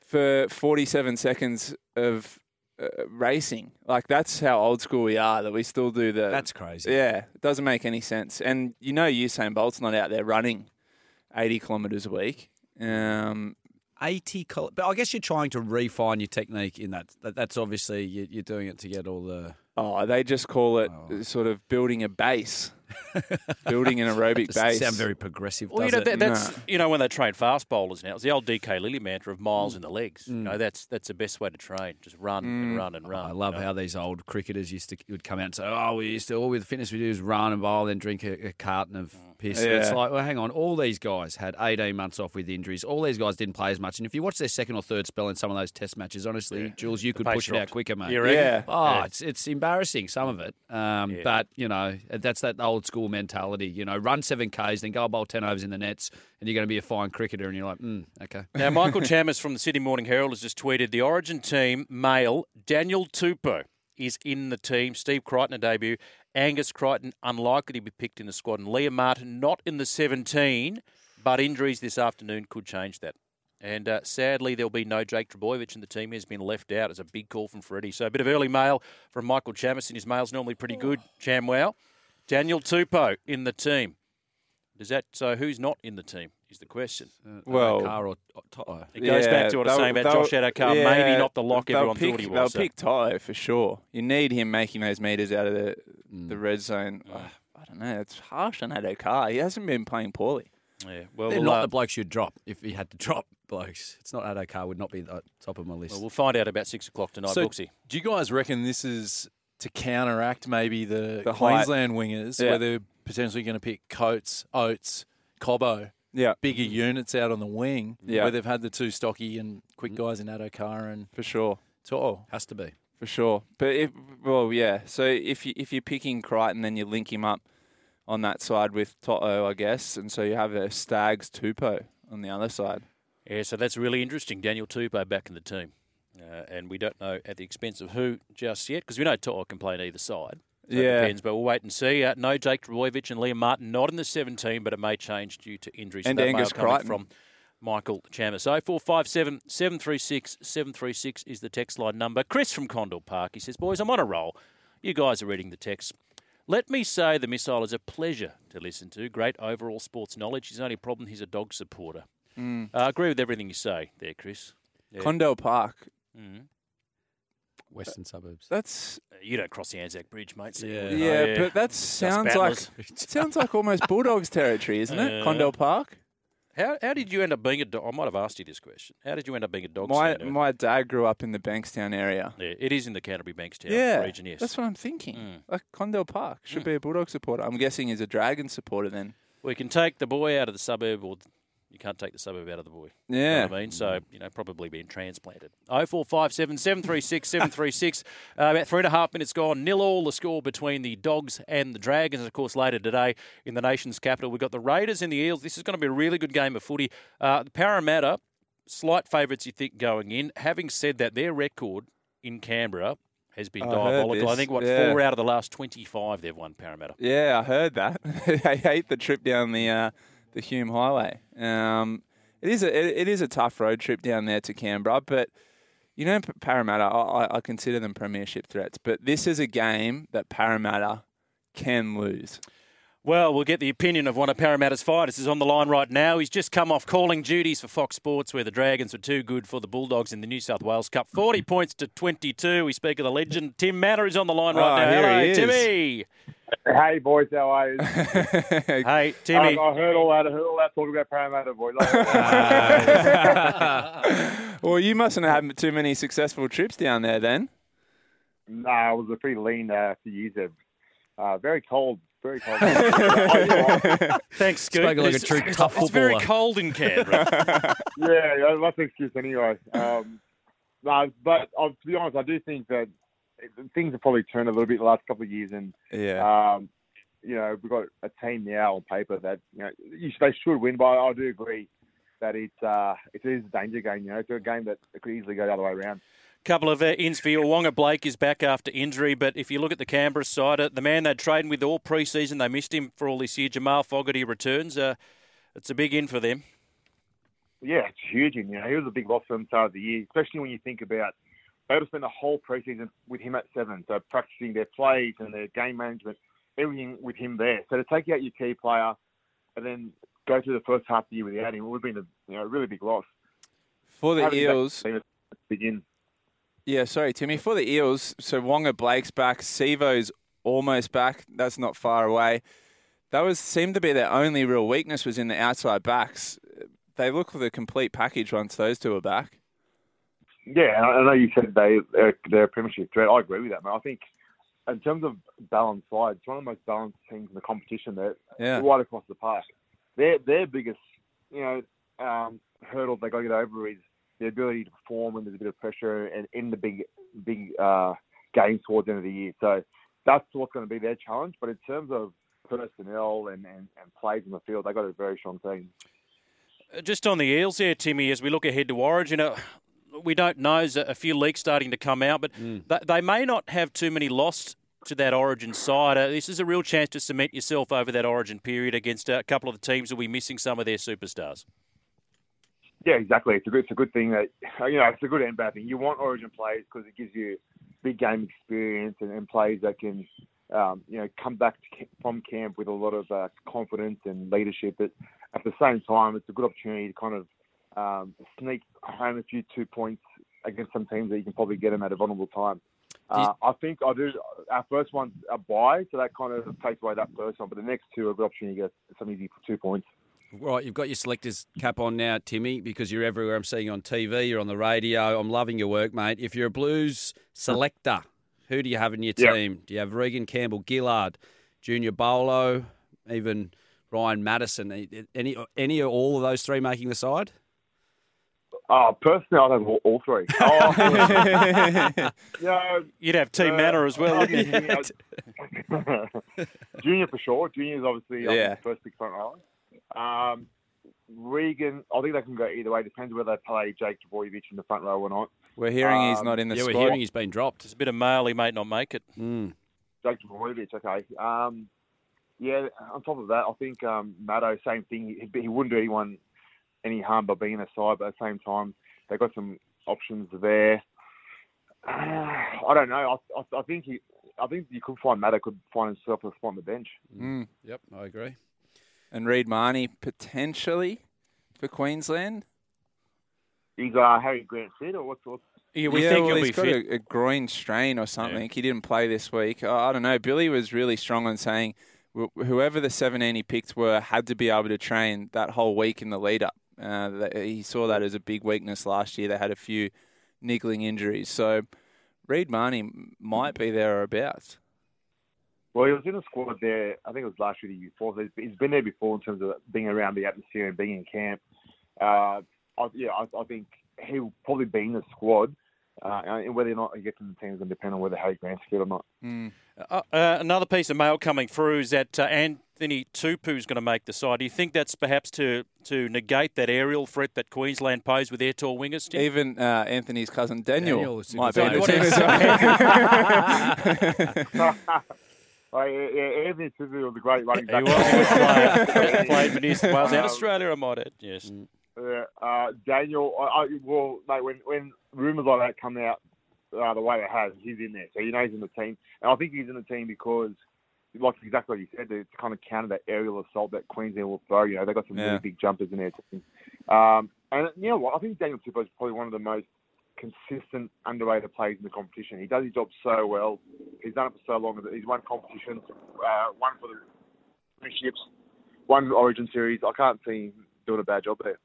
For forty seven seconds of uh, racing. Like that's how old school we are. That we still do the. That's crazy. Yeah, it doesn't make any sense. And you know, Usain Bolt's not out there running eighty kilometres a week. Um, 80 col- but I guess you're trying to refine your technique in that. that that's obviously you, you're doing it to get all the Oh, they just call it oh. sort of building a base, building an aerobic Doesn't base. sound very progressive. Well, you know it? that, that's you know when they train fast bowlers now. It's the old DK Lillee mantra of Mm. miles in the legs. You mm. know that's that's the best way to train. Just run and mm. run and run. I love how these old cricketers used to would come out and say, "Oh, we used to all with fitness we do is run and bowl, then drink a, a carton of mm. Piss." And It's like, well, hang on, all these guys had 18 months off with injuries. All these guys didn't play as much. And if you watch their second or third spell in some of those Test matches, honestly, Jules, you The could pace push it out quicker, mate. You reckon? Yeah. Oh, Yeah. it's it's embarrassing some of it, um, Yeah. but you know that's that old school mentality. You know, run seven k's, then go bowl ten overs in the nets, and you're going to be a fine cricketer. And you're like, mm, okay. Now, Michael Chammas from the Sydney Morning Herald has just tweeted the Origin team male Daniel Tupou is in the team. Steve Crichton a debut. Angus Crichton unlikely to be picked in the squad, and Liam Martin not in the 17. But injuries this afternoon could change that. And uh, sadly, there'll be no Jake Trbojevic in the team. He's been left out. It's a big call from Freddie. So a bit of early mail from Michael Chamison. His mail's normally pretty good. Chamwow. Daniel Tupou in the team. Does that so? Who's not in the team is the question. Well, Addo-Carr or To'o. It goes back to what I was saying about Josh Addo-Carr. Maybe not the lock everyone pick, thought he was. They'll so. pick To'o for sure. You need him making those meters out of the the red zone. Mm. Uh, I don't know. It's harsh on Addo-Carr. He hasn't been playing poorly. Yeah, well, They're we'll, not uh, the blokes you'd drop if he had to drop blokes. It's not Addo-Carr would not be the top of my list. well, we'll find out about six o'clock tonight, So, Brooksy. do you guys reckon this is to counteract maybe the, The height. Queensland wingers, Yeah. where they're potentially going to pick Coates, Oates, Cobbo, Yeah, bigger units out on the wing, Yeah. where they've had the two stocky and quick mm. guys in Addo-Carr and for sure. To'o. Has to be. For sure. But if well, yeah. So if you if you're picking Crichton, then you link him up on that side with To'o, I guess, and so you have a Stags Tupou on the other side. Yeah, so that's really interesting. Daniel Tupou back in the team. Uh, and we don't know at the expense of who just yet, because we know To'o can play on either side. So Yeah. It depends, but we'll wait and see. Uh, no Jake Trbojevic and Liam Martin not in the 17, but it may change due to injuries. And that Angus Crichton. from Michael Chammas. 0457 736 736 is the text line number. Chris from Condell Park, he says, Boys, I'm on a roll. You guys are reading the text. Let me say the missile is a pleasure to listen to. Great overall sports knowledge. His only problem, he's a dog supporter. Mm. Uh, I agree with everything you say there, Chris. Yeah. Condell Park. Mhm. Western suburbs. That's You don't cross the Anzac Bridge, mate. so you Yeah. wouldn't yeah, but that sounds like sounds like almost Bulldogs territory, isn't it? Uh, Condell Park. How, how did you end up being a dog? I might have asked you this question. How did you end up being a dog My stander? my dad grew up in the Bankstown area. Yeah, it is in the Canterbury Bankstown Yeah, region, yes. that's what I'm thinking. Mm. Like Condell Park should be a Bulldog supporter. I'm guessing he's a Dragon supporter then. We can take the boy out of the suburb, or you can't take the suburb out of the boy. You know Yeah. what I mean? So, you know, probably being transplanted. 0457 736 736. Uh, about three and a half minutes gone. Nil all the score between the Dogs and the Dragons. Of course, later today in the nation's capital, we've got the Raiders and the Eels. This is going to be a really good game of footy. Uh, the Parramatta, slight favourites, you think, going in. Having said that, their record in Canberra has been I diabolical. I think, what, yeah. four out of the last 25 they've won Parramatta. Yeah, I heard that. they hate the trip down the uh, the Hume Highway. Um, it is a it, it is a tough road trip down there to Canberra, but you know Parramatta, I, I- I consider them premiership threats. But this is a game that Parramatta can lose. Well, we'll get the opinion of one of Parramatta's fighters is on the line right now. He's just come off calling duties for Fox Sports, where the Dragons were too good for the Bulldogs in the New South Wales Cup. 40 points to 22. We speak of the legend. Tim Mannah is on the line right Oh, now. here Hello, he is. Timmy. Hey boys, how are you? hey, Timmy. I, I heard all that. I heard all that talk about Parramatta boys. well, you mustn't have had too many successful trips down there then. nah, it was a pretty lean uh, few years there. Uh, very cold, very cold. Thanks, Scoot. Spoken like a It's- true it's- tough It's very cold in Canberra. yeah, yeah, that's an excuse anyway. Um, no, but uh, to be honest, I do think that things have probably turned a little bit the last couple of years, and Yeah. um, you know we've got a team now on paper that you know you, they should win. But I, I do agree that it's uh, it is a danger game. You know, it's a game that could easily go the other way around. Couple of uh, ins for you. Waqa Blake is back after injury, but if you look at the Canberra side, uh, the man they'd trading with all pre-season, they missed him for all this year. Jamal Fogarty returns. Uh, it's a big in for them. Yeah, it's huge. in. you know, he was a big loss for them start of the year, especially when you think about they would have spent the whole preseason with him at seven, so practicing their plays and their game management, everything with him there. So to take out your key player and then go through the first half of the year without him, would have been a you know, really big loss. For the Having Eels, team at the begin. Yeah, sorry, Timmy. For the Eels, so Waqa Blake's back, Sivo's almost back. That's not far away. That was seemed to be their only real weakness was in the outside backs. They look like a complete package once those two are back. Yeah, I know you said they they're, they're a premiership threat. I agree with that, man. I think in terms of balanced side, it's one of the most balanced teams in the competition. They're Yeah. right across the park. Their their biggest, you know, um, hurdle they got to get over is the ability to perform when there's a bit of pressure and in the big big uh, games towards the end of the year. So that's what's going to be their challenge. But in terms of personnel and, and, and plays in the field, they've got a very strong team. Uh, Just on the Eels here, Timmy, as we look ahead to Origin, uh, we don't know. There's a a few leaks starting to come out, but th- they may not have too many lost to that Origin side. Uh, this is a real chance to cement yourself over that Origin period against a couple of the teams who will be missing some of their superstars. Yeah, exactly. It's a good, it's a good thing that you know it's a good and bad thing. You want Origin players because it gives you big game experience and, and players that can um, you know come back to, from camp with a lot of uh, confidence and leadership. But at the same time, it's a good opportunity to kind of um, sneak home a few two points against some teams that you can probably get them at a vulnerable time. Uh, I think I do. Our first one's a buy, so that kind of takes away that first one. But the next two are a good opportunity to get some easy two points. Right, you've got your selector's cap on now, Timmy, because you're everywhere. I'm seeing you on TV, you're on the radio. I'm loving your work, mate. If you're a Blues selector, who do you have in your Yep. team? Do you have Reagan Campbell-Gillard, Junior Paulo, even Ryan Matterson? Any, any or all of those three making the side? Oh, personally, I'd have all, all three. Oh, yeah, You'd have Team uh, Mannah as well, wouldn't you? Junior for sure. Junior's obviously I Yeah. the first big front rower. Um, Reagan, I think they can go either way. Depends whether they play Jake Trbojevic in the front row or not. We're hearing he's Um, not in the yeah, squad. we're hearing he's been dropped. It's a bit of mail, he may not make it. Mm. Jake Trbojevic, okay. Um, yeah, on top of that, I think um, Maddo, same thing. He, he wouldn't do anyone any harm by being a side, but at the same time, they've got some options there. Uh, I don't know. I, I, I think he, I think you could find Maddo could find himself a spot on the bench. Mm. Yep, I agree. And Reed Mahoney potentially for Queensland. He's uh, Harry Grant fit, or what's what's Yeah, we yeah, think well, he'll he's be got fit. A, a groin strain or something. He didn't play this week. I, I don't know. Billy was really strong on saying wh- whoever the 17 he picked were had to be able to train that whole week in the lead up. Uh, that, he saw that as a big weakness last year. They had a few niggling injuries. So Reed Mahoney might be there or abouts. Well, he was in the squad there. I think it was last year, the year before. So he's- he's been there before in terms of being around the atmosphere and being in camp. Uh, I, yeah, I, I think he'll probably be in the squad. Uh, and whether or not he gets in the team is going to depend on whether Harry Grant's fit or not. Uh, uh, another piece of mail coming through is that uh, Anthony Tupou's going to make the side. Do you think that's perhaps to, to negate that aerial threat that Queensland pose with their tall wingers? Tim? Even uh, Anthony's cousin Daniel, Daniel might be in the team as well. Oh, yeah, yeah, Anthony Suzuki was a great running back. He was a. Played for New South Wales and Um, Australia, I might add. Yes. Yeah, uh, Daniel. I, I, well, mate, when when rumours like that come out uh, the way it has, he's in there, so you know he's in the team. And I think he's in the team because, like exactly what you said, it's kind of counter that aerial assault that Queensland will throw. You know, they've got some Yeah. really big jumpers in their team. Um, and you know what? I think Daniel Tupou is probably one of the most consistent, underrated players in the competition. He does his job so well. He's done it for so long. that He's won competitions, uh, one for the premierships, one Origin series. I can't see him doing a bad job there.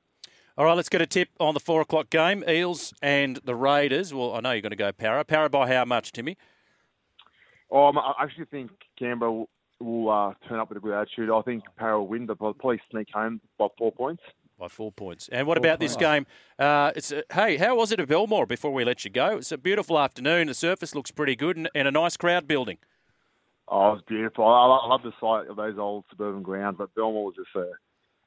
All right, let's get a tip on the four o'clock game. Eels and the Raiders. Well, I know you're going to go Para. Para by how much, Timmy? Um, I actually think Canberra will, will uh, turn up with a good attitude. I think Para will win, but probably sneak home by four points. By four points. And what Four about this game? Uh, it's a, hey, how was it at Belmore before we let you go? It's a beautiful afternoon. The surface looks pretty good and, and a nice crowd building. Oh, it was beautiful. I, I love the sight of those old suburban grounds, but Belmore was just a,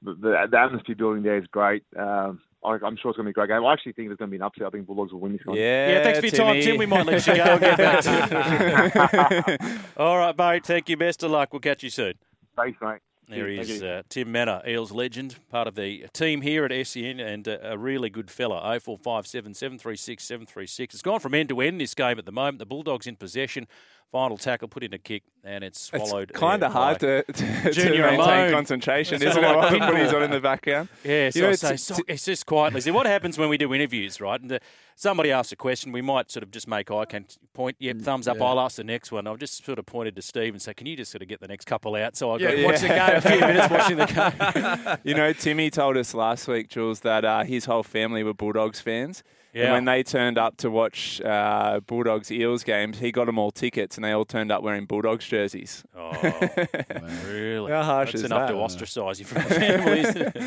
the, the, the atmosphere building there is great. Um, I, I'm sure it's going to be a great game. I actually think there's going to be an upset. I think Bulldogs will win this one. Yeah, Yeah, thanks for your time, Tim. We might let you go and get back to you. All right, mate. Thank you. Best of luck. We'll catch you soon. Thanks, mate. There he is, uh, Tim Mannah, Eels legend, part of the team here at SEN, and uh, a really good fella. 0457 736 736. It's gone from end to end this game at the moment. The Bulldogs in possession. Final tackle, put in a kick, and it's swallowed. It's kind of hard to, to, to maintain Ramone. concentration, It's isn't it? While the footy's on in the background. Yeah, so You know, I it's- say, so, it's just quietly. See, what happens when we do interviews, right? And the, somebody asks a question, we might sort of just make eye contact, point, yep, thumbs up, yeah. I'll ask the next one. I've just sort of pointed to Steve and say, can you just sort of get the next couple out so I Yeah, can yeah. watch the game, a few minutes watching the game. you know, Timmy told us last week, Jules, that uh, his whole family were Bulldogs fans. Yeah. And when they turned up to watch uh, Bulldogs Eels games, he got them all tickets, and they all turned up wearing Bulldogs jerseys. Oh, really? How harsh That's is enough that? to ostracise you from the family, isn't it?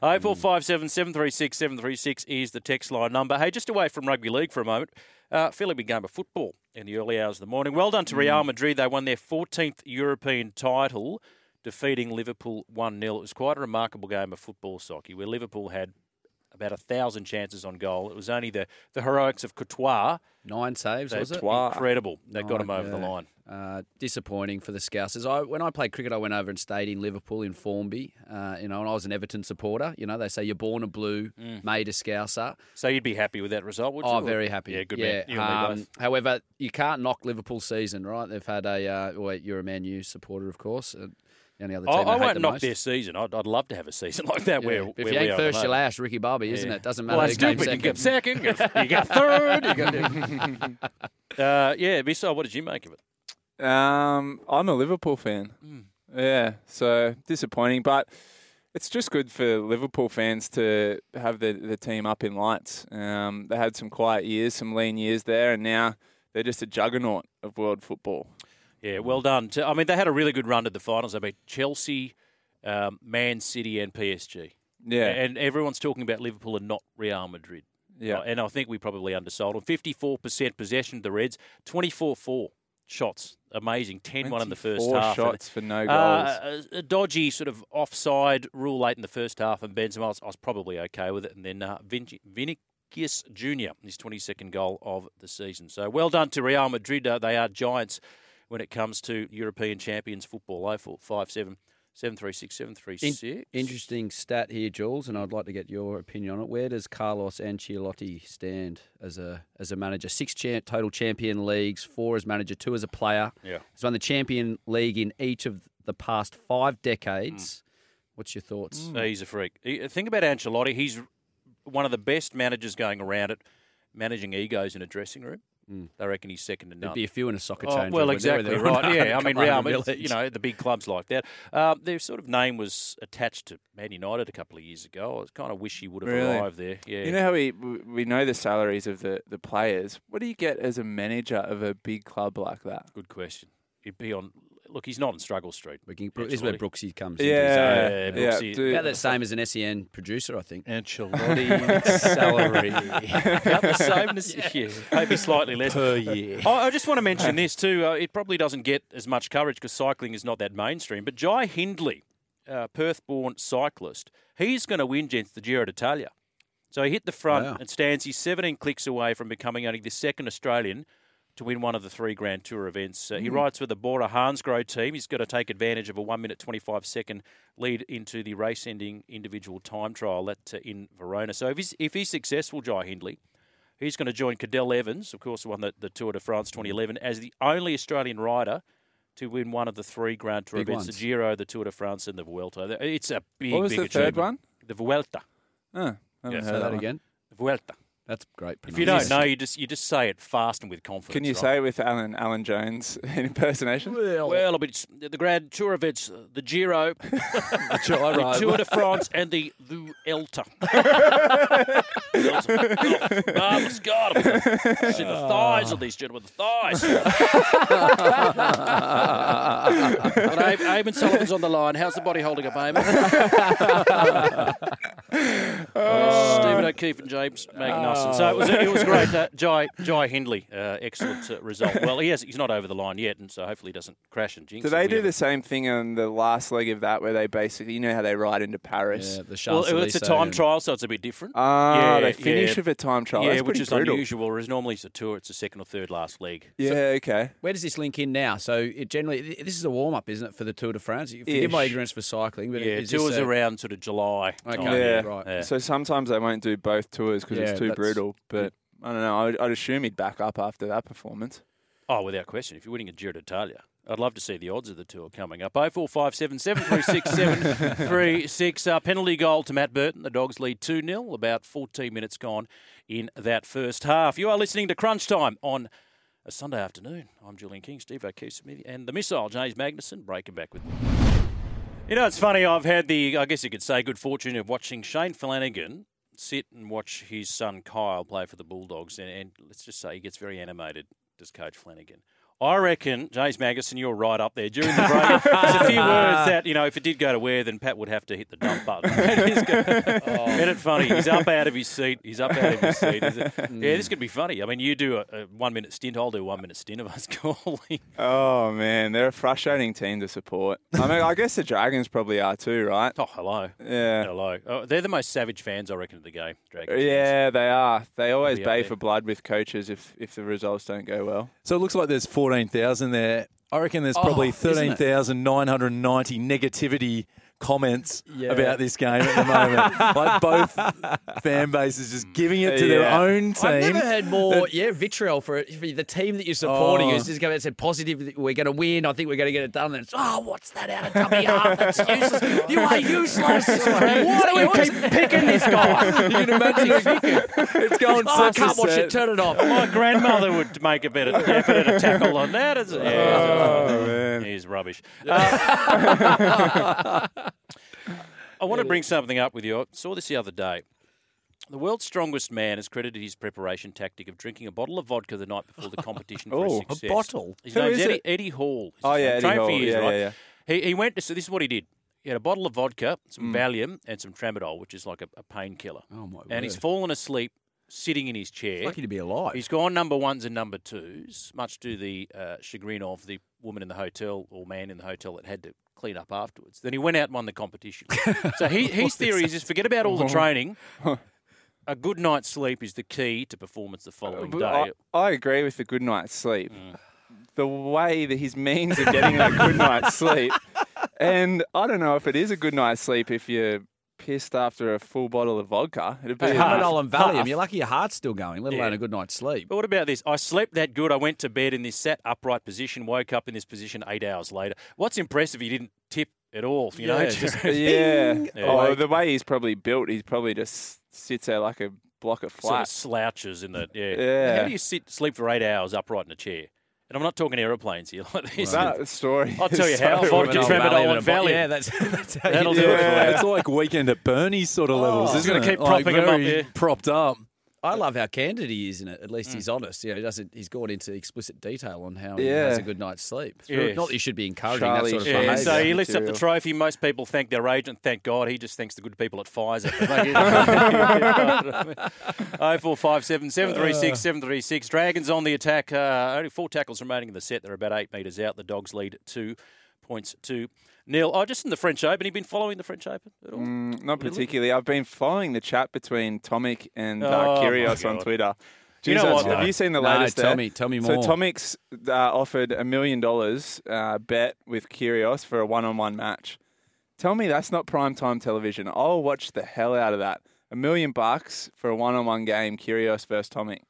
0457 736 736 is the text line number. Hey, just away from rugby league for a moment, uh, fairly big game of football in the early hours of the morning. Well done to Real Madrid. They won their 14th European title, defeating Liverpool 1 0. It was quite a remarkable game of football, Socky, where Liverpool had about a thousand chances on goal. It was only the, the heroics of Courtois. Nine saves, was it? Incredible. That got him Nine, over the line. Uh, disappointing for the Scousers. I, when I played cricket, I went over and stayed in Liverpool in Formby. Uh, you know, and I was an Everton supporter. You know, they say you're born a blue, Mm. made a Scouser. So you'd be happy with that result, would you? Oh, Or- very happy. Yeah, good yeah. man. You and me Um, both. however, you can't knock Liverpool's season, right? They've had a. Uh, well, you're a Man U supporter, of course. The only other I, team I I, hate won't knock most. their season. I'd, I'd love to have a season like that Yeah. where, If where you we ain't are first, you moment. last, Ricky Bobby, isn't it? Doesn't matter Well, that's came stupid. You got second. second. You got third. You got, uh, yeah, Bissell, what did you make of it? Um, I'm a Liverpool fan. Hmm. Yeah, so disappointing, but it's just good for Liverpool fans to have the the team up in lights. Um, they had some quiet years, some lean years there, and now they're just a juggernaut of world football. Yeah, well done. I mean, they had a really good run to the finals. They beat Chelsea, um, Man City, and PSG. Yeah. and everyone's talking about Liverpool and not Real Madrid. Yeah. Uh, and I think we probably undersold them. Fifty-four percent possession of the Reds, twenty-four-four shots. Amazing. 10-1 in the first 24 half. shots for no Uh, a, a dodgy sort of offside rule late in the first half, and Benzema, I was, I was probably okay with it. And then uh, Vin- Vinicius Junior, his twenty-second goal of the season. So well done to Real Madrid. Uh, they are giants when it comes to European champions football. Oh four five seven seven three six seven three In- interesting stat here, Jules, and I'd like to get your opinion on it. Where does Carlos Ancelotti stand as a as a manager? Six cha- total champion leagues, four as manager, two as a player. Yeah. he's won the champion league in each of the past five decades. What's your thoughts? Uh, He's a freak. He- Think about Ancelotti. He's one of the best managers going around at managing egos in a dressing room. They reckon he's second to none. There'd be a few in a soccer Oh, change well, wouldn't there, exactly they're right. Yeah, I mean, Real Madrid, you know, the big clubs like that. Um, their sort of name was attached to Man United a couple of years ago. I kind of wish he would have Really? arrived there. Yeah. You know how we we know the salaries of the, the players. What do you get as a manager of a big club like that? Good question. He'd be on. Look, he's not in struggle street. We can, this is where Brooksy comes Yeah, into yeah, yeah, Brooksy- do- About the same as an SEN producer, I think. Ancelotti salary. About the same as yeah. maybe slightly less Per year. I, I just want to mention this too. Uh, it probably doesn't get as much coverage because cycling is not that mainstream. But Jai Hindley, uh, Perth-born cyclist, he's going to win gents, the Giro d'Italia. So he hit the front Wow. and stands. He's 17 clicks away from becoming only the second Australian to win one of the three Grand Tour events. Uh, He Mm. rides for the Bora Hansgrohe team. He's got to take advantage of a 1 minute 25 second lead into the race ending individual time trial that uh, in Verona. So if he's, if he's successful, Jai Hindley, he's going to join Cadel Evans, of course, who won the, the Tour de France 2011, as the only Australian rider to win one of the three Grand Tour Big events ones. the Giro, the Tour de France, and the Vuelta. It's a big, What was big the third one? The Vuelta. Oh, I haven't Yeah, heard Say that that one. again. Vuelta. That's great. If you don't know, you just you just say it fast and with confidence. Can you right? say it with Alan Alan Jones impersonation? Well, a bit, the Grand Tour events, uh, the Giro, the, Giro. Tour de France, and the Vuelta. Marvellous, God. See the thighs of these gentlemen, the thighs. but Eamon Sullivan's on the line. How's the body holding up, Eamon? Uh, Stephen O'Keefe and James Magnussen. So it was, it was great. Uh, Jai, Jai Hindley, uh, excellent uh, result. Well, he has, he's not over the line yet, and so hopefully he doesn't crash and jinx Do they We do haven't- the same thing on the last leg of that, where they basically, you know, how they ride into Paris? Yeah, the Well, Champs-Élysées it's a time trial, so it's a bit different. Ah, Yeah, they finish yeah. with a time trial. Yeah, That's which is brutal. unusual. Whereas normally it's a tour, it's a second or third last leg. Yeah, okay. Where does this link in now? So it generally, this is a warm up, isn't it, for the Tour de France? Forgive my ignorance for cycling, but Yeah, is tours a- around sort of July. Okay, time, yeah, right. Yeah. So sometimes they won't do both tours because Yeah, it's too that's- brutal. But I don't know. I'd, I'd assume he'd back up after that performance. Oh, without question. If you're winning a Giro d'Italia, I'd love to see the odds of the tour coming up. Oh four five seven seven three six seven three six. Uh, penalty goal to Matt Burton. The Dogs lead 2 0. About 14 minutes gone in that first half. You are listening to Crunch Time on a Sunday afternoon. I'm Julian King, Steve O'Keefe Smith, and the missile, James Magnussen, breaking back with me. You know, it's funny. I've had the, I guess you could say, good fortune of watching Shane Flanagan sit and watch his son Kyle play for the Bulldogs, and, and let's just say he gets very animated. Does Coach Flanagan? I reckon, James Magnussen, you're right up there. During the break, there's a few words that, you know, if it did go to where, then Pat would have to hit the dump button. Isn't it funny? He's up out of his seat. He's up out of his seat. Is it? Yeah, hmm. this could be funny. I mean, you do a, a one minute stint, I'll do a one minute stint of us calling. Oh man, they're a frustrating team to support. I mean, I guess the Dragons probably are too, right? Oh, hello. Yeah. Hello. Oh, they're the most savage fans, I reckon, of the game. Dragons. Yeah, they are. They always bay for blood with coaches if, if the results don't go well. So it looks like there's 14,000 there. I reckon there's Oh, probably isn't 13,990 negativity comments Yeah. about this game at the moment. like both fan bases just giving it to their own team. I've never heard more, yeah, vitriol for, it, for the team that you're supporting. Oh. Who's just come out and said positive, we're going to win. I think we're going to get it done. And it's, oh, what's that out of dummy half? That's useless. You are useless. Why do we keep picking this guy? You can imagine it's going Oh, I such a can't watch set. it. Turn it off. My grandmother would make a better effort at a tackle on that. Is it? Yeah, oh, man. He's rubbish. Uh, I want to bring something up with you. I saw this the other day. The world's strongest man has credited his preparation tactic of drinking a bottle of vodka the night before the competition for Oh, a a bottle? His Who name's is Eddie, it? Eddie Hall. His Oh, yeah, Eddie Hall. years, Yeah, right? yeah, He, he went to, so this is what he did. He had a bottle of vodka, some Mm. Valium, and some Tramadol, which is like a, a painkiller. Oh, my And he's fallen asleep sitting in his chair. He's Lucky to be alive. He's gone number ones and number twos, much to the uh, chagrin of the woman in the hotel or man in the hotel that had to clean up afterwards. Then he went out and won the competition. so he, his theory is just forget about all the training. A good night's sleep is the key to performance the following day. I, I agree with the good night's sleep. Mm. The way that his means of getting a good night's sleep, and I don't know if it is a good night's sleep if you're pissed after a full bottle of vodka. It'd be Hey, a and. Valium. You're lucky your heart's still going, let alone Yeah. a good night's sleep. But what about this? I slept that good. I went to bed in this sat upright position, woke up in this position eight hours later. What's impressive, he didn't tip at all. You know, Yeah, just Yeah. Yeah. Oh, the way he's probably built, he probably just sits there like a block of sort of flat. slouches in the yeah. Yeah. How do you sit sleep for eight hours upright in a chair? And I'm not talking aeroplanes here like this. That story. I'll tell you how. so Vodka, Valium Tramadol, and and a yeah, that's- that's how you That'll do do it. it. Yeah, it's like weekend at Bernie's sort of oh. levels, It's gonna it? keep like propping 'em up, very yeah. propped up. I love how candid he is in it. At least Mm. he's honest. You know, he doesn't. He's gone into explicit detail on how he Yeah. has a good night's sleep. Yes. Not that you should be encouraging Charlie that sort of Yeah, behaviour. so he lifts up the material. trophy. Most people thank their agent. Thank God. He just thanks the good people at Pfizer. Oh four five seven seven three six seven three six. Dragons on the attack. Uh, only four tackles remaining in the set. They're about eight metres out. The Dogs lead two points to nil. Oh, just in the French Open. You been following the French Open at all? Mm, not Really? particularly. I've been following the chat between Tomic and Oh, uh, my Kyrgios on Twitter. Do you know what, Have you seen the latest? No, latest? tell there? me- tell me So more. Tomic's uh, offered a million dollars uh, bet with Kyrgios for a one-on-one match. Tell me that's not primetime television. I'll watch the hell out of that. A million bucks for a one-on-one game, Kyrgios versus Tomic.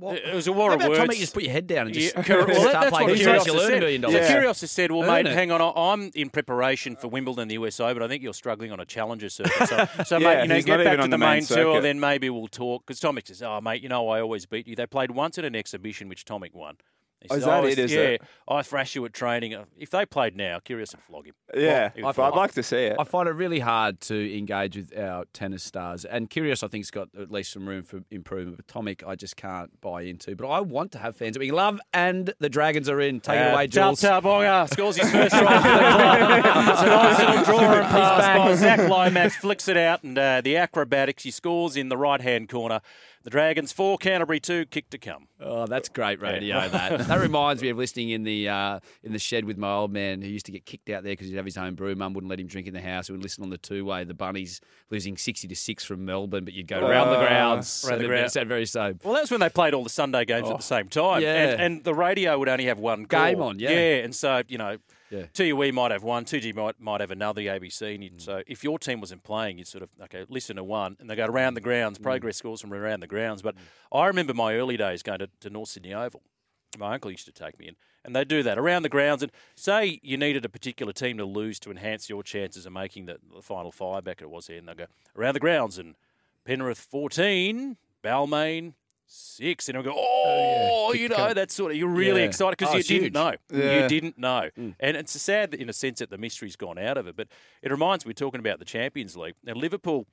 It was a war How of about words. Tommy just put your head down and just Yeah, cor- well, that- start that's playing what tennis, has said. million So dollars. Kyrgios has said, "Well, Earn mate, it. hang on, I- I'm in preparation for Wimbledon, the US Open. But I think you're struggling on a challenger circuit. So, so Yeah, mate, you know, get back to on the the main main tour, circuit. then maybe we'll talk." Because Tomic says, "Oh, mate, you know, I always beat you. They played once at an exhibition, which Tomic won." He Oh, says, is that "I was- it, is yeah, it? I thrash you at training. Uh, If they played now, Kyrgios would flog him. Yeah, He would I'd flog like to see it. I find it really hard to engage with our tennis stars. And Kyrgios, I think, has got at least some room for improvement. But Tomic, I just can't buy into. But I want to have fans that we love, and the Dragons are in. Take it Uh, away, Jules. Tautau Moga scores his first try for the club. It's a nice little draw and pass back. by Zach Lomax, flicks it out, and uh, the acrobatics, he scores in the right-hand corner. The Dragons four, Canterbury two, kick to come. Oh, that's great radio. Yeah. That that reminds me of listening in the uh, in the shed with my old man who used to get kicked out there because he'd have his own brew. Mum wouldn't let him drink in the house. He would listen on the two way. The bunnies losing sixty to six from Melbourne, but you'd go round the Uh, grounds. round the grounds. Very so. Well, that was when they played all the Sunday games at the same time. yeah. And, and the radio would only have one call. Game on, yeah. Yeah, and so, you know, Yeah. 2UE might have one, 2G might, might have another, the ABC. And you'd, mm. so if your team wasn't playing, you'd sort of, okay, listen to one, and they go around the grounds, mm. progress scores from around the grounds. But mm. I remember my early days going to, to North Sydney Oval. My uncle used to take me in, and they do that around the grounds. And say you needed a particular team to lose to enhance your chances of making the, the final five back it was there, and they go around the grounds and Penrith 14, Balmain 6. And I go, oh, oh Kick you know, cup. that's sort of, you're really Yeah. excited because Oh, you didn't huge. know. Yeah. You didn't know. And it's sad that in a sense that the mystery's gone out of it. But it reminds me, talking about the Champions League. Now, Liverpool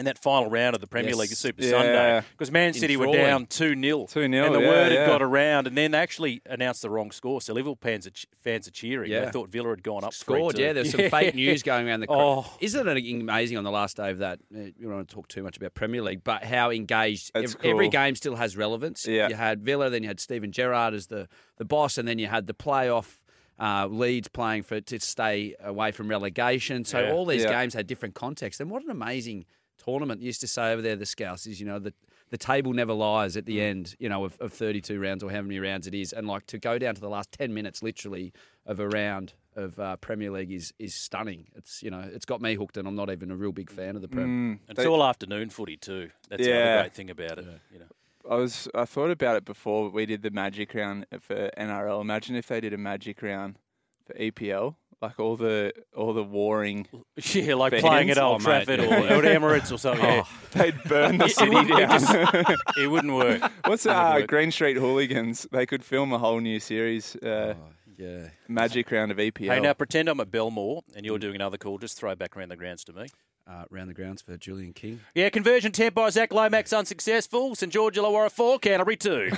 in that final round of the Premier Yes. League, Super Yeah. Sunday, because Man City were down 2 0. 2-0, And the yeah, word had yeah. got around, and then they actually announced the wrong score. So Liverpool fans are, fans are cheering. Yeah. They thought Villa had gone up Scored, yeah. There's some fake news going around the. Oh, Isn't it amazing on the last day of that? uh, You don't want to talk too much about Premier League, but how engaged That's ev- every game still has relevance. Yeah. You had Villa, then you had Steven Gerrard as the, the boss, and then you had the playoff. Uh, Leeds playing for to stay away from relegation, so all these games had different context. And what an amazing tournament! You used to say over there, the Scouts is you know the the table never lies at the Mm. end, you know, of, of 32 rounds or how many rounds it is, and like to go down to the last 10 minutes, literally of a round of uh, Premier League is is stunning. It's you know it's got me hooked, and I'm not even a real big fan of the Prem. Mm, it's they- all afternoon footy too. That's the other great thing about it. You know. I was I thought about it before we did the Magic round for NRL. Imagine if they did a Magic round for EPL, like all the all the warring. Yeah, like fans. playing at Old Oh, mate, Trafford yeah. or, or Emirates or something. Yeah. Oh, they'd burn the It- it city it down. just- it wouldn't work. What's It wouldn't uh, work. Green Street Hooligans? They could film a whole new series. Uh, Oh, yeah. Magic round of EPL. Hey, now pretend I'm at Belmore and you're doing another call. Just throw back around the grounds to me. Uh, round the grounds for Julian King. Yeah, conversion attempt by Zach Lomax unsuccessful. St George Illawarra 4, Canterbury 2.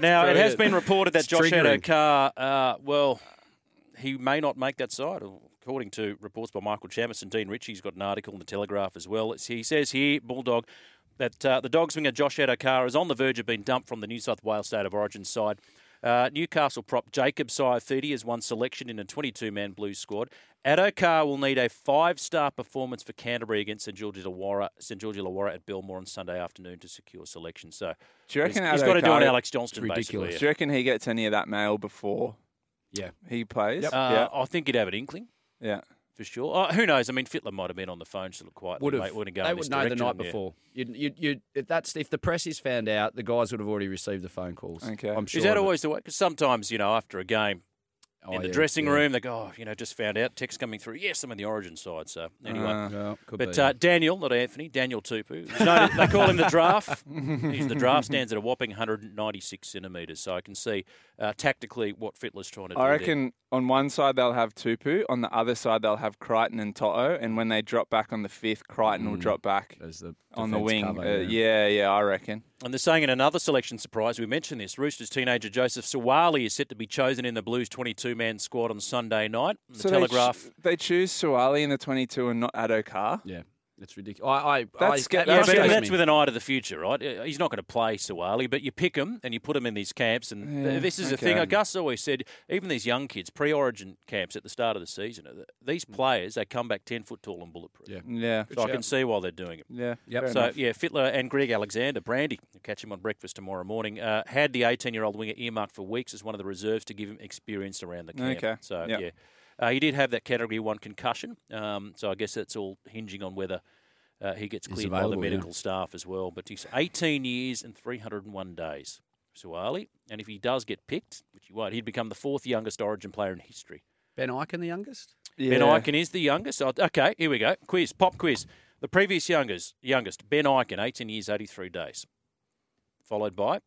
now, it has been reported that It's Josh triggering. Addo-Carr, uh, well, he may not make that side. According to reports by Michael Chammas and Dean Ritchie. He's got an article in the Telegraph as well. It's, he says here, Bulldog, that uh, the dog swinger Josh Addo-Carr is on the verge of being dumped from the New South Wales State of Origin side. Uh, Newcastle prop Jacob Saifiti has won selection in a 22-man Blues squad. Addo-Carr will need a five-star performance for Canterbury against St George Illawarra, St George Illawarra at Belmore on Sunday afternoon to secure selection. So Do you reckon he's, he's got to do an Alex Johnston basically. Do you reckon he gets any of that mail before? Yeah, he plays. Uh, Yeah, I think he'd have an inkling. Yeah. For sure. Oh, who knows? I mean, Fittler might have been on the phone to look quietly. Would mate, have. wouldn't go They would know the direction, night yeah. before. You'd, you'd, you'd, if that's if the press is found out, the guys would have already received the phone calls. Okay. I'm sure. Is that of it. always the way? Because sometimes, you know, after a game, Oh, in the yeah, dressing yeah. room, they go, oh, you know, just found out, text coming through. Yes, I'm in the origin side. So, anyway. Uh, yeah, but uh, Daniel, not Anthony, Daniel Tupou. he's known- they call him the draft. He's the draft stands at a whopping 196 centimetres. So I can see uh, tactically what Fittler's trying to do. I there. reckon on one side they'll have Tupou, on the other side they'll have Crichton and To'o, and when they drop back on the fifth, Crichton will Mm. drop back As the on the wing. cover, uh, yeah. yeah, yeah, I reckon. And they're saying in another selection surprise, we mentioned this, Roosters teenager Joseph Suaalii is set to be chosen in the Blues 22-man squad on Sunday night. The So Telegraph. They, ch- they choose Suaalii in the 22 and not Addo-Carr. Yeah, that's ridiculous. I, I, That's I, that Yeah, but that's with an eye to the future, right? He's not going to play Suaalii, but you pick him and you put him in these camps. And Yeah, this is the thing. okay. Gus always said, even these young kids, pre-origin camps at the start of the season, uh, these players, they come back 10 foot tall and bulletproof. Yeah. Yeah. So I can see why they're doing it. Yeah. Yep. So, enough. yeah, Fittler and Greg Alexander, Brandy, catch him on breakfast tomorrow morning, uh, had the 18 year old winger earmarked for weeks as one of the reserves to give him experience around the camp. Okay. So, Yep. yeah. Uh, he did have that category one concussion. Um, so I guess that's all hinging on whether uh, he gets cleared by the available, yeah. medical staff as well. But he's 18 years and 301 days, Suaalii. And if he does get picked, which he won't, he'd become the fourth youngest Origin player in history. Ben Ikin, the youngest. Yeah. Ben Ikin is the youngest. Oh, Okay, here we go. Quiz, pop quiz. The previous youngest, youngest Ben Ikin, 18 years, 83 days. Followed by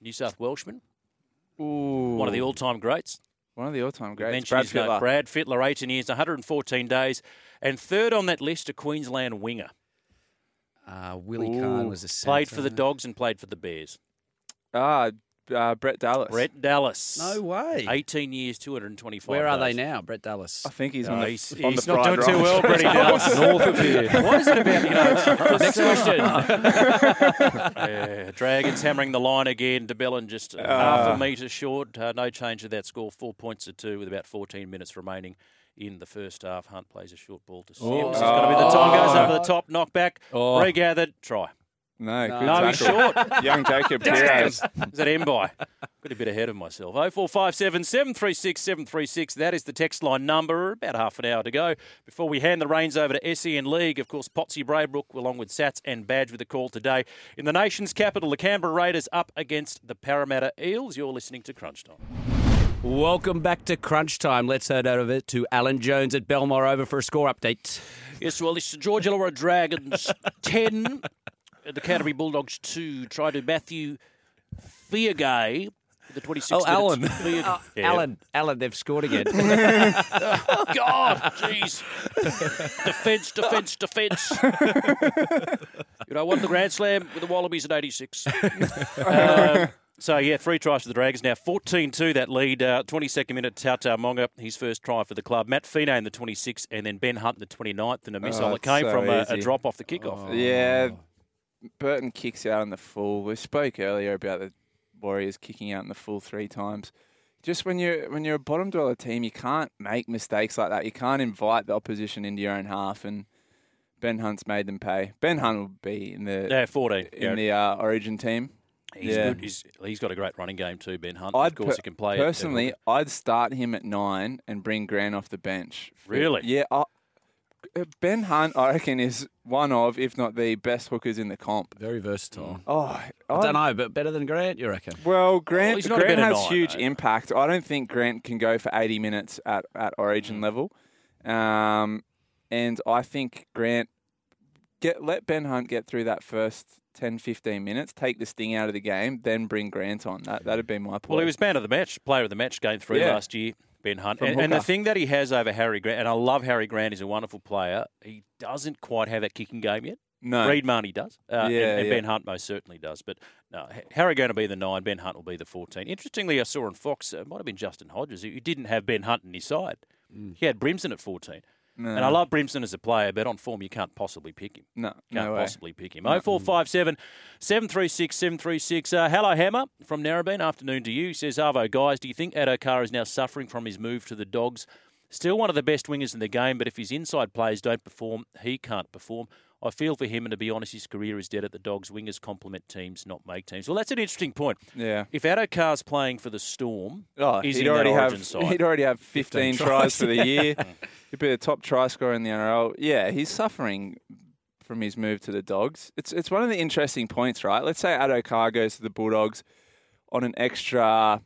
New South Welshman, Ooh. one of the all-time greats. One of the all-time greats. Mentioned Brad his name, Fittler. Brad Fittler, 18 years, 114 days. And third on that list, a Queensland winger. Uh, Willie Kahn was a Played for the Dogs and played for the Bears. Ah, uh, Brett Dallas. Brett Dallas. No way. 18 years, 225 Where are they now, Brett Dallas? I think he's No, on the, he's, on he's the not fried doing too well, Brett Dallas. North of here. What is it about, you know? Next question. yeah, Dragons hammering the line again. de Belin just uh, half a metre short. Uh, no change to that score. Four points to two with about 14 minutes remaining in the first half. Hunt plays a short ball to Seals. It's going to be the time goes over the top. Knockback. Oh. Regathered. Try. No, good No, he's short. Young Jacob Damn. Is that M by? Got a bit ahead of myself. 0457 736 736. That is the text line number. About half an hour to go before we hand the reins over to SEN League. Of course, Potsy Braybrook, along with Sats and Badge with a call today. In the nation's capital, the Canberra Raiders up against the Parramatta Eels. You're listening to Crunch Time. Welcome back to Crunch Time. Let's head over to Alan Jones at Belmore over for a score update. Yes, well, it's the George Illawarra Dragons 10, the Canterbury Bulldogs 2. Try to Mathew Feagai The 26 Oh, Alan. minutes. Oh, Yeah. Alan, Alan, they've scored again. oh, God, jeez. defence, defence, defence. you know, won the Grand Slam with the Wallabies at 86. Um, so, yeah, three tries for the Dragons now. 14-2 that lead. Uh, 22nd minute, Tautau Moga, his first try for the club. Matt Fino in the 26th and then Ben Hunt in the 29th and a missile Oh, that came so from a, a drop off the kickoff. Yeah, Burton kicks out in the full. We spoke earlier about the Warriors kicking out in the full three times. Just when you're when you're a bottom dweller team, you can't make mistakes like that. You can't invite the opposition into your own half, and Ben Hunt's made them pay. Ben Hunt will be in the Yeah, 14, in yeah. the uh, Origin team. He's yeah. good. He's, he's got a great running game too, Ben Hunt. I'd of course, per- he can play. Personally, I'd start him at nine and bring Grant off the bench. Really? Yeah. I, ben Hunt, I reckon, is one of, if not the best hookers in the comp. Very versatile. Oh, I don't know, but better than Grant, you reckon? Well, Grant, he's not a Grant has nine, huge though. impact. I don't think Grant can go for 80 minutes at, at Origin Mm. level. Um, and I think Grant get let Ben Hunt get through that first 10, 15 minutes, take the sting out of the game, then bring Grant on. That that'd be my point. Well, he was man of the match, player of the match, game three Yeah. last year, Ben Hunt. And, and the thing that he has over Harry Grant, and I love Harry Grant, he's a wonderful player. He doesn't quite have that kicking game yet. No. Reed Mahoney does. Uh, Yeah, and, yeah. Ben Hunt most certainly does. But no, Harry going to be the nine, Ben Hunt will be the 14. Interestingly, I saw on Fox, uh, it might have been Justin Hodges, who didn't have Ben Hunt in his side. He had Brimson at 14. No. And I love Brimson as a player, but on form, you can't possibly pick him. No, Can't no possibly pick him. 0457 736 736. Uh, hello, Hammer from Narrabeen. Afternoon to you. Says, Arvo, guys, do you think Addo-Carr is now suffering from his move to the Dogs? Still one of the best wingers in the game, but if his inside players don't perform, he can't perform. I feel for him, and to be honest, his career is dead at the Dogs. Wingers complement teams, not make teams. Well, that's an interesting point. Yeah. If Addo-Carr's playing for the Storm, Oh, is he'd already have side? he'd already have 15, 15 tries for the year. he'd be the top try scorer in the NRL. Yeah, he's suffering from his move to the Dogs. It's it's one of the interesting points, right? Let's say Addo-Carr goes to the Bulldogs on an extra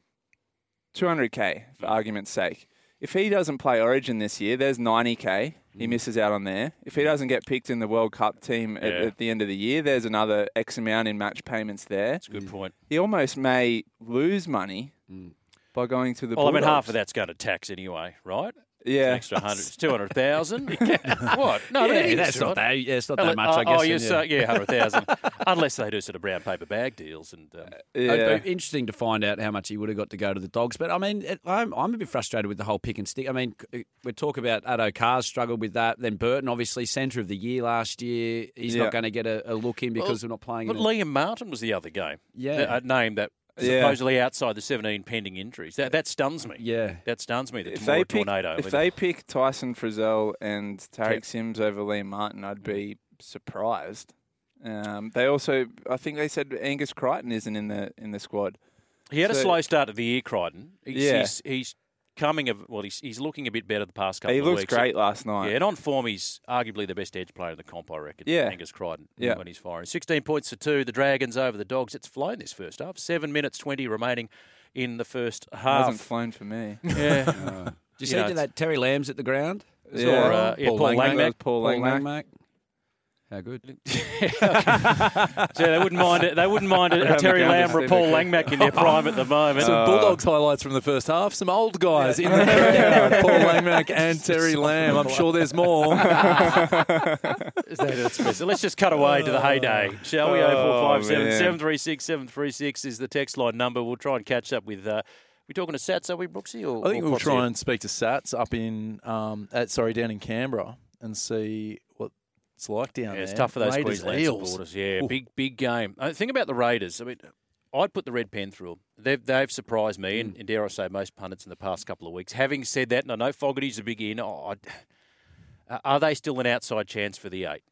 200k for mm. argument's sake. If he doesn't play Origin this year, there's 90k. He hmm. misses out on there. If he hmm. doesn't get picked in the World Cup team at, Yeah. at the end of the year, there's another X amount in match payments there. That's a good point. He almost may lose money hmm. by going to the Well, I mean, half of that's going to tax anyway, right? Yeah. It's an extra hundred. It's two hundred thousand. what? No, Yeah, that's not that- yeah, it's not that much, I Oh, guess, Oh, yes, yeah. uh, yeah, hundred thousand. Unless they do sort of brown paper bag deals and. Um, It'd be interesting to find out how much he would have got to go to the Dogs. But I mean, it, I'm, I'm a bit frustrated with the whole pick and stick. I mean, c- we talk about Addo Carr's struggled with that. Then Burton, obviously, centre of the year last year. He's Yeah. not going to get a, a look in because Well, we're not playing. But Liam Martin was the other game. Yeah. a name that Yeah. Supposedly outside the seventeen pending injuries. That that stuns me. Yeah, that stuns me. The if they pick, tornado. if they pick Tyson Frizell and Tariq Sims over Liam Martin, I'd be surprised. Um, they also, I think they said Angus Crichton isn't in the in the squad. He had a slow start of the year, Crichton. He's, Yeah. he's, he's coming of well, he's, he's looking a bit better the past couple He of looks weeks. great last night. Yeah, and on form, he's arguably the best edge player in the comp, I reckon. Yeah. Angus Crichton. Yeah. when he's firing, sixteen points to two. The Dragons over the Dogs. It's flown this first half. Seven minutes twenty remaining in the first half. It hasn't flown for me. Yeah. Did you see know, that Terry Lamb's at the ground? Saw, uh, yeah, Paul Langmack. Paul Langmack. How good? so they wouldn't mind it. They wouldn't mind a, a Terry Lamb or Paul Langmack in their prime at the moment. Some Bulldogs highlights from the first half. Some old guys in the crowd. Paul Langmack and Terry Lamb. I'm sure there's more. Is that? So let's just cut away to the heyday, shall we? Oh, 0457 736 736 is the text line number. We'll try and catch up with. Uh, we talking to Sats, are we, Brooksy? Or, I think or we'll Potsy? try and speak to Sats up in, um, at sorry, down in Canberra and see what it's like down Yeah, there. it's tough for those Raiders, Queensland Eels. supporters. Yeah, Ooh. big big game. Uh, think about the Raiders. I mean, I'd put the red pen through them. They've they've surprised me, Mm. and, and dare I say, most pundits in the past couple of weeks. Having said that, and I know Fogarty's a big in. Oh, I'd- uh, are they still an outside chance for the eight?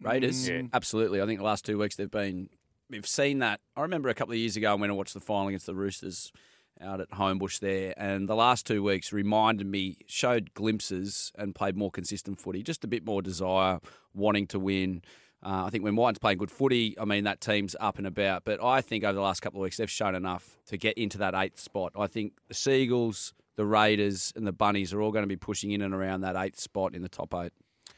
Raiders, Yeah. absolutely. I think the last two weeks they've been. We've seen that. I remember a couple of years ago when I watched the final against the Roosters out at Homebush there, and the last two weeks reminded me, showed glimpses and played more consistent footy, just a bit more desire, wanting to win. Uh, I think when White's playing good footy, I mean that team's up and about. But I think over the last couple of weeks they've shown enough to get into that eighth spot. I think the Seagulls, the Raiders, and the Bunnies are all going to be pushing in and around that eighth spot in the top eight.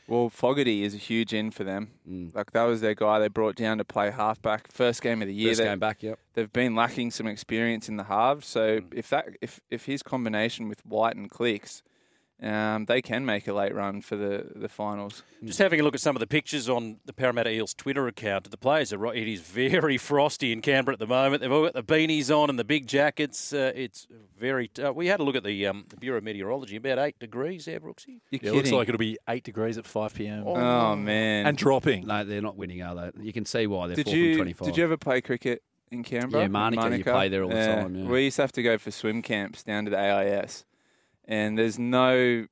Well, Fogarty is a huge in for them. Mm. Like that was their guy they brought down to play halfback. First game of the year. First game back, yep. They've been lacking some experience in the halves. So mm. if that if if his combination with White and clicks, um, they can make a late run for the the finals. Just having a look at some of the pictures on the Parramatta Eels Twitter account. The players are right. It is very frosty in Canberra at the moment. They've all got the beanies on and the big jackets. Uh, it's very. Uh, we had a look at the, um, the Bureau of Meteorology. About eight degrees there, Brooksy. Yeah, it looks like it'll be eight degrees at five pm. Oh, man. and dropping. No, they're not winning, are they? You can see why they're Did four you from twenty-five. did you ever play cricket in Canberra? Yeah, Manuka, you play there all the time, yeah. We used to have to go for swim camps down to the AIS, and there's no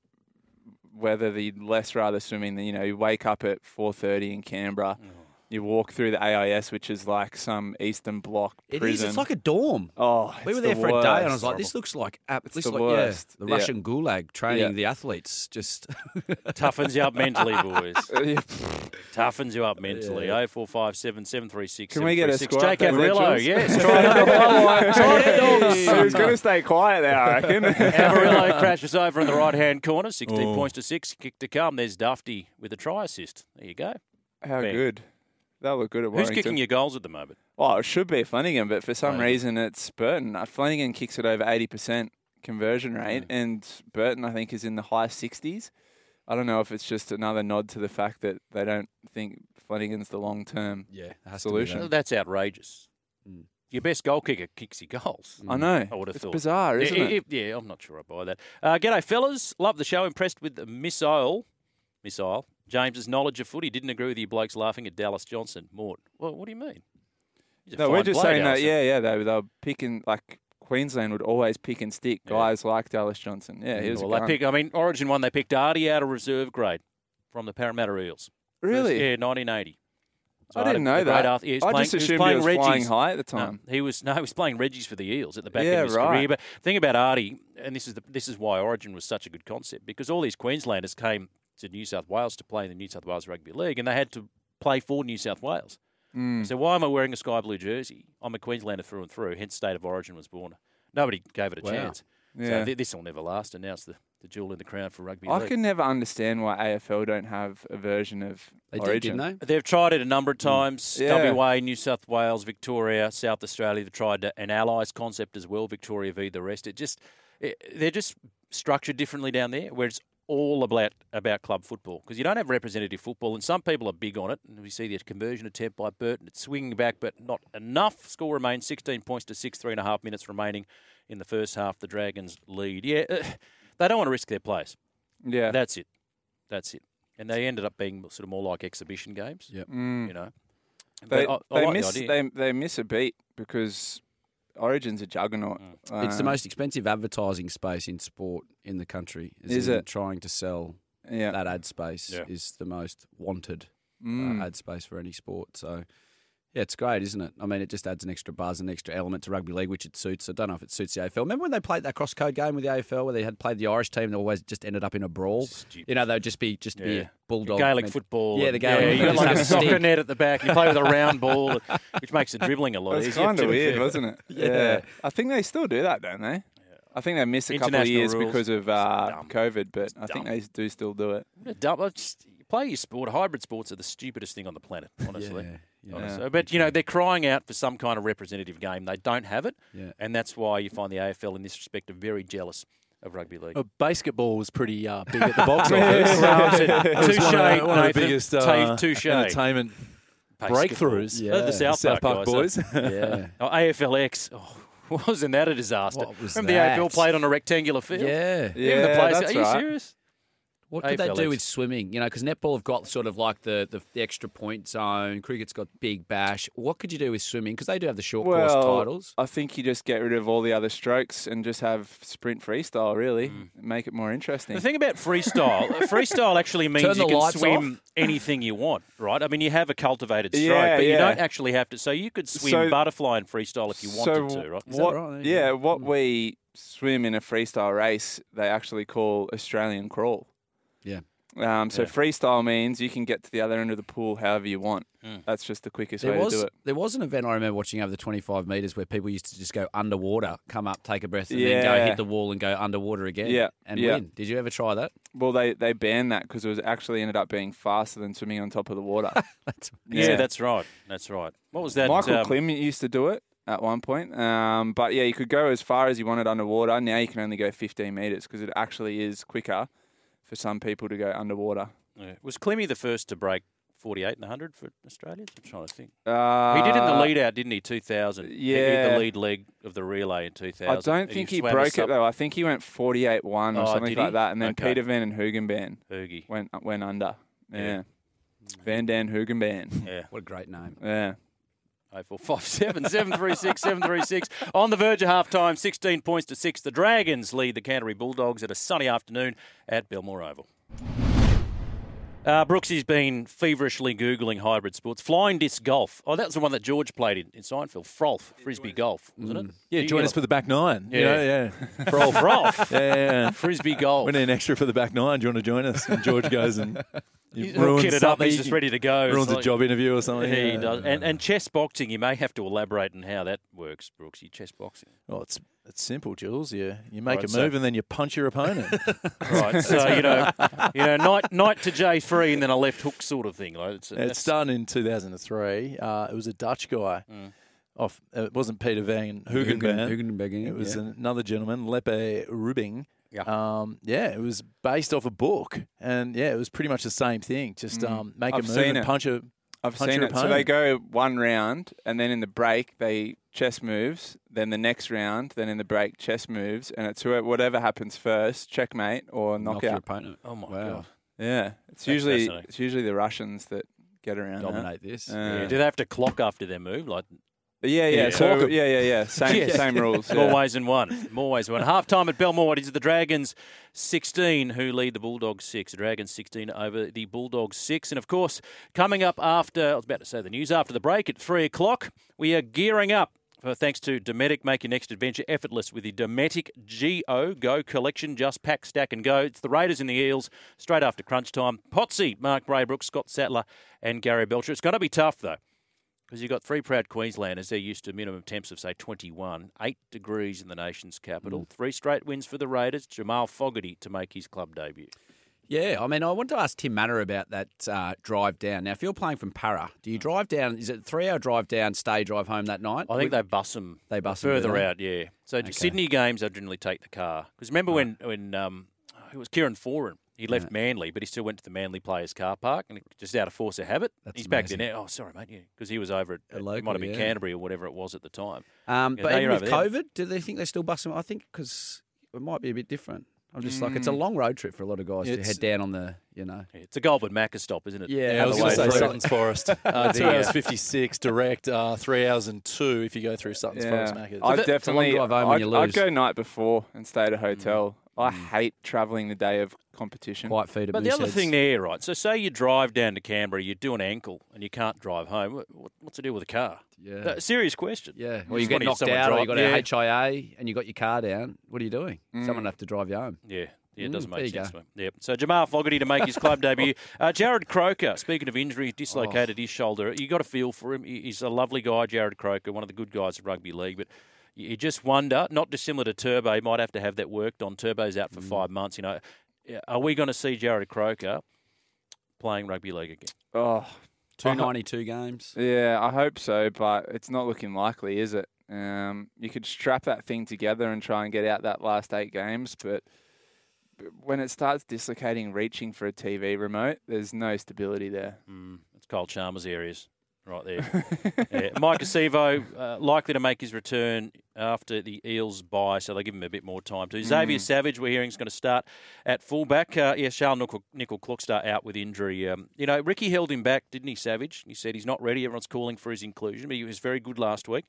weather the less rather swimming. Than you know, you wake up at four thirty in Canberra. Oh. You walk through the AIS, which is like some Eastern Bloc It is. prison. It's like a dorm. Oh, we it's were there the for a day, and I was like, "This looks like ab- It's this the like worst. yeah, the Yeah. Russian gulag training Yeah. the athletes." Just Toughens you up mentally, boys. Toughens you up mentally. Yeah. Oh four five seven seven three six. Can we get a score? Jake update, Averillo, Jules? yes. Try another one. Try it, dogs. He was going to stay quiet there, I reckon. Averillo crashes over in the right hand corner, 16 Oh. points to six. Kick to come. There's Dufty with a try assist. There you go. How Bang. good. That'll look good at Warrington. Who's kicking your goals at the moment? Oh, it should be Flanagan, but for some Flanagan. reason it's Burton. Uh, Flanagan kicks it over 80% conversion rate, and Burton, I think, is in the high 60s. I don't know if it's just another nod to the fact that they don't think Flanagan's the long term Yeah, it has to be solution. Well, That's outrageous. Your best goal kicker kicks your goals. I know. I would have It's thought. bizarre, isn't yeah, it? Yeah, I'm not sure I buy that. Uh, g'day, fellas. Love the show. Impressed with the missile. Missile. James's knowledge of footy. Didn't agree with you blokes laughing at Dallas Johnson. Mort. Well, what do you mean? No, we're just saying that, yeah, yeah, they, they were picking, like, Queensland would always pick and stick guys like Dallas Johnson. Yeah, he mm, was well, they pick, I mean, Origin one, they picked Artie out of reserve grade from the Parramatta Eels. Really? First- yeah, 1980. I didn't know that. Arthur- yeah, was I playing- just he was assumed he was flying high at the No, time. he was no, he was playing Reggie's for the Eels at the back Yeah, of his right. career. But the thing about Artie, and this is the, this is why Origin was such a good concept because all these Queenslanders came to New South Wales to play in the New South Wales Rugby League, and they had to play for New South Wales. Mm. So why am I wearing a sky blue jersey? I'm a Queenslander through and through. Hence, state of origin was born. Nobody gave it a Wow. chance. Yeah. So th- this will never last, and now it's the, the jewel in the crown for rugby I league. can never understand why AFL don't have a version of They did, Origin. didn't They've tried it a number of times. Mm. Yeah. WA, New South Wales, Victoria, South Australia. They've tried an allies concept as well. Victoria v the rest. It just it, they're just structured differently down there, where it's all about about club football because you don't have representative football, and some people are big on it. And we see the conversion attempt by Burton. It's swinging back, but not enough. Score remains 16 points to six. Three and a half minutes remaining in the first half. The Dragons lead. Yeah, uh, they don't want to risk their players. Yeah. that's it. That's it. And they ended up being sort of more like exhibition games. Yeah, Mm. You know. They, I- I they like the miss idea. they, they miss a beat because Origin's a juggernaut. it's the most expensive advertising space in sport in the country. Is in it? trying to sell Yeah. that ad space Yeah. is the most wanted Mm. uh, ad space for any sport. So. Yeah, it's great, isn't it? I mean, it just adds an extra buzz, an extra element to rugby league, which it suits. I don't know if it suits the AFL. Remember when they played that cross code game with the AFL, where they had played the Irish team, that always just ended up in a brawl. You know, they'd just be just be Yeah. a bulldog Gaelic meant- football. Yeah, the Gaelic. you got like a soccer stick. net at the back. You play with a round ball, which makes the dribbling a lot That's easier. kind of weird, fair. wasn't it? Yeah. I think they still do that, don't they? I think they missed a couple of years rules. because of uh. COVID, but I think they do still do it. What dumb- just- you play your sport. Hybrid sports are the stupidest thing on the planet, honestly. Yeah, yeah. Honestly. Yeah. But you know they're crying out for some kind of representative game. They don't have it, Yeah. and that's why you find the AFL in this respect are very jealous of rugby league. Uh, basketball was pretty uh, big at the box office. Well, it's a- touche, one of, the- one of the biggest uh, touche. entertainment Basketball. breakthroughs. They're the South, South Park guys, boys. huh? Yeah. Oh, AFLX. Oh, wasn't that a disaster? What was Remember that? the AFL played on a rectangular field? Yeah. Even the Yeah, players, that's are you right. serious? What could they do with swimming? You know, because netball have got sort of like the, the, the extra point zone. Cricket's got big bash. What could you do with swimming? Because they do have the short course Well, titles. I think you just get rid of all the other strokes and just have sprint freestyle. Really, Mm. make it more interesting. The thing about freestyle, uh, freestyle actually means Turn you can lights swim anything you want, right? I mean, you have a cultivated stroke, Yeah, but you don't actually have to. So you could swim So- butterfly and freestyle if you wanted so to, right? Is that what? right? Yeah, what we swim in a freestyle race, they actually call Australian crawl. Yeah. Um, so Yeah. freestyle means you can get to the other end of the pool however you want. Mm. That's just the quickest There way was to do it. there was an event I remember watching over the 25 metres where people used to just go underwater, come up, take a breath, and then go hit the wall and go underwater again. Yeah, and yeah. win. Did you ever try that? Well, they, they banned that because it was actually ended up being faster than swimming on top of the water. Yeah, that's right. That's right. What was that? Michael um, Klim used to do it at one point. Um, but yeah, you could go as far as you wanted underwater. Now you can only go 15 metres because it actually is quicker for some people to go underwater. Yeah. Was Clemmy the first to break 48 and 100 for Australians? I'm trying to think. Uh, he did in the lead out, didn't he? 2000. Yeah. He hit yeah. the lead leg of the relay in 2000. I don't think he swam broke it though. I think he went 48-1 or Oh, something like that, and then Okay. Peter Van and Hugenban Hoogie. went went under. Yeah, Yeah. Van Dan Hugenban. Yeah. What a great name. Yeah. 0457 736 736. On the verge of half time, 16 points to 6. The Dragons lead the Canterbury Bulldogs at a sunny afternoon at Belmore Oval. Uh, Brooksy's been feverishly Googling hybrid sports. Flying disc golf. Oh, that was the one that George played in, in Seinfeld. Frolf, Frisbee golf, wasn't it? Yeah, join us for the back nine. Yeah. You know, yeah. Frolf. Frolf. Yeah, yeah, yeah. Frisbee golf. We need an extra for the back nine. Do you want to join us? And George goes and He's ruins up, he's just ready to go. Ruins It's a job interview or something. He Yeah. does. And, and chess boxing, you may have to elaborate on how that works, Brooksy. Chess boxing. Well, it's it's simple, Jules. You you make Right, a so- move and then you punch your opponent. Right. So, you know, you know, knight, knight to J3 and then a left hook sort of thing. Like it's, It that's- started in 2003. Uh, it was a Dutch guy. Mm. Off, uh, it wasn't Peter Van Hugen- Hugenban. Hugenbergen, It was yeah. another gentleman, Iepe Rubingh. Yeah. Um, yeah, it was based off a book, and yeah, it was pretty much the same thing. Just Mm. um, make I've a move and it. punch a. I've punch seen your it. So they go one round, and then in the break they chess moves. Then the next round, then in the break chess moves, and it's whatever happens first, checkmate or Knock your knockout. opponent. Oh my Wow. god. Yeah, it's That's usually it's usually the Russians that get around. that. Dominate this. Uh, Yeah. Do they have to clock after their move? Like yeah, yeah. Yeah. So yeah, yeah, yeah. Same Yes. same rules. More ways than one. More ways than one. Half time at Belmore. It is the Dragons 16 who lead the Bulldogs 6. The Dragons 16 over the Bulldogs 6. And of course, coming up after, I was about to say the news, after the break at 3 o'clock, we are gearing up. For, thanks to Dometic, make your next adventure effortless with the Dometic Go Go collection. Just pack, stack, and go. It's the Raiders and the Eels straight after crunch time. Potsy, Mark Braybrook, Scott Sattler, and Gary Belcher. It's going to be tough though. Because you've got three proud Queenslanders. They're used to minimum temps of, say, 21. Eight degrees in the nation's capital. Mm. Three straight wins for the Raiders. Jamal Fogarty to make his club debut. Yeah, I mean, I want to ask Tim Mannah about that uh, drive down. Now, if you're playing from Parra, do you drive down? Is it three-hour drive down, stay, drive home that night? I think they bus them They bus 'em, do further out, yeah. So Okay. Sydney games, they generally take the car. Because remember when, when um, it was Kieran Foran, he left Manly, but he still went to the Manly players' car park, and just out of force of habit, That's he's back there amazing. now. Oh, sorry, mate, yeah, because he was over at, it local, might have been yeah. Canterbury or whatever it was at the time. Um, Yeah, but even with over there. COVID, do they think they still bus them? I think because it might be a bit different. I'm just like, it's a Mm. long road trip for a lot of guys to head down on the, you know. It's a Goulburn Macca stop, isn't it? Yeah, Yeah, I was Other going to say through. Sutton's Forest. Uh, two hours uh, 56 direct, uh, three hours and two if you go through Sutton's Forest Yeah, Macca's. I that- it's a long definitely. drive home I'd, I'd go night before and stay at a hotel. I hate travelling the day of competition. Quiet feet at But the other Mooseheads. thing there, right? So say you drive down to Canberra, you do an ankle, and you can't drive home. What, what- what's the deal with the car? Yeah. Uh, serious question. Yeah. Just Well, you get knocked out or you drive- got yeah. a HIA and you got your car down. What are you doing? Someone have to drive you home. Yeah. Yeah, it Mm, doesn't there make sense. go. to. Yep. So Jamal Fogarty to make his club debut. Uh, Jarrod Croker, speaking of injury, dislocated his shoulder. You got a feel for him. He's a lovely guy, Jarrod Croker, one of the good guys of rugby league. But you you just wonder, not dissimilar to Turbo, he might have to have that worked on. Turbo's out for Mm. five months. You know, are we going to see Jarrod Croker playing rugby league again? Oh, Two I ho- games. Yeah, I hope so, but it's not looking likely, is it? Um, you could strap that thing together and try and get out that last eight games, but but when it starts dislocating, reaching for a TV remote, there's no stability there. Mm, it's Kyle Chalmers areas right there. yeah. Maika Sivo, uh, likely to make his return after the Eels bye, so they give him a bit more time to. Xavier Mm. Savage, we're hearing, is going to start at fullback. Uh, yeah, Charles Nickel, Nickel Kluckstar out with injury. Um, you know, Ricky held him back, didn't he, Savage? He said he's not ready. Everyone's calling for his inclusion, but he was very good last week,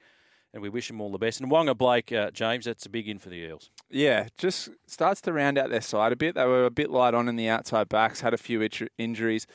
and we wish him all the best. And Waqa Blake, uh, James, that's a big in for the Eels. Yeah, just starts to round out their side a bit. They were a bit light on in the outside backs, had a few itch- injuries.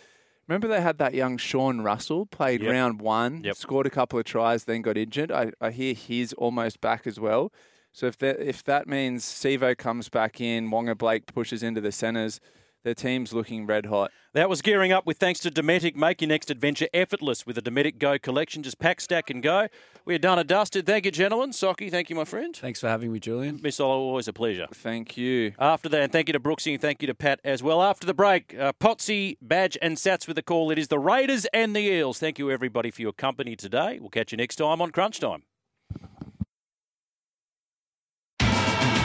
Remember they had that young Sean Russell, played Yep. round one, Yep. scored a couple of tries, then got injured. I, I hear he's almost back as well. So if that if that means Sivo comes back in, Waqa Blake pushes into the centres, their team's looking red hot. That was gearing up with thanks to Dometic. Make your next adventure effortless with a Dometic Go collection. Just pack, stack, and go. We're done and dusted. Thank you, gentlemen. Socky, thank you, my friend. Thanks for having me, Julian. Miss Olo, always a pleasure. Thank you. After that, and thank you to Brooksy and thank you to Pat as well. After the break, uh, Potsy, Badge, and Sats with the call. It is the Raiders and the Eels. Thank you, everybody, for your company today. We'll catch you next time on Crunch Time.